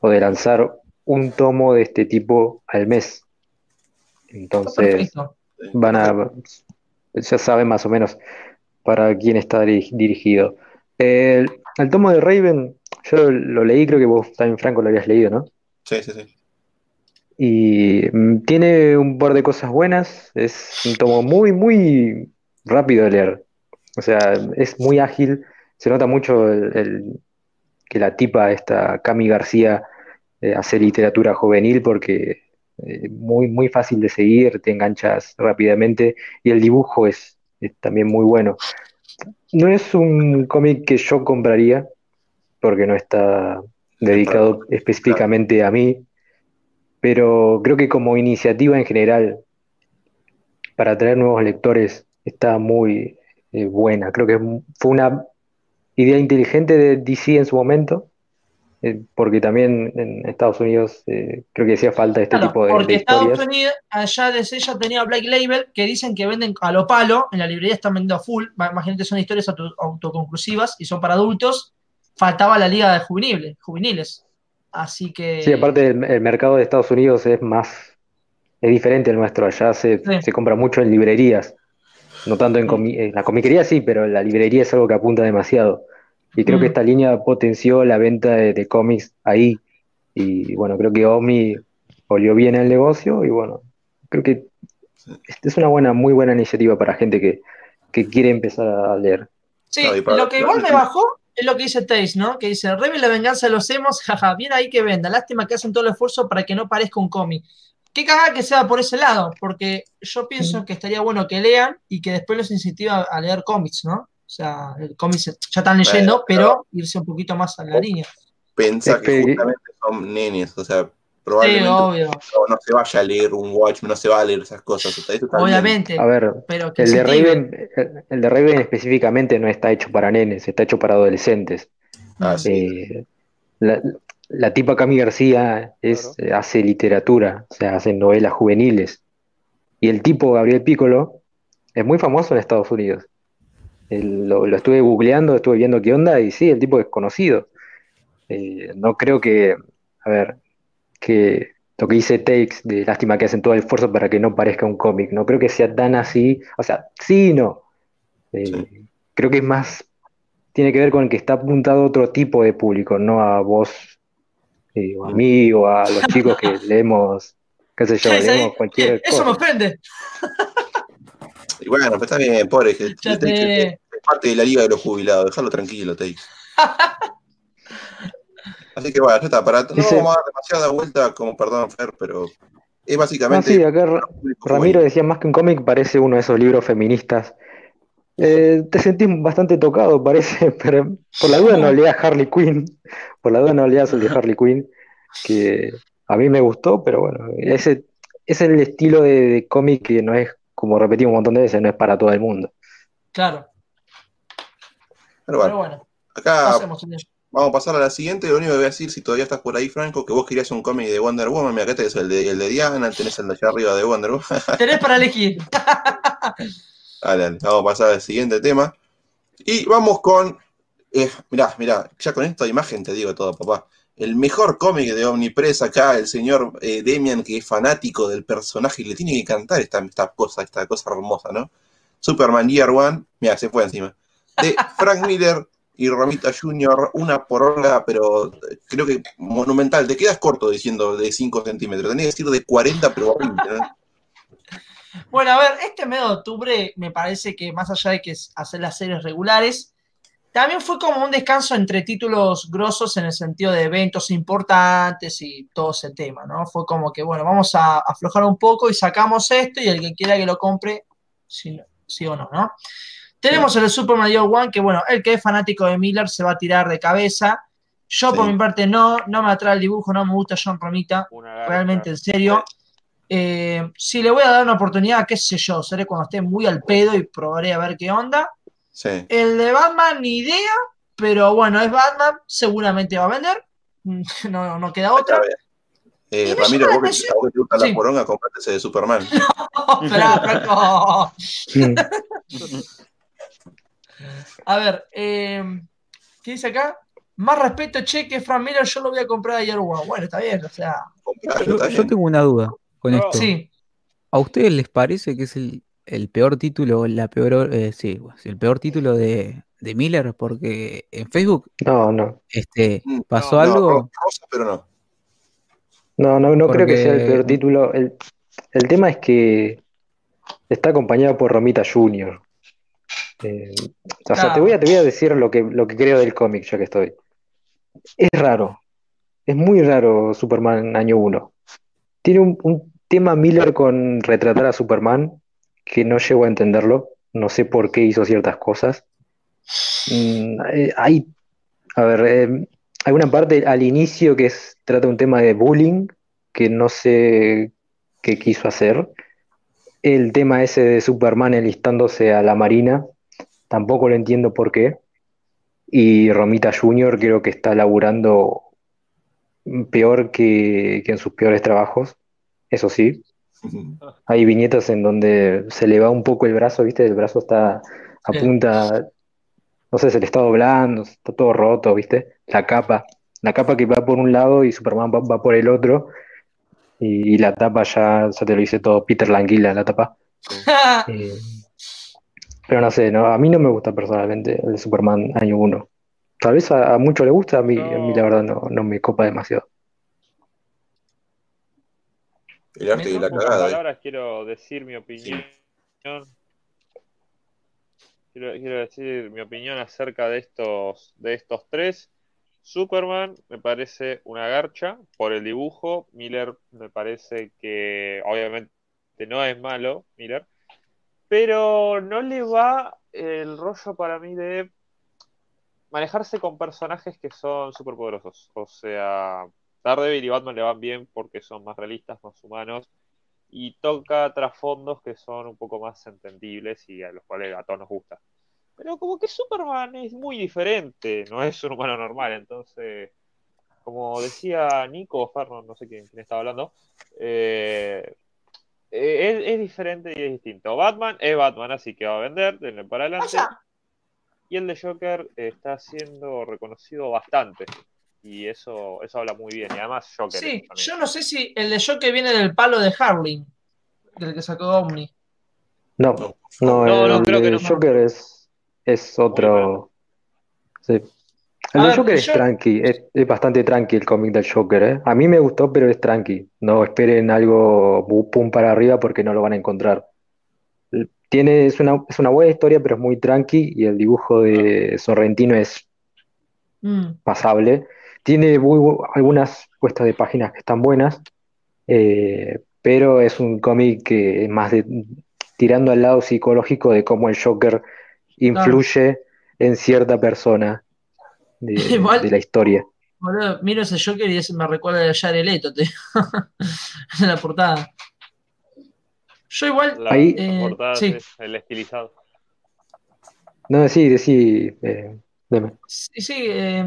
o de lanzar un tomo de este tipo al mes. Entonces van a, ya saben más o menos para quién está diri- dirigido. El, el tomo de Raven, yo lo leí, creo que vos también, Franco, lo habías leído, ¿no? Sí, sí, sí. Y mm, tiene un par de cosas buenas, es un tomo muy, muy rápido de leer. O sea, es muy ágil, se nota mucho el- el- que la tipa, esta Cami García, eh, hace literatura juvenil porque es muy, muy fácil de seguir, te enganchas rápidamente y el dibujo es, es también muy bueno. No es un cómic que yo compraría porque no está dedicado específicamente a mí, pero creo que como iniciativa en general para atraer nuevos lectores está muy eh, buena. Creo que fue una idea inteligente de DC en su momento, eh, porque también en Estados Unidos eh, creo que hacía falta este Claro, tipo de, de porque Estados historias. Unidos, allá desde ella tenía Black Label, que dicen que venden a lo palo, en la librería están vendiendo a full, imagínate son historias auto- autoconclusivas y son para adultos, faltaba la liga de juveniles, juveniles. Así que... Sí, aparte el, el mercado de Estados Unidos es más, es diferente al nuestro. Allá se, Sí. se compra mucho en librerías, no tanto en, comi- en la comiquería sí, pero la librería es algo que apunta demasiado. Y creo Mm. que esta línea potenció la venta de, de cómics ahí. Y bueno, creo que Omni olió bien el negocio y bueno, creo que es- es una buena, muy buena iniciativa para gente que, que quiere empezar a leer. Sí, para- lo que igual me bajó es lo que dice Taze, ¿no? Que dice, Rebel la venganza de los emos, [LAUGHS] jaja, bien ahí que venda, lástima que hacen todo el esfuerzo para que no parezca un cómic. Qué cagada que sea por ese lado, porque yo pienso que estaría bueno que lean y que después los incentiva a leer cómics, ¿no? O sea, el cómic ya están leyendo, pero irse un poquito más a la línea. Pensá Es que que- justamente son nenes, o sea, Sí, probablemente obvio, no, no se vaya a leer un Watchmen, no se va a leer esas cosas. o sea, eso está bien. obviamente, A ver, pero el de. Raven, el, el de Raven específicamente no está hecho para nenes, está hecho para adolescentes. Ah, sí. Eh, la, la tipa Cami García es, eh, hace literatura, o sea, hace novelas juveniles. Y el tipo Gabriel Piccolo es muy famoso en Estados Unidos. El- lo, lo estuve googleando, estuve viendo qué onda, y sí, el tipo es conocido. Eh, no creo que, a ver, que lo que dice Takes, de lástima que hacen todo el esfuerzo para que no parezca un cómic, no creo que sea tan así, o sea, sí y no. Eh, Sí. Creo que es más, tiene que ver con que está apuntado a otro tipo de público, no a vos, eh, o a mí, o a los [LAUGHS] chicos que leemos, qué sé yo, Sí, sí, leemos cualquier Eso me cosa. ofende. Y bueno, pero está bien, pobre, que te- es es parte de la liga de los jubilados, déjalo tranquilo, Takes. [LAUGHS] Así que bueno, ya está, para, no vamos a dar demasiada vuelta, como perdón, Fer, pero es Ah, básicamente. sí, acá Ra- Ramiro decía más que un cómic, parece uno de esos libros feministas. Eh, te sentís bastante tocado, parece, [LAUGHS] pero por la duda no leas Harley Quinn, por la duda no leas el de Harley Quinn, que a mí me gustó, pero bueno, ese es el estilo de, de cómic que no es, como repetimos un montón de veces, no es para todo el mundo. Claro, Pero pero bueno, acá vamos a pasar a la siguiente. Lo único que voy a decir, si todavía estás por ahí, Franco, que vos querías un cómic de Wonder Woman. Mira, acá tenés el de, el de Diana, tenés el de allá arriba de Wonder Woman. [LAUGHS] Tenés para elegir. Dale, vamos a pasar al siguiente tema. Y vamos con. Eh, mirá, mirá, ya con esta imagen te digo todo, papá. el mejor cómic de Omnipress acá, el señor eh, Demian, que es fanático del personaje y le tiene que cantar esta, esta cosa, esta cosa hermosa, ¿no? Superman Year One, mira, se fue encima. De Frank Miller y Romita Jr., una por hora, pero eh, creo que monumental. Te quedas corto diciendo de 5 centímetros, tenés que decir de 40, pero horrible, ¿no? Bueno, a ver, este mes de octubre me parece que más allá de que hacer las series regulares, también fue como un descanso entre títulos grosos en el sentido de eventos importantes y todo ese tema, ¿no? Fue como que, bueno, vamos a aflojar un poco y sacamos esto y el que quiera que lo compre, sí, sí o no, ¿no? Tenemos el de Superman Year One, que bueno, el que es fanático de Miller se va a tirar de cabeza. Yo por Sí. mi parte no, no me atrae el dibujo, no me gusta John Romita, realmente en serio. Eh, si le voy a dar una oportunidad, qué sé yo, seré cuando esté muy al pedo y probaré a ver qué onda. Sí. El de Batman, ni idea, pero bueno, es Batman, seguramente va a vender. [LAUGHS] No, no queda otra. Eh, Ramiro, vos que, vos te gusta Sí. la poronga, comprate ese de Superman. Esperá, Franco. Mm. A ver, eh, ¿qué dice acá? Más respeto, che, que Frank Miller yo lo voy a comprar ayer. Bueno, está bien, o sea, Yo, tengo una duda con No. esto. sí. ¿A ustedes les parece que es el, el peor título, la peor, eh, sí, el peor título de, de Miller? Porque en Facebook No, no. este, Mm, pasó No, algo. rosa, pero no. No, no, no creo que sea el peor título. El, el tema es que está acompañado por Romita Jr. Eh, o sea, te voy a, te voy a decir lo que, lo que creo del cómic, ya que estoy. Es raro. Es muy raro Superman año 1. Tiene un, un tema Miller con retratar a Superman que no llego a entenderlo. No sé por qué hizo ciertas cosas. Mm, eh, hay, a ver, eh, hay una parte al inicio que es, trata un tema de bullying que no sé qué quiso hacer. El tema ese de Superman enlistándose a la Marina, tampoco lo entiendo por qué. Y Romita Jr. creo que está laburando peor que, que en sus peores trabajos, eso sí. [LAUGHS] Hay viñetas en donde se le va un poco el brazo, ¿viste? El brazo está a punta, no sé, se le está doblando, está todo roto, ¿viste? La capa, la capa que va por un lado y Superman va, va por el otro. Y, y la tapa ya, ya te lo dice todo, Peter Languila, la tapa. [LAUGHS] Eh, pero no sé, no, a mí no me gusta personalmente el Superman año 1. Tal vez a, a muchos le gusta, a mí, a mí la verdad no, no me copa demasiado. El arte la eh. palabras quiero decir mi opinión. Quiero, quiero decir mi opinión acerca de estos, de estos tres. Superman me parece una garcha por el dibujo. Miller me parece que obviamente no es malo, Miller. Pero no le va el rollo para mí de manejarse con personajes que son superpoderosos. O sea, Daredevil y Batman le van bien porque son más realistas, más humanos y toca trasfondos que son un poco más entendibles y a los cuales a todos nos gusta. Pero como que Superman es muy diferente, no es un humano normal, entonces, como decía Nico o Ferno, no sé quién, quién estaba hablando, eh, eh, es, es diferente y es distinto. Batman es Batman, así que va a vender, denle para adelante. Y el de Joker está siendo reconocido bastante. Y eso, eso habla muy bien. Y además Joker. sí, también. yo no sé si el de Joker viene del palo de Harling, del que sacó Omni. No, no, No, no, el creo que de no. Joker es, es otro. Sí. El de Joker es yo- tranqui, es, es bastante tranqui el cómic del Joker, ¿eh? A mí me gustó, pero es tranqui. No esperen algo pum para arriba porque no lo van a encontrar. Tiene, es una, es una buena historia, pero es muy tranqui y el dibujo de Sorrentino es Mm, pasable. Tiene muy algunas puestas de páginas que están buenas, eh, pero es un cómic que es más de, tirando al lado psicológico de cómo el Joker influye en cierta persona de, Igual- [LAUGHS] de la historia. boludo, miro ese Joker y ese me recuerda a Jared Leto, te [LAUGHS] en la portada. Yo igual, La, Ahí- Eh, portada sí. es el estilizado. No, decí, decí, eh, deme. sí, sí, eh,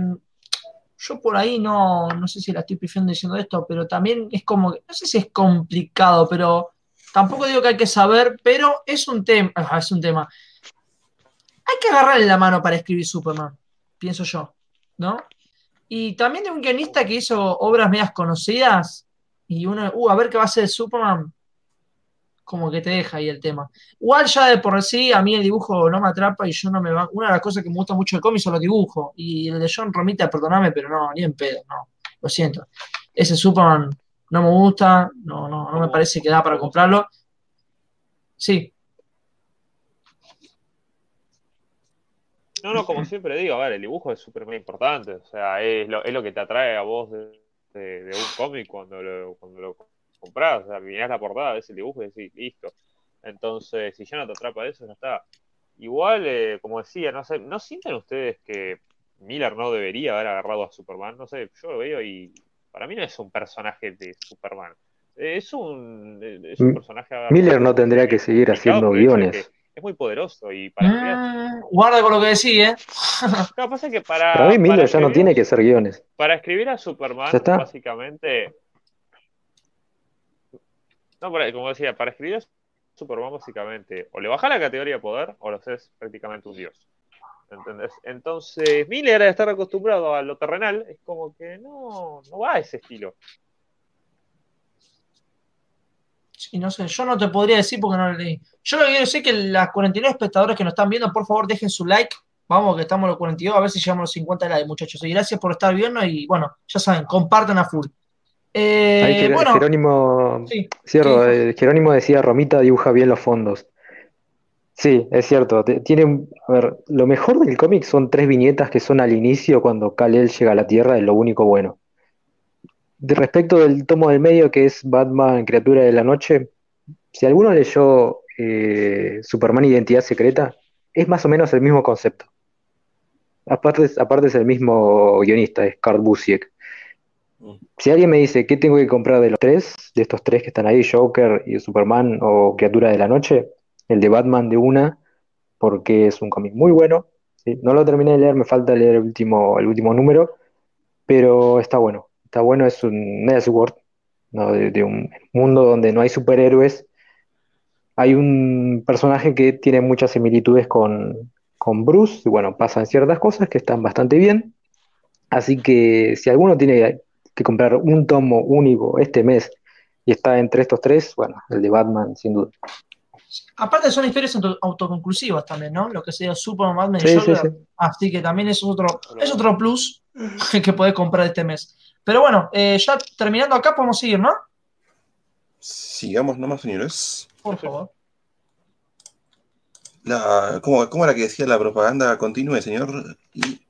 yo por ahí no, no sé si la estoy pifiando diciendo esto, pero también es como, no sé si es complicado, pero tampoco digo que hay que saber, pero es un tema, ah, es un tema. Hay que agarrarle la mano para escribir Superman, pienso yo, ¿no? Y también de un guionista que hizo obras medias conocidas. Y uno, uh, a ver qué va a ser Superman. Como que te deja ahí el tema. Igual ya de por sí, a mí el dibujo no me atrapa y yo no me va. Una de las cosas que me gusta mucho del cómic son los dibujos. Y el de John Romita, perdóname, pero no, ni en pedo, no. Lo siento. Ese Superman no me gusta, no, no, no me parece que da para comprarlo. Sí, No, no, como siempre digo, a ver, el dibujo es súper importante, o sea, es lo, es lo que te atrae a vos de un cómic cuando lo, cuando lo compras, o sea, mirás la portada, ves el dibujo y decís, listo. Entonces, si ya no te atrapa eso, ya está. Igual, eh, como decía, no sé, ¿no sienten ustedes que Miller no debería haber agarrado a Superman? No sé, yo lo veo y para mí no es un personaje de Superman. Eh, Es un, es un personaje agarrado- Miller no tendría que seguir haciendo guiones. Es muy poderoso y para escribir- Mm, guarda con lo que decís, ¿eh? [LAUGHS] Lo que pasa es que para, Para mí Miller para ya no escribir- tiene que ser guiones. para escribir a Superman, básicamente. No, como decía, para escribir a Superman, básicamente, o le baja la categoría de poder o lo haces prácticamente un dios. ¿Entendés? Entonces, Miller, al estar acostumbrado a lo terrenal, es como que no, no va a ese estilo. Sí, no sé, yo no te podría decir porque no lo leí. Yo lo que quiero decir es que las 49 espectadores que nos están viendo, por favor, dejen su like. Vamos, que estamos a los 42, a ver si llegamos a los 50 likes, muchachos. Y gracias por estar viendo y bueno, ya saben, compartan a full. Eh, Jer- bueno, Jerónimo, sí, cierro, sí. eh, Jerónimo decía, Romita dibuja bien los fondos. Sí, es cierto. Tiene, a ver, lo mejor del cómic son tres viñetas que son al inicio cuando Kal-El llega a la Tierra, es lo único bueno. De respecto del tomo del medio que es Batman, Criatura de la Noche, si alguno leyó eh, Superman Identidad Secreta, es más o menos el mismo concepto. Aparte, es- aparte es el mismo guionista, es Kurt Busiek. Si alguien me dice qué tengo que comprar de los tres, de estos tres que están ahí, Joker y Superman o Criatura de la Noche, el de Batman de una, porque es un cómic muy bueno. No lo terminé de leer, me falta leer el último, el último número, pero está bueno. Está bueno, es un Elseworld, ¿no? De, de un mundo donde no hay superhéroes. Hay un personaje que tiene muchas similitudes con, con Bruce, y bueno, pasan ciertas cosas que están bastante bien. Así que si alguno tiene que comprar un tomo único este mes y está entre estos tres, bueno, el de Batman, sin duda. Aparte son historias auto- autoconclusivas también, ¿no? Lo que sería Superman, Batman y Sí, sí, Joker. sí. Así que también es otro, es otro plus [LAUGHS] que podés comprar este mes. Pero bueno, eh, ya terminando acá podemos seguir, ¿no? Sigamos nomás, señores. Por favor. La, ¿cómo, cómo era que decía la propaganda? Continúe, señor. Y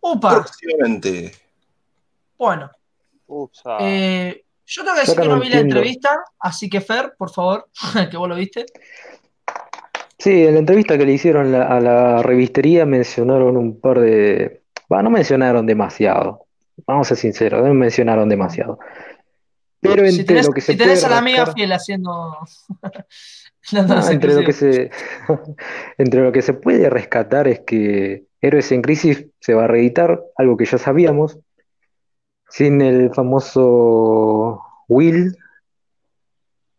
Upa, próximamente. Bueno. Eh, yo tengo que decir que no vi la entrevista, así que Fer, por favor, [LAUGHS] que vos lo viste. Sí, en la entrevista que le hicieron la- a la revistería mencionaron un par de... Bueno, no mencionaron demasiado. Vamos a ser sinceros, no mencionaron demasiado. Pero Si entre tenés, lo que se si tenés puede a la amiga rascar- fiel haciendo. [LAUGHS] No, dándonos entre lo que se, [LAUGHS] entre lo que se puede rescatar es que Héroes en Crisis se va a reeditar, algo que ya sabíamos, sin el famoso Will,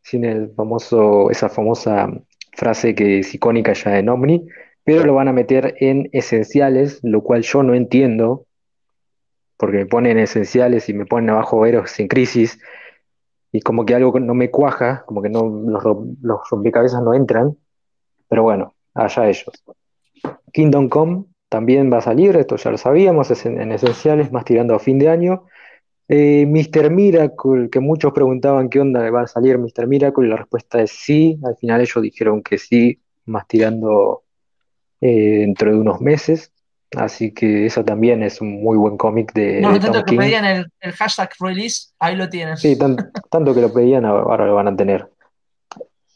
sin el famoso, esa famosa frase que es icónica ya en Omni, pero lo van a meter en esenciales, lo cual yo no entiendo, porque me ponen esenciales y me ponen abajo Héroes en Crisis, y como que algo no me cuaja, como que no los, los rompecabezas no entran, pero bueno, allá ellos. Kingdom Come también va a salir, esto ya lo sabíamos, es en, en esenciales, más tirando a fin de año. Eh, Mr. Miracle, que muchos preguntaban qué onda va a salir Mr. Miracle, y la respuesta es sí, al final ellos dijeron que sí, más tirando eh, dentro de unos meses, así que eso también es un muy buen cómic de, No, de tanto Tom que King. pedían el, el hashtag release, ahí lo tienen. Sí, tan- tanto que lo pedían, ahora lo van a tener.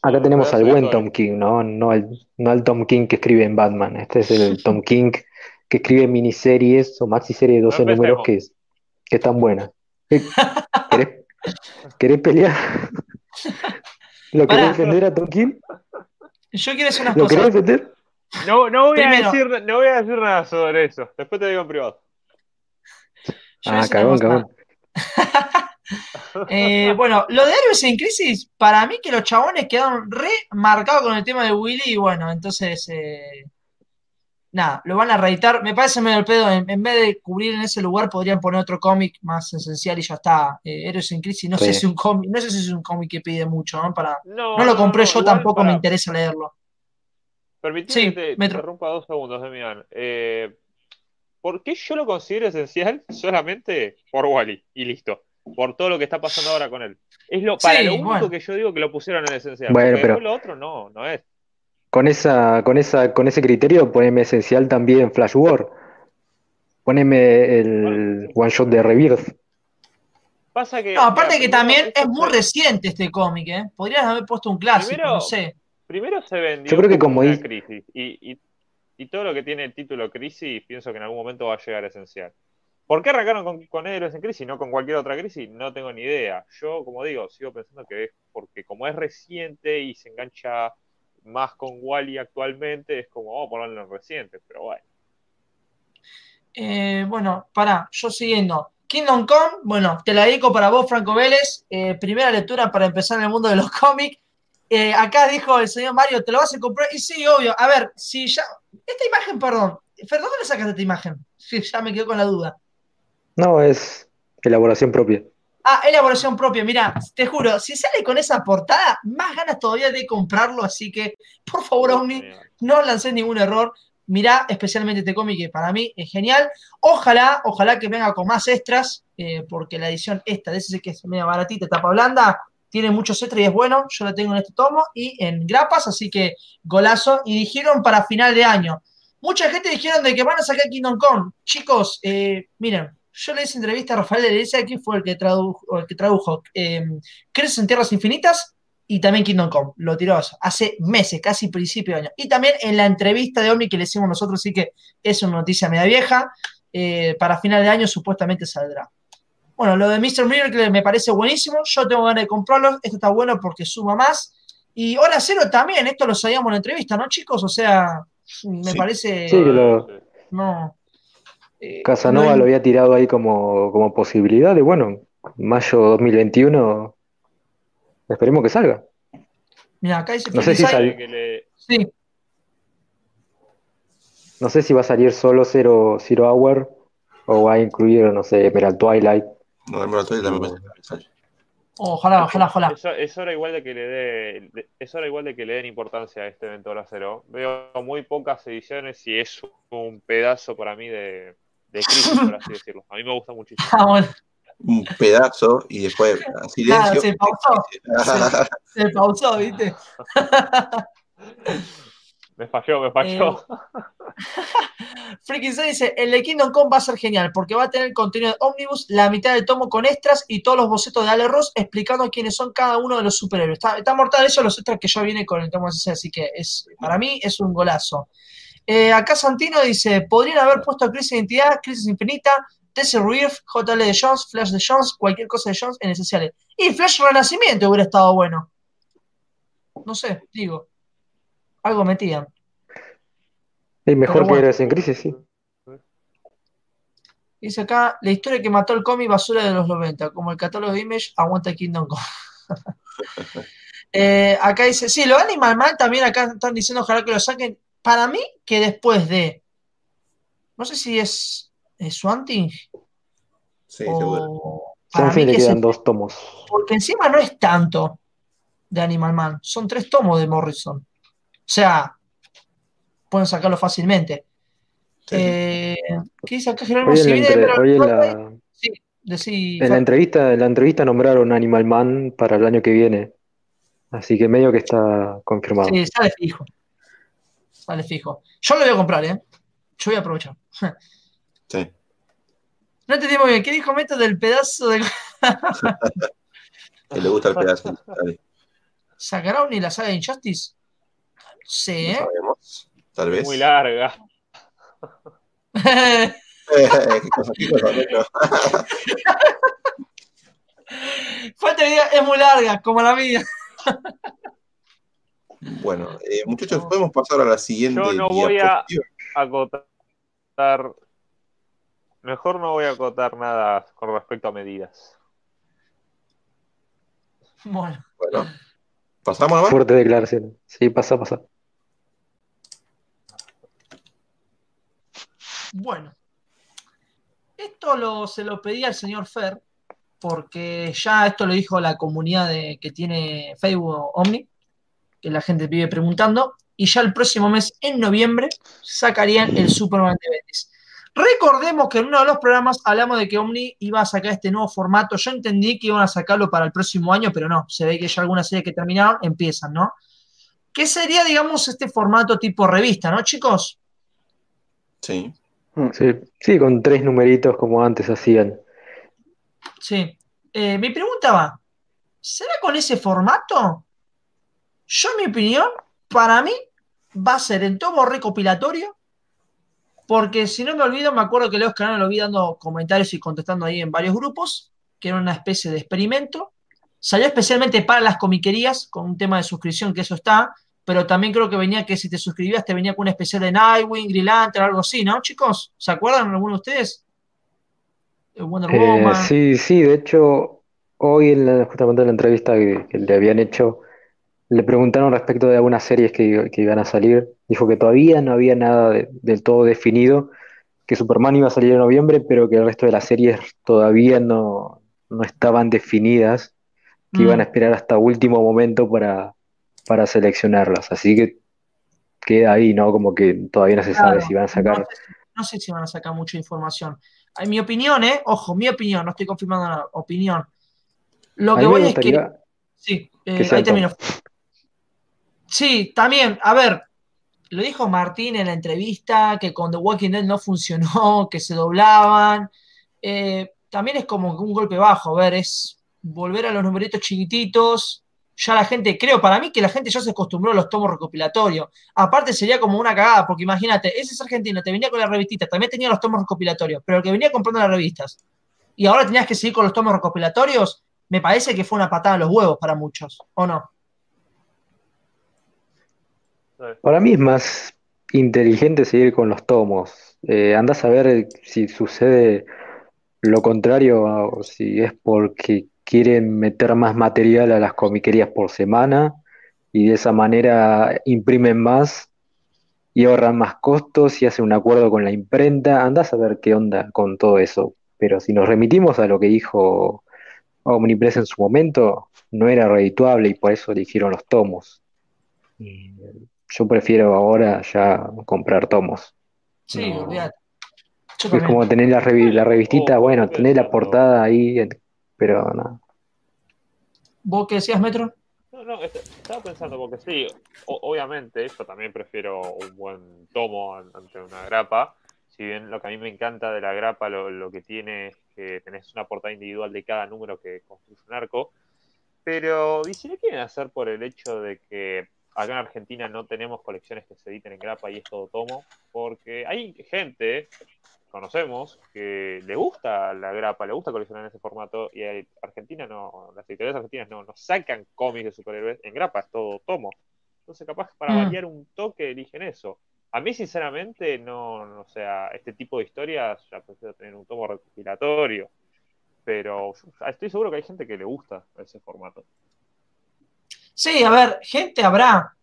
Acá tenemos al buen Tom King, ¿no? No al, no al Tom King que escribe en Batman. Este es el [LAUGHS] Tom King que escribe miniseries o maxiseries de 12 No números que, que están buenas. ¿Qué- ¿Querés, querés pelear? [LAUGHS] ¿Lo querés Pará. defender a Tom King? Yo quiero decir unas ¿Lo querés cosas. defender? No, no voy Primero. a decir, no voy a decir nada sobre eso. Después te digo en privado. Yo voy a Ah, decir una cagón, cosa. cagón. [LAUGHS] Eh, bueno, lo de Héroes en Crisis, para mí que los chabones quedaron re marcados con el tema de Willy y bueno, entonces eh, nada, lo van a reeditar. Me parece medio el pedo. En, en vez de cubrir en ese lugar, podrían poner otro cómic más esencial y ya está. Eh, Héroes en Crisis. No sé si un cómic, no sé si es un cómic que pide mucho, ¿no? Para, No, no lo compré no, yo, tampoco para- me interesa leerlo. Permitime Sí, que te, interrumpa dos segundos, Demian. Eh, ¿por qué yo lo considero esencial [LAUGHS] solamente por Wally? Y listo. Por todo lo que está pasando ahora con él. Es lo, para Sí, lo único bueno. que yo digo que lo pusieron en esencial. Bueno, pero- lo otro no, no es. Con esa, con esa, con ese criterio, poneme esencial también Flash War. Poneme el one shot de Rebirth. Pasa que. No, aparte mira, que también es muy reciente este cómic, ¿eh? Podrían haber puesto un clásico, Primero- no sé. Primero se vendió Yo creo que como una crisis. Y, y- y todo lo que tiene el título crisis, pienso que en algún momento va a llegar a esencial. ¿Por qué arrancaron con, con Héroes en crisis, no con cualquier otra crisis? No tengo ni idea. Yo, como digo, sigo pensando que es porque como es reciente y se engancha más con Wally actualmente, es como, vamos a ponerlo en reciente, pero bueno. Eh, bueno, pará, yo siguiendo. Kingdom Come, bueno, te la dedico para vos, Franco Vélez. Eh, primera lectura para empezar en el mundo de los [LAUGHS] cómics. Eh, acá dijo el señor Mario, ¿te lo vas a comprar? Y sí, obvio. A ver, si ya. Esta imagen, perdón. Fer, ¿dónde le sacaste esta imagen? [LAUGHS] Sí, ya me quedo con la duda. No, es elaboración propia. Ah, elaboración propia. Mira, te juro, si sale con esa portada, más ganas todavía de comprarlo. Así que, por favor, Omni, no lancé ningún error. Mirá especialmente este cómic que para mí es genial. Ojalá, ojalá que venga con más extras, eh, porque la edición esta, de ese que es media baratita, tapa blanda, tiene muchos extras y es bueno. Yo la tengo en este tomo y en grapas, así que golazo. Y dijeron para final de año. Mucha gente dijeron de que van a sacar Kingdom Come. Chicos, eh, miren, yo le hice entrevista a Rafael de Iglesia, que fue el que tradujo, el que tradujo eh, en Tierras Infinitas y también Kingdom Come. Lo tiró hace meses, casi principio de año. Y también en la entrevista de Omni que le hicimos nosotros, sí que es una noticia media vieja. eh, para final de año supuestamente saldrá. Bueno, lo de Mr. Miracle me parece buenísimo. Yo tengo ganas de comprarlo. Esto está bueno porque suma más. Y Hora Cero también. Esto lo sabíamos en la entrevista, ¿no, chicos? O sea, me Sí. parece. Sí, lo- No. Eh, Casanova no hay- lo había tirado ahí como, como posibilidad de, bueno, mayo 2021, esperemos que salga. Mira, acá dice No sé si sal- Que le- Sí, No sé si va a salir solo Zero, Zero Hour o va a incluir, no sé, Emerald Twilight. No, el Moratorium también parece que sale. ojalá, ojalá, ojalá. Es, es hora igual de que le dé, de- es hora igual de que le den importancia a este evento Hora Cero. Veo muy pocas ediciones y es un pedazo para mí de, de crisis, por así decirlo. A mí me gusta muchísimo. Ah, bueno, Un pedazo y después [LAUGHS] silencio. se pausó. Se pausó, ¿viste? [LAUGHS] Me falló, me falló. [LAUGHS] Freaking Sun dice, el de Kingdom Come va a ser genial porque va a tener contenido de Omnibus, la mitad del tomo con extras y todos los bocetos de Ale Ross explicando quiénes son cada uno de los superhéroes. Está, está mortal eso, los extras que ya viene con el tomo ese, así que es, para mí es un golazo. Eh, acá Santino dice, podrían haber puesto a Crisis Identidad, Crisis Infinita, Tessy Reef, JL de Jones, Flash de Jones, cualquier cosa de Jones en esenciales. Y Flash Renacimiento hubiera estado bueno. No sé, digo. Algo metían. Es mejor Pero que bueno. Héroes en Crisis, sí. Dice acá, la historia que mató el cómic basura de los 90, como el catálogo de Image, aguanta Kingdom Come. [LAUGHS] Eh, acá dice, sí, lo de Animal Man también acá están diciendo ojalá que lo saquen. Para mí, que después de, no sé si es, es Swanting Sí, seguro. Para mí le que quedan se- dos tomos. porque encima no es tanto de Animal Man, son tres tomos de Morrison. O sea, pueden sacarlo fácilmente. Sí. Eh, ¿Qué dice acá? Hoy en Si la, viene entre- Emerald hoy en Twilight, la, sí, decí, en la entrevista, en la entrevista nombraron Animal Man para el año que viene. Así que medio que está confirmado. Sí, sale fijo. Sale fijo. Yo lo voy a comprar, ¿eh? Yo voy a aprovechar. [LAUGHS] Sí. No entendí muy bien. ¿Qué dijo Meto del pedazo de. [LAUGHS] Que le gusta el [LAUGHS] pedazo. ¿Sacará ni la saga de Injustice? No sé, No ¿eh? sabemos. Tal vez. Muy larga. Falta es muy larga, como la mía. Bueno, eh, muchachos, podemos pasar a la siguiente Yo no voy a-? Acotar. Mejor no voy a acotar nada con respecto a medidas. Bueno, Bueno, pasamos nomás. Fuerte declaración. Sí, pasa, pasa. Bueno, esto lo, se lo pedí al señor Fer, porque ya esto lo dijo la comunidad de, que tiene Facebook Omni, que la gente vive preguntando, y ya el próximo mes, en noviembre, sacarían el Superman de Vélez. Recordemos que en uno de los programas hablamos de que Omni iba a sacar este nuevo formato. Yo entendí que iban a sacarlo para el próximo año, pero no, se ve que ya algunas series que terminaron empiezan, ¿no? ¿Qué sería, digamos, este formato tipo revista, ¿no, chicos? Sí. Sí, sí, con tres numeritos como antes hacían. Sí. Eh, mi pregunta va, ¿será con ese formato? Yo, en mi opinión, para mí, va a ser en tomo recopilatorio, porque si no me olvido, me acuerdo que Leo Canal lo vi dando comentarios y contestando ahí en varios grupos, que era una especie de experimento. Salió especialmente para las comiquerías, con un tema de suscripción, que eso está, pero también creo que venía que si te suscribías te venía con una especial de Nightwing, Green Lantern, algo así, ¿no, chicos? ¿Se acuerdan alguno de ustedes? Eh, Wonder Eh, Woman. sí, sí, de hecho, hoy en la- justamente en la entrevista que, que le habían hecho, le preguntaron respecto de algunas series que, que iban a salir. Dijo que todavía no había nada de- del todo definido, que Superman iba a salir en noviembre, pero que el resto de las series todavía no, no estaban definidas, que iban a Mm. esperar hasta último momento para, para seleccionarlas. Así que queda ahí, ¿no? Como que todavía no se sabe si van a no sacar. sé, no sé si van a sacar mucha información. En mi opinión, ¿eh? Ojo, mi opinión, no estoy confirmando nada, opinión. Lo que voy es que, sí, eh, ahí termino. Sí, también, a ver, lo dijo Martín en la entrevista, que con The Walking Dead no funcionó, [LAUGHS] que se doblaban. Eh, también es como un golpe bajo, a ver, es volver a los numeritos chiquititos. Ya la gente, creo, para mí que la gente ya se acostumbró a los tomos recopilatorios. Aparte sería como una cagada, porque imagínate, ese es argentino, te venía con la revistita, también tenía los tomos recopilatorios, pero el que venía comprando las revistas y ahora tenías que seguir con los tomos recopilatorios, me parece que fue una patada en los huevos para muchos, ¿o no? Para mí es más inteligente seguir con los tomos. Eh, andás a ver si sucede lo contrario o si es porque quieren meter más material a las comiquerías por semana y de esa manera imprimen más y ahorran más costos y hacen un acuerdo con la imprenta. Andás a ver qué onda con todo eso. Pero si nos remitimos a lo que dijo Omnipress en su momento, no era redituable y por eso eligieron los tomos. Y yo prefiero ahora ya comprar tomos. Sí, No. olvídate. Yo Es también. como tener la, revi- la revistita, Oh, bueno, tener la portada ahí, pero no. ¿Vos qué decías, Metro? No, no, est- estaba pensando porque sí, obviamente yo también prefiero un buen tomo an- ante una grapa. Si bien lo que a mí me encanta de la grapa, lo, lo que tiene es que tenés una portada individual de cada número que construye un arco. Pero, ¿y si le quieren hacer por el hecho de que acá en Argentina no tenemos colecciones que se editen en grapa y es todo tomo? Porque hay gente, conocemos, que le gusta la grapa, le gusta coleccionar en ese formato y hay- Argentina no, las editoriales argentinas no, no sacan cómics de superhéroes en grapa, es todo tomo. Entonces, capaz para Mm. variar un toque eligen eso. A mí, sinceramente, no, no, o sea, este tipo de historias ya prefiero tener un tomo recopilatorio. Pero yo- estoy seguro que hay gente que le gusta ese formato. Sí, a ver, gente habrá.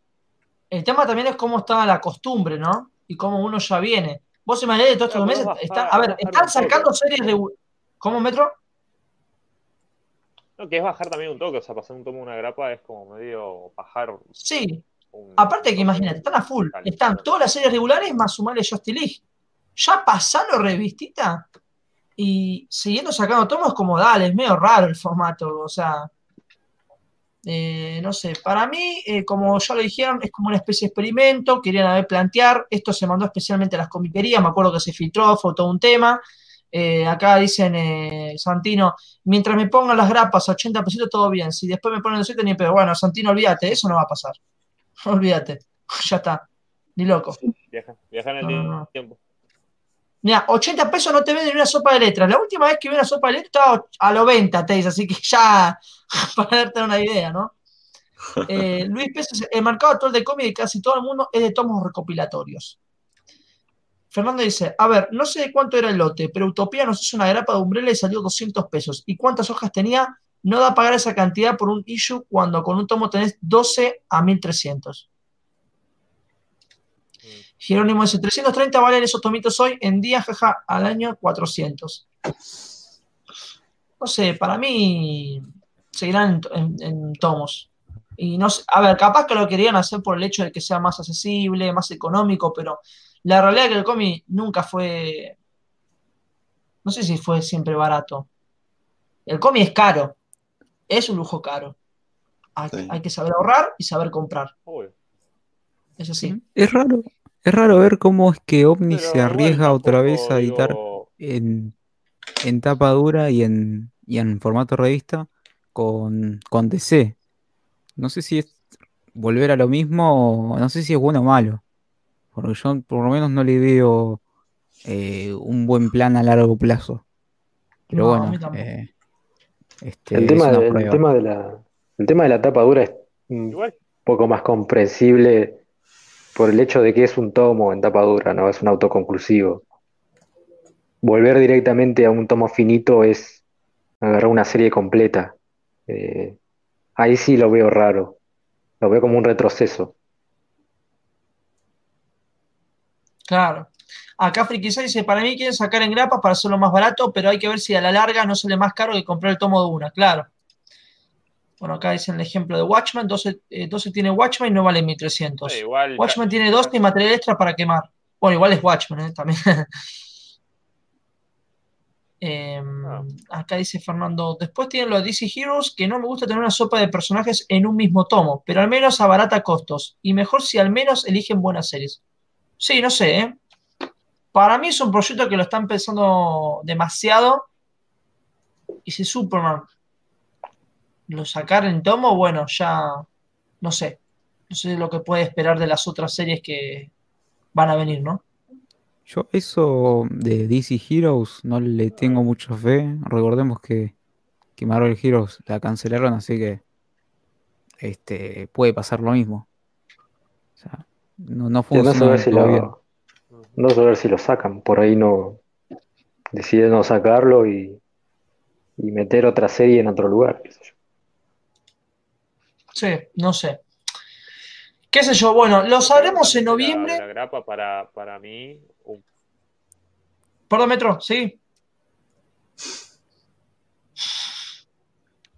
El tema también es cómo está la costumbre, ¿no? Y cómo uno ya viene. Vos imaginás de todos estos meses, está, a ver, están sacando series regulares. ¿Cómo, Metro? No, que es bajar también un toque, o sea, pasar un tomo de una grapa es como medio bajar Sí, un. aparte que imagínate, están a full. Están todas las series regulares más sumarle Justice League. Ya pasalo revistita y siguiendo sacando tomos como dale, es medio raro el formato, o sea. Eh, no sé, para mí, eh, como ya lo dijeron, es como una especie de experimento, querían a ver plantear, esto se mandó especialmente a las comiquerías, me acuerdo que se filtró, fue todo un tema. Eh, acá dicen, eh, Santino, mientras me pongan las grapas a 80 pesitos, todo bien. Si después me ponen 200, ni pedo. Bueno, Santino, olvídate, eso no va a pasar. [LAUGHS] Olvídate, [LAUGHS] ya está, ni loco. Viajan, viajan en No, el no, no. tiempo. Mira, 80 pesos no te venden una sopa de letras. La última vez que vi una sopa de letras estaba a los 20, te dice, así que ya, [LAUGHS] para darte una idea, ¿no? [LAUGHS] Eh, Luis Pérez, el mercado actual de cómic de casi todo el mundo es de tomos recopilatorios. Fernando dice, a ver, no sé de cuánto era el lote, pero Utopía nos hizo una grapa de Umbrella y salió 200 pesos. ¿Y cuántas hojas tenía? No da a pagar esa cantidad por un issue cuando con un tomo tenés 12 a 1300. Jerónimo dice, 330 valen esos tomitos hoy, en día, jaja, al año 400. No sé, para mí seguirán en, en- en tomos. Y no sé, a ver, capaz que lo querían hacer por el hecho de que sea más accesible, más económico, pero la realidad es que el cómic nunca fue, no sé si fue siempre barato. El cómic es caro, es un lujo caro. Hay, Sí. hay que saber ahorrar y saber comprar. Obvio. Es así. Es raro, es raro ver cómo es que OVNI Pero se arriesga otra vez a editar digo, en, en tapa dura y en, y en formato revista con, con DC. No sé si es volver a lo mismo o no sé si es bueno o malo. Porque yo por lo menos no le veo eh, un buen plan a largo plazo. Pero No, bueno, eh, este, El es tema, de- el tema de la, el tema de la tapa dura es un poco más comprensible por el hecho de que es un tomo en tapa dura, ¿no? Es un autoconclusivo. Volver directamente a un tomo finito es agarrar una serie completa. Eh, ahí sí lo veo raro. Lo veo como un retroceso. Claro. Acá Frikisa dice, para mí quieren sacar en grapas para hacerlo más barato, pero hay que ver si a la larga no sale más caro que comprar el tomo de una, claro. Bueno, acá dicen el ejemplo de Watchmen, 12, eh, 12 tiene Watchmen y no vale 1300. sí, igual. Watchmen tiene 12 y material extra para quemar. Bueno, igual es Watchmen, ¿eh? También. [LAUGHS] Em, Ah. acá dice Fernando, después tienen los DC Heroes, que no me gusta tener una sopa de personajes en un mismo tomo, pero al menos abarata costos. Y mejor si al menos eligen buenas series. Sí, no sé, ¿eh? Para mí es un proyecto que lo están pensando demasiado. Y si Superman lo sacar en tomo, bueno, ya no sé. No sé lo que puede esperar de las otras series que van a venir, ¿no? Yo eso de DC Heroes no le tengo mucha fe. Recordemos que, que Marvel Heroes la cancelaron, así que este puede pasar lo mismo. O sea, no, no funciona saber si lo, no saber si lo sacan. Por ahí no deciden no sacarlo y, y meter otra serie en otro lugar. qué sé yo. Sí, no sé. ¿Qué sé yo? Bueno, lo sabremos en la- noviembre. La, grapa para, para mí, un- Perdón, Metro, sí.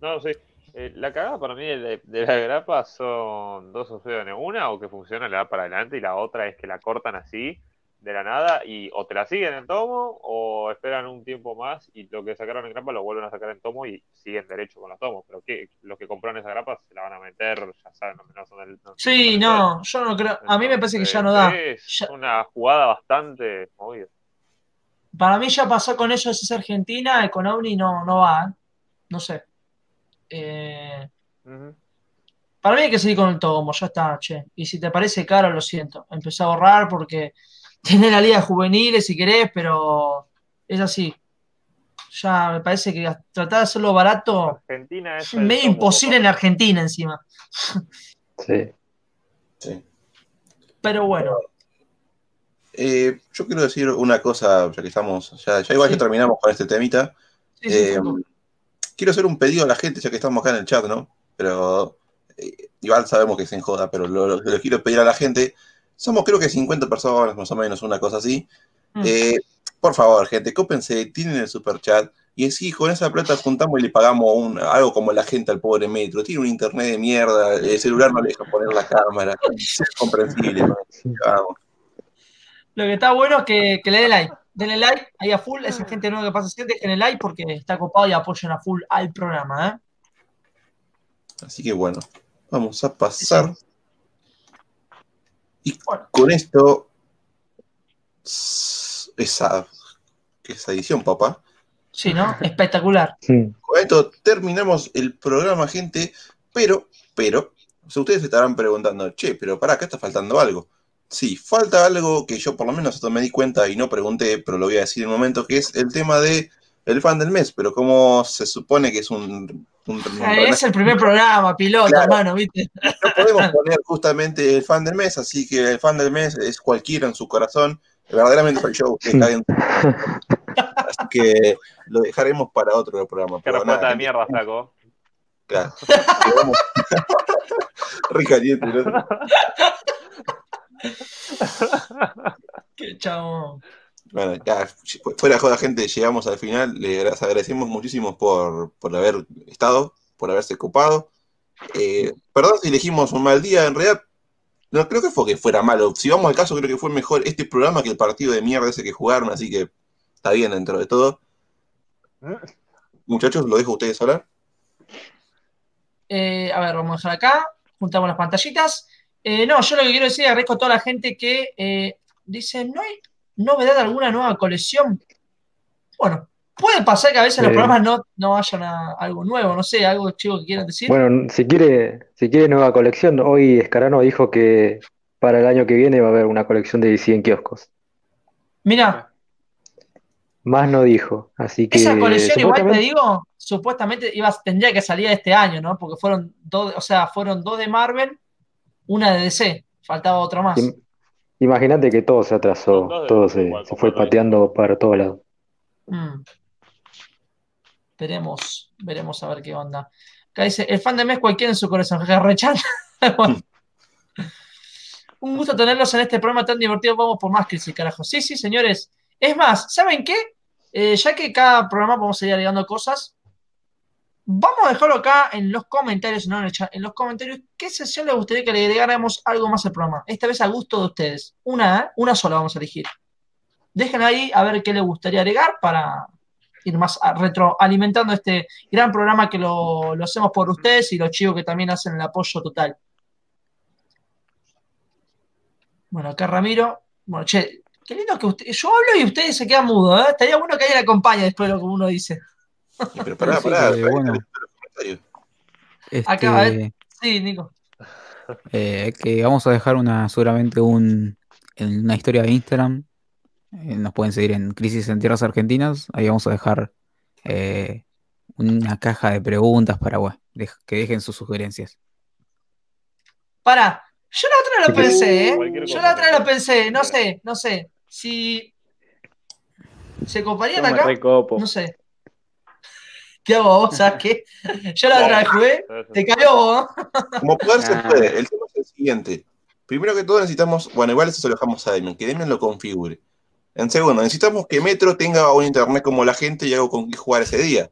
No, sí. Eh, la cagada para mí de, de la grapa son dos opciones. Una, o que funciona, le da para adelante, y la otra es que la cortan así, de la nada, y o te la siguen en tomo, o esperan un tiempo más y lo que sacaron en grapa lo vuelven a sacar en tomo y siguen derecho con los tomos. Pero que los que compraron esa grapa se la van a meter, ya saben, no son del. no- Sí, no, yo no creo. A mí me parece que ya no da. Es Ya- una jugada bastante movida. Para mí ya pasó con ellos, es Argentina, y con Omni no, no va, ¿eh? No sé. Eh, para mí hay que seguir con el tomo, ya está, che. Y si te parece caro, lo siento. Empecé a ahorrar porque tenés la liga juvenil si querés, pero es así. Ya me parece que tratar de hacerlo barato Argentina es medio imposible en. Argentina encima. Sí. Sí. Pero bueno, Eh, yo quiero decir una cosa, ya que estamos, ya, ya igual Sí. que terminamos con este temita. sí, sí, Eh, quiero hacer un pedido a la gente, ya que estamos acá en el chat, ¿no? Pero eh, igual sabemos que se enjoda, pero lo, lo- lo quiero pedir a la gente. Somos creo que 50 personas, más o menos, una cosa así. Mm. Eh, por favor, gente, cópense, tienen el super chat. Y así con esa plata juntamos y le pagamos un, algo como la gente al pobre metro. Tiene un internet de mierda, el celular no le deja poner la cámara. Es comprensible, [LAUGHS] ¿no? Vamos. Lo que está bueno es que, que le den like. Denle like ahí a full. Esa gente nueva que pasa siente, dejen like porque está copado y apoyan a full al programa. ¿eh? Así que bueno, vamos a pasar. Y Bueno. con esto, esa, esa edición, papá. Sí, ¿no? Espectacular. Con esto terminamos el programa, gente. Pero, pero, o sea, ustedes se estarán preguntando, che, pero para acá está faltando algo. Sí, falta algo que yo por lo menos hasta me di cuenta y no pregunté, pero lo voy a decir en un momento, que es el tema de el fan del mes. Pero como se supone que es un... un- Eh, Es el primer programa, piloto, Claro. hermano, ¿viste? no podemos [LAUGHS] poner justamente el fan del mes, así que el fan del mes es cualquiera en su corazón. Verdaderamente soy yo, que cae en- Así que lo dejaremos para otro programa. Qué respuesta nada, de mierda, flaco. Claro. [LAUGHS] Quedamos- [LAUGHS] Re caliente, ¿no? Qué chabón. Bueno, ya, fuera de joda, gente, llegamos al final. Les agradecemos muchísimo por, por haber estado, por haberse ocupado. Eh, perdón si elegimos un mal día, en realidad no creo que fue que fuera malo. Si vamos al caso, creo que fue mejor este programa que el partido de mierda ese que jugaron, así que está bien dentro de todo. Muchachos, lo dejo a ustedes hablar. Eh, a ver, vamos a dejar acá, juntamos las pantallitas. Eh, no, yo lo que quiero decir, agradezco a toda la gente que eh, dice, ¿no hay novedad alguna nueva colección? Bueno, puede pasar que a veces los Eh. programas no, no hayan a- algo nuevo, no sé, algo chico que quieran decir. Bueno, si quiere, si quiere nueva colección, hoy Escarano dijo que para el año que viene va a haber una colección de DC en kioscos. Mira, Más no dijo, así que esa colección igual te digo, supuestamente iba, tendría que salir este año, ¿no? Porque fueron dos, o sea, fueron dos de Marvel, una de DC, faltaba otra más. Imagínate que todo se atrasó, todo se, igual, se fue pateando para todos lados. Mm. Veremos, veremos a ver qué onda. Acá dice, el fan de mes cualquiera en su corazón, jaja, Rechan. [LAUGHS] Un gusto tenerlos en este programa tan divertido. Vamos por más crisis, carajo. Sí, sí, señores. Es más, ¿saben qué? Eh, ya que cada programa vamos a ir agregando cosas, vamos a dejarlo acá en los comentarios, no en el chat, en los comentarios, ¿qué sesión les gustaría que le agregáramos algo más al programa? Esta vez a gusto de ustedes. Una, ¿eh? Una sola vamos a elegir. Dejen ahí a ver qué les gustaría agregar para ir más retroalimentando este gran programa que lo, lo hacemos por ustedes y los chicos que también hacen el apoyo total. Bueno, acá Ramiro. Bueno, che, qué lindo que usted, yo hablo y ustedes se quedan mudos, ¿eh? Estaría bueno que alguien acompañe después de lo que uno dice. Y Pero [LAUGHS] pará, Sí, pará, que, pará, bueno. comentarios. Acá, a Este, ver. Sí, Nico. eh, que vamos a dejar una, seguramente un, en una historia de Instagram. Eh, nos pueden seguir en Crisis en Tierras Argentinas. Ahí vamos a dejar eh, una caja de preguntas para bueno, que dejen sus sugerencias. Pará, yo la otra lo Sí, pensé, ¿eh? Cualquier Yo la otra lo pensé, no sé, no sé. Si se me acá, no sé. ¿Qué hago vos? ¿Sabes [LAUGHS] qué? Yo la otra vez jugué, te cayó vos. Como poder se Ah. puede. El tema es el siguiente. Primero que todo necesitamos, bueno, igual eso se lo dejamos a Demian, que Demian lo configure. En segundo, necesitamos que Metro tenga un internet como la gente y algo con que jugar ese día.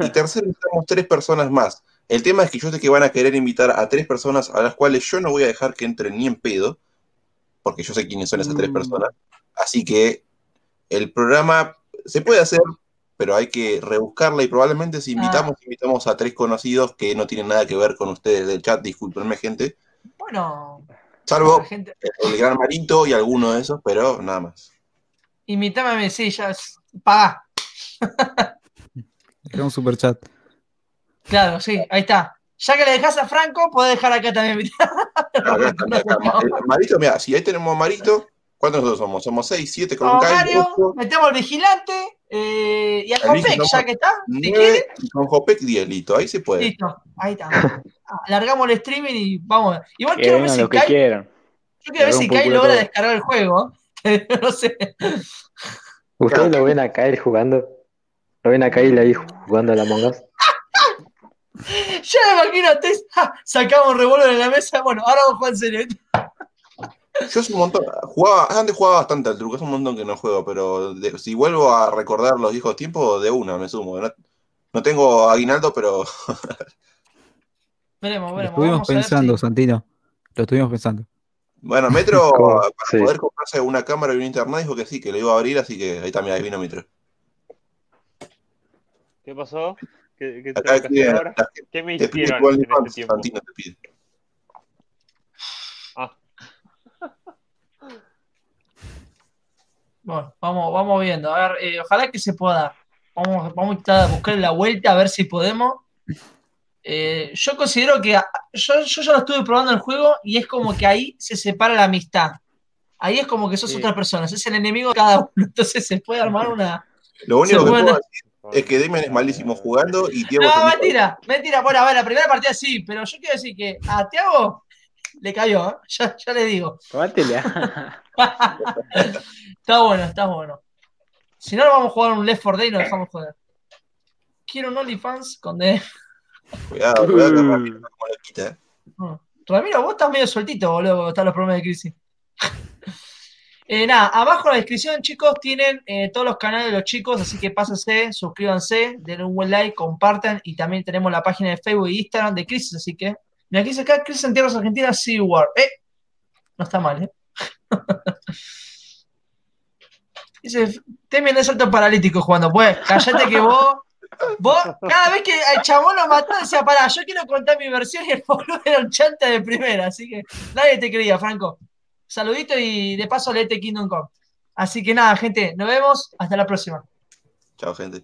Y [LAUGHS] tercero, necesitamos tres personas más. El tema es que yo sé que van a querer invitar a tres personas a las cuales yo no voy a dejar que entren ni en pedo, porque yo sé quiénes son esas tres Mm. personas. Así que el programa se puede hacer, pero hay que rebuscarla y probablemente si invitamos, invitamos a tres conocidos que no tienen nada que ver con ustedes del chat, discúlpenme gente, Bueno, salvo gente, el gran Marito y alguno de esos, pero nada más. invítame a mí, sí, ya, es- pagá. Era un super chat. Claro, sí, ahí está. Ya que le dejás a Franco, podés dejar acá también. Acá acá, [LAUGHS] Marito, mira, si ahí tenemos a Marito, ¿cuántos nosotros somos? Somos seis, siete con un Mario, metemos al vigilante eh, y al vigilante. ya que está. Si quiere, nueve, y con Jopek diez, listo, ahí se puede. listo, ahí está. [LAUGHS] Alargamos el streaming y vamos. Igual quiero ver si Kai, quieran. yo quiero ver si Kai logra descargar el juego. [LAUGHS] no sé. ¿Ustedes lo ven a Kyle jugando? ¿Lo ven a Kyle ahí jugando a la Among Us? [LAUGHS] Ya me imagino ja, sacamos un revólver en la mesa. Bueno, ahora vamos a jugar en serio. Yo hace un montón, jugaba, antes jugaba bastante al truco, es un montón que no juego, pero de- si vuelvo a recordar los viejos tiempos, de una me sumo. No, no tengo aguinaldo, pero [LAUGHS] Veremos, Lo veremos. estuvimos Vamos a ver pensando, si- Santino. Lo estuvimos pensando. bueno, Metro, [LAUGHS] para Sí. poder comprarse una cámara y un internet, dijo que sí, que lo iba a abrir, así que ahí también, ahí vino Metro. ¿Qué pasó? ¿Qué, qué Acá ahora? la ¿Qué me te pide hicieron en este tiempo? Santino te pide. Bueno, vamos, vamos viendo. A ver, eh, ojalá que se pueda. Vamos, vamos a intentar buscar la vuelta a ver si podemos. Eh, yo considero que yo, yo ya lo estuve probando el juego y es como que ahí se separa la amistad. Ahí es como que sos Sí. otra persona, es el enemigo de cada uno. [LAUGHS] Entonces se puede armar una. Lo único que puedo decir es que Demian es malísimo jugando y Diego No, mentira, mentira. Bueno, a ver, la primera partida sí, pero yo quiero decir que a Tiago le cayó, ¿eh? [LAUGHS] ya, ya le digo. [LAUGHS] Está bueno, está bueno. Si no, vamos a jugar un Left 4 Dead y nos dejamos joder. Quiero un OnlyFans con D. Cuidado, cuidado que Ramiro como la quita, eh. Ramiro, vos estás medio sueltito, boludo, cuando están los problemas de crisis. [LAUGHS] Eh, nada, abajo en la descripción, chicos, tienen eh, todos los canales de los chicos, así que pásense, suscríbanse, denle un buen like, compartan y también tenemos la página de Facebook y Instagram de Crisis, así que. Mira, aquí dice acá, Crisis en Tierras Argentinas, SeaWorld. Eh, no está mal, ¿eh? [LAUGHS] dice, Temen es salto paralítico jugando, pues, cállate que vos. Vos, cada vez que el chabón lo mató, decía, pará, yo quiero contar mi versión y el boludo era un chanta de primera, así que nadie te creía, Franco. Saludito y de paso leete Kingdom Come. Así que nada, gente, nos vemos. Hasta la próxima. Chao, gente.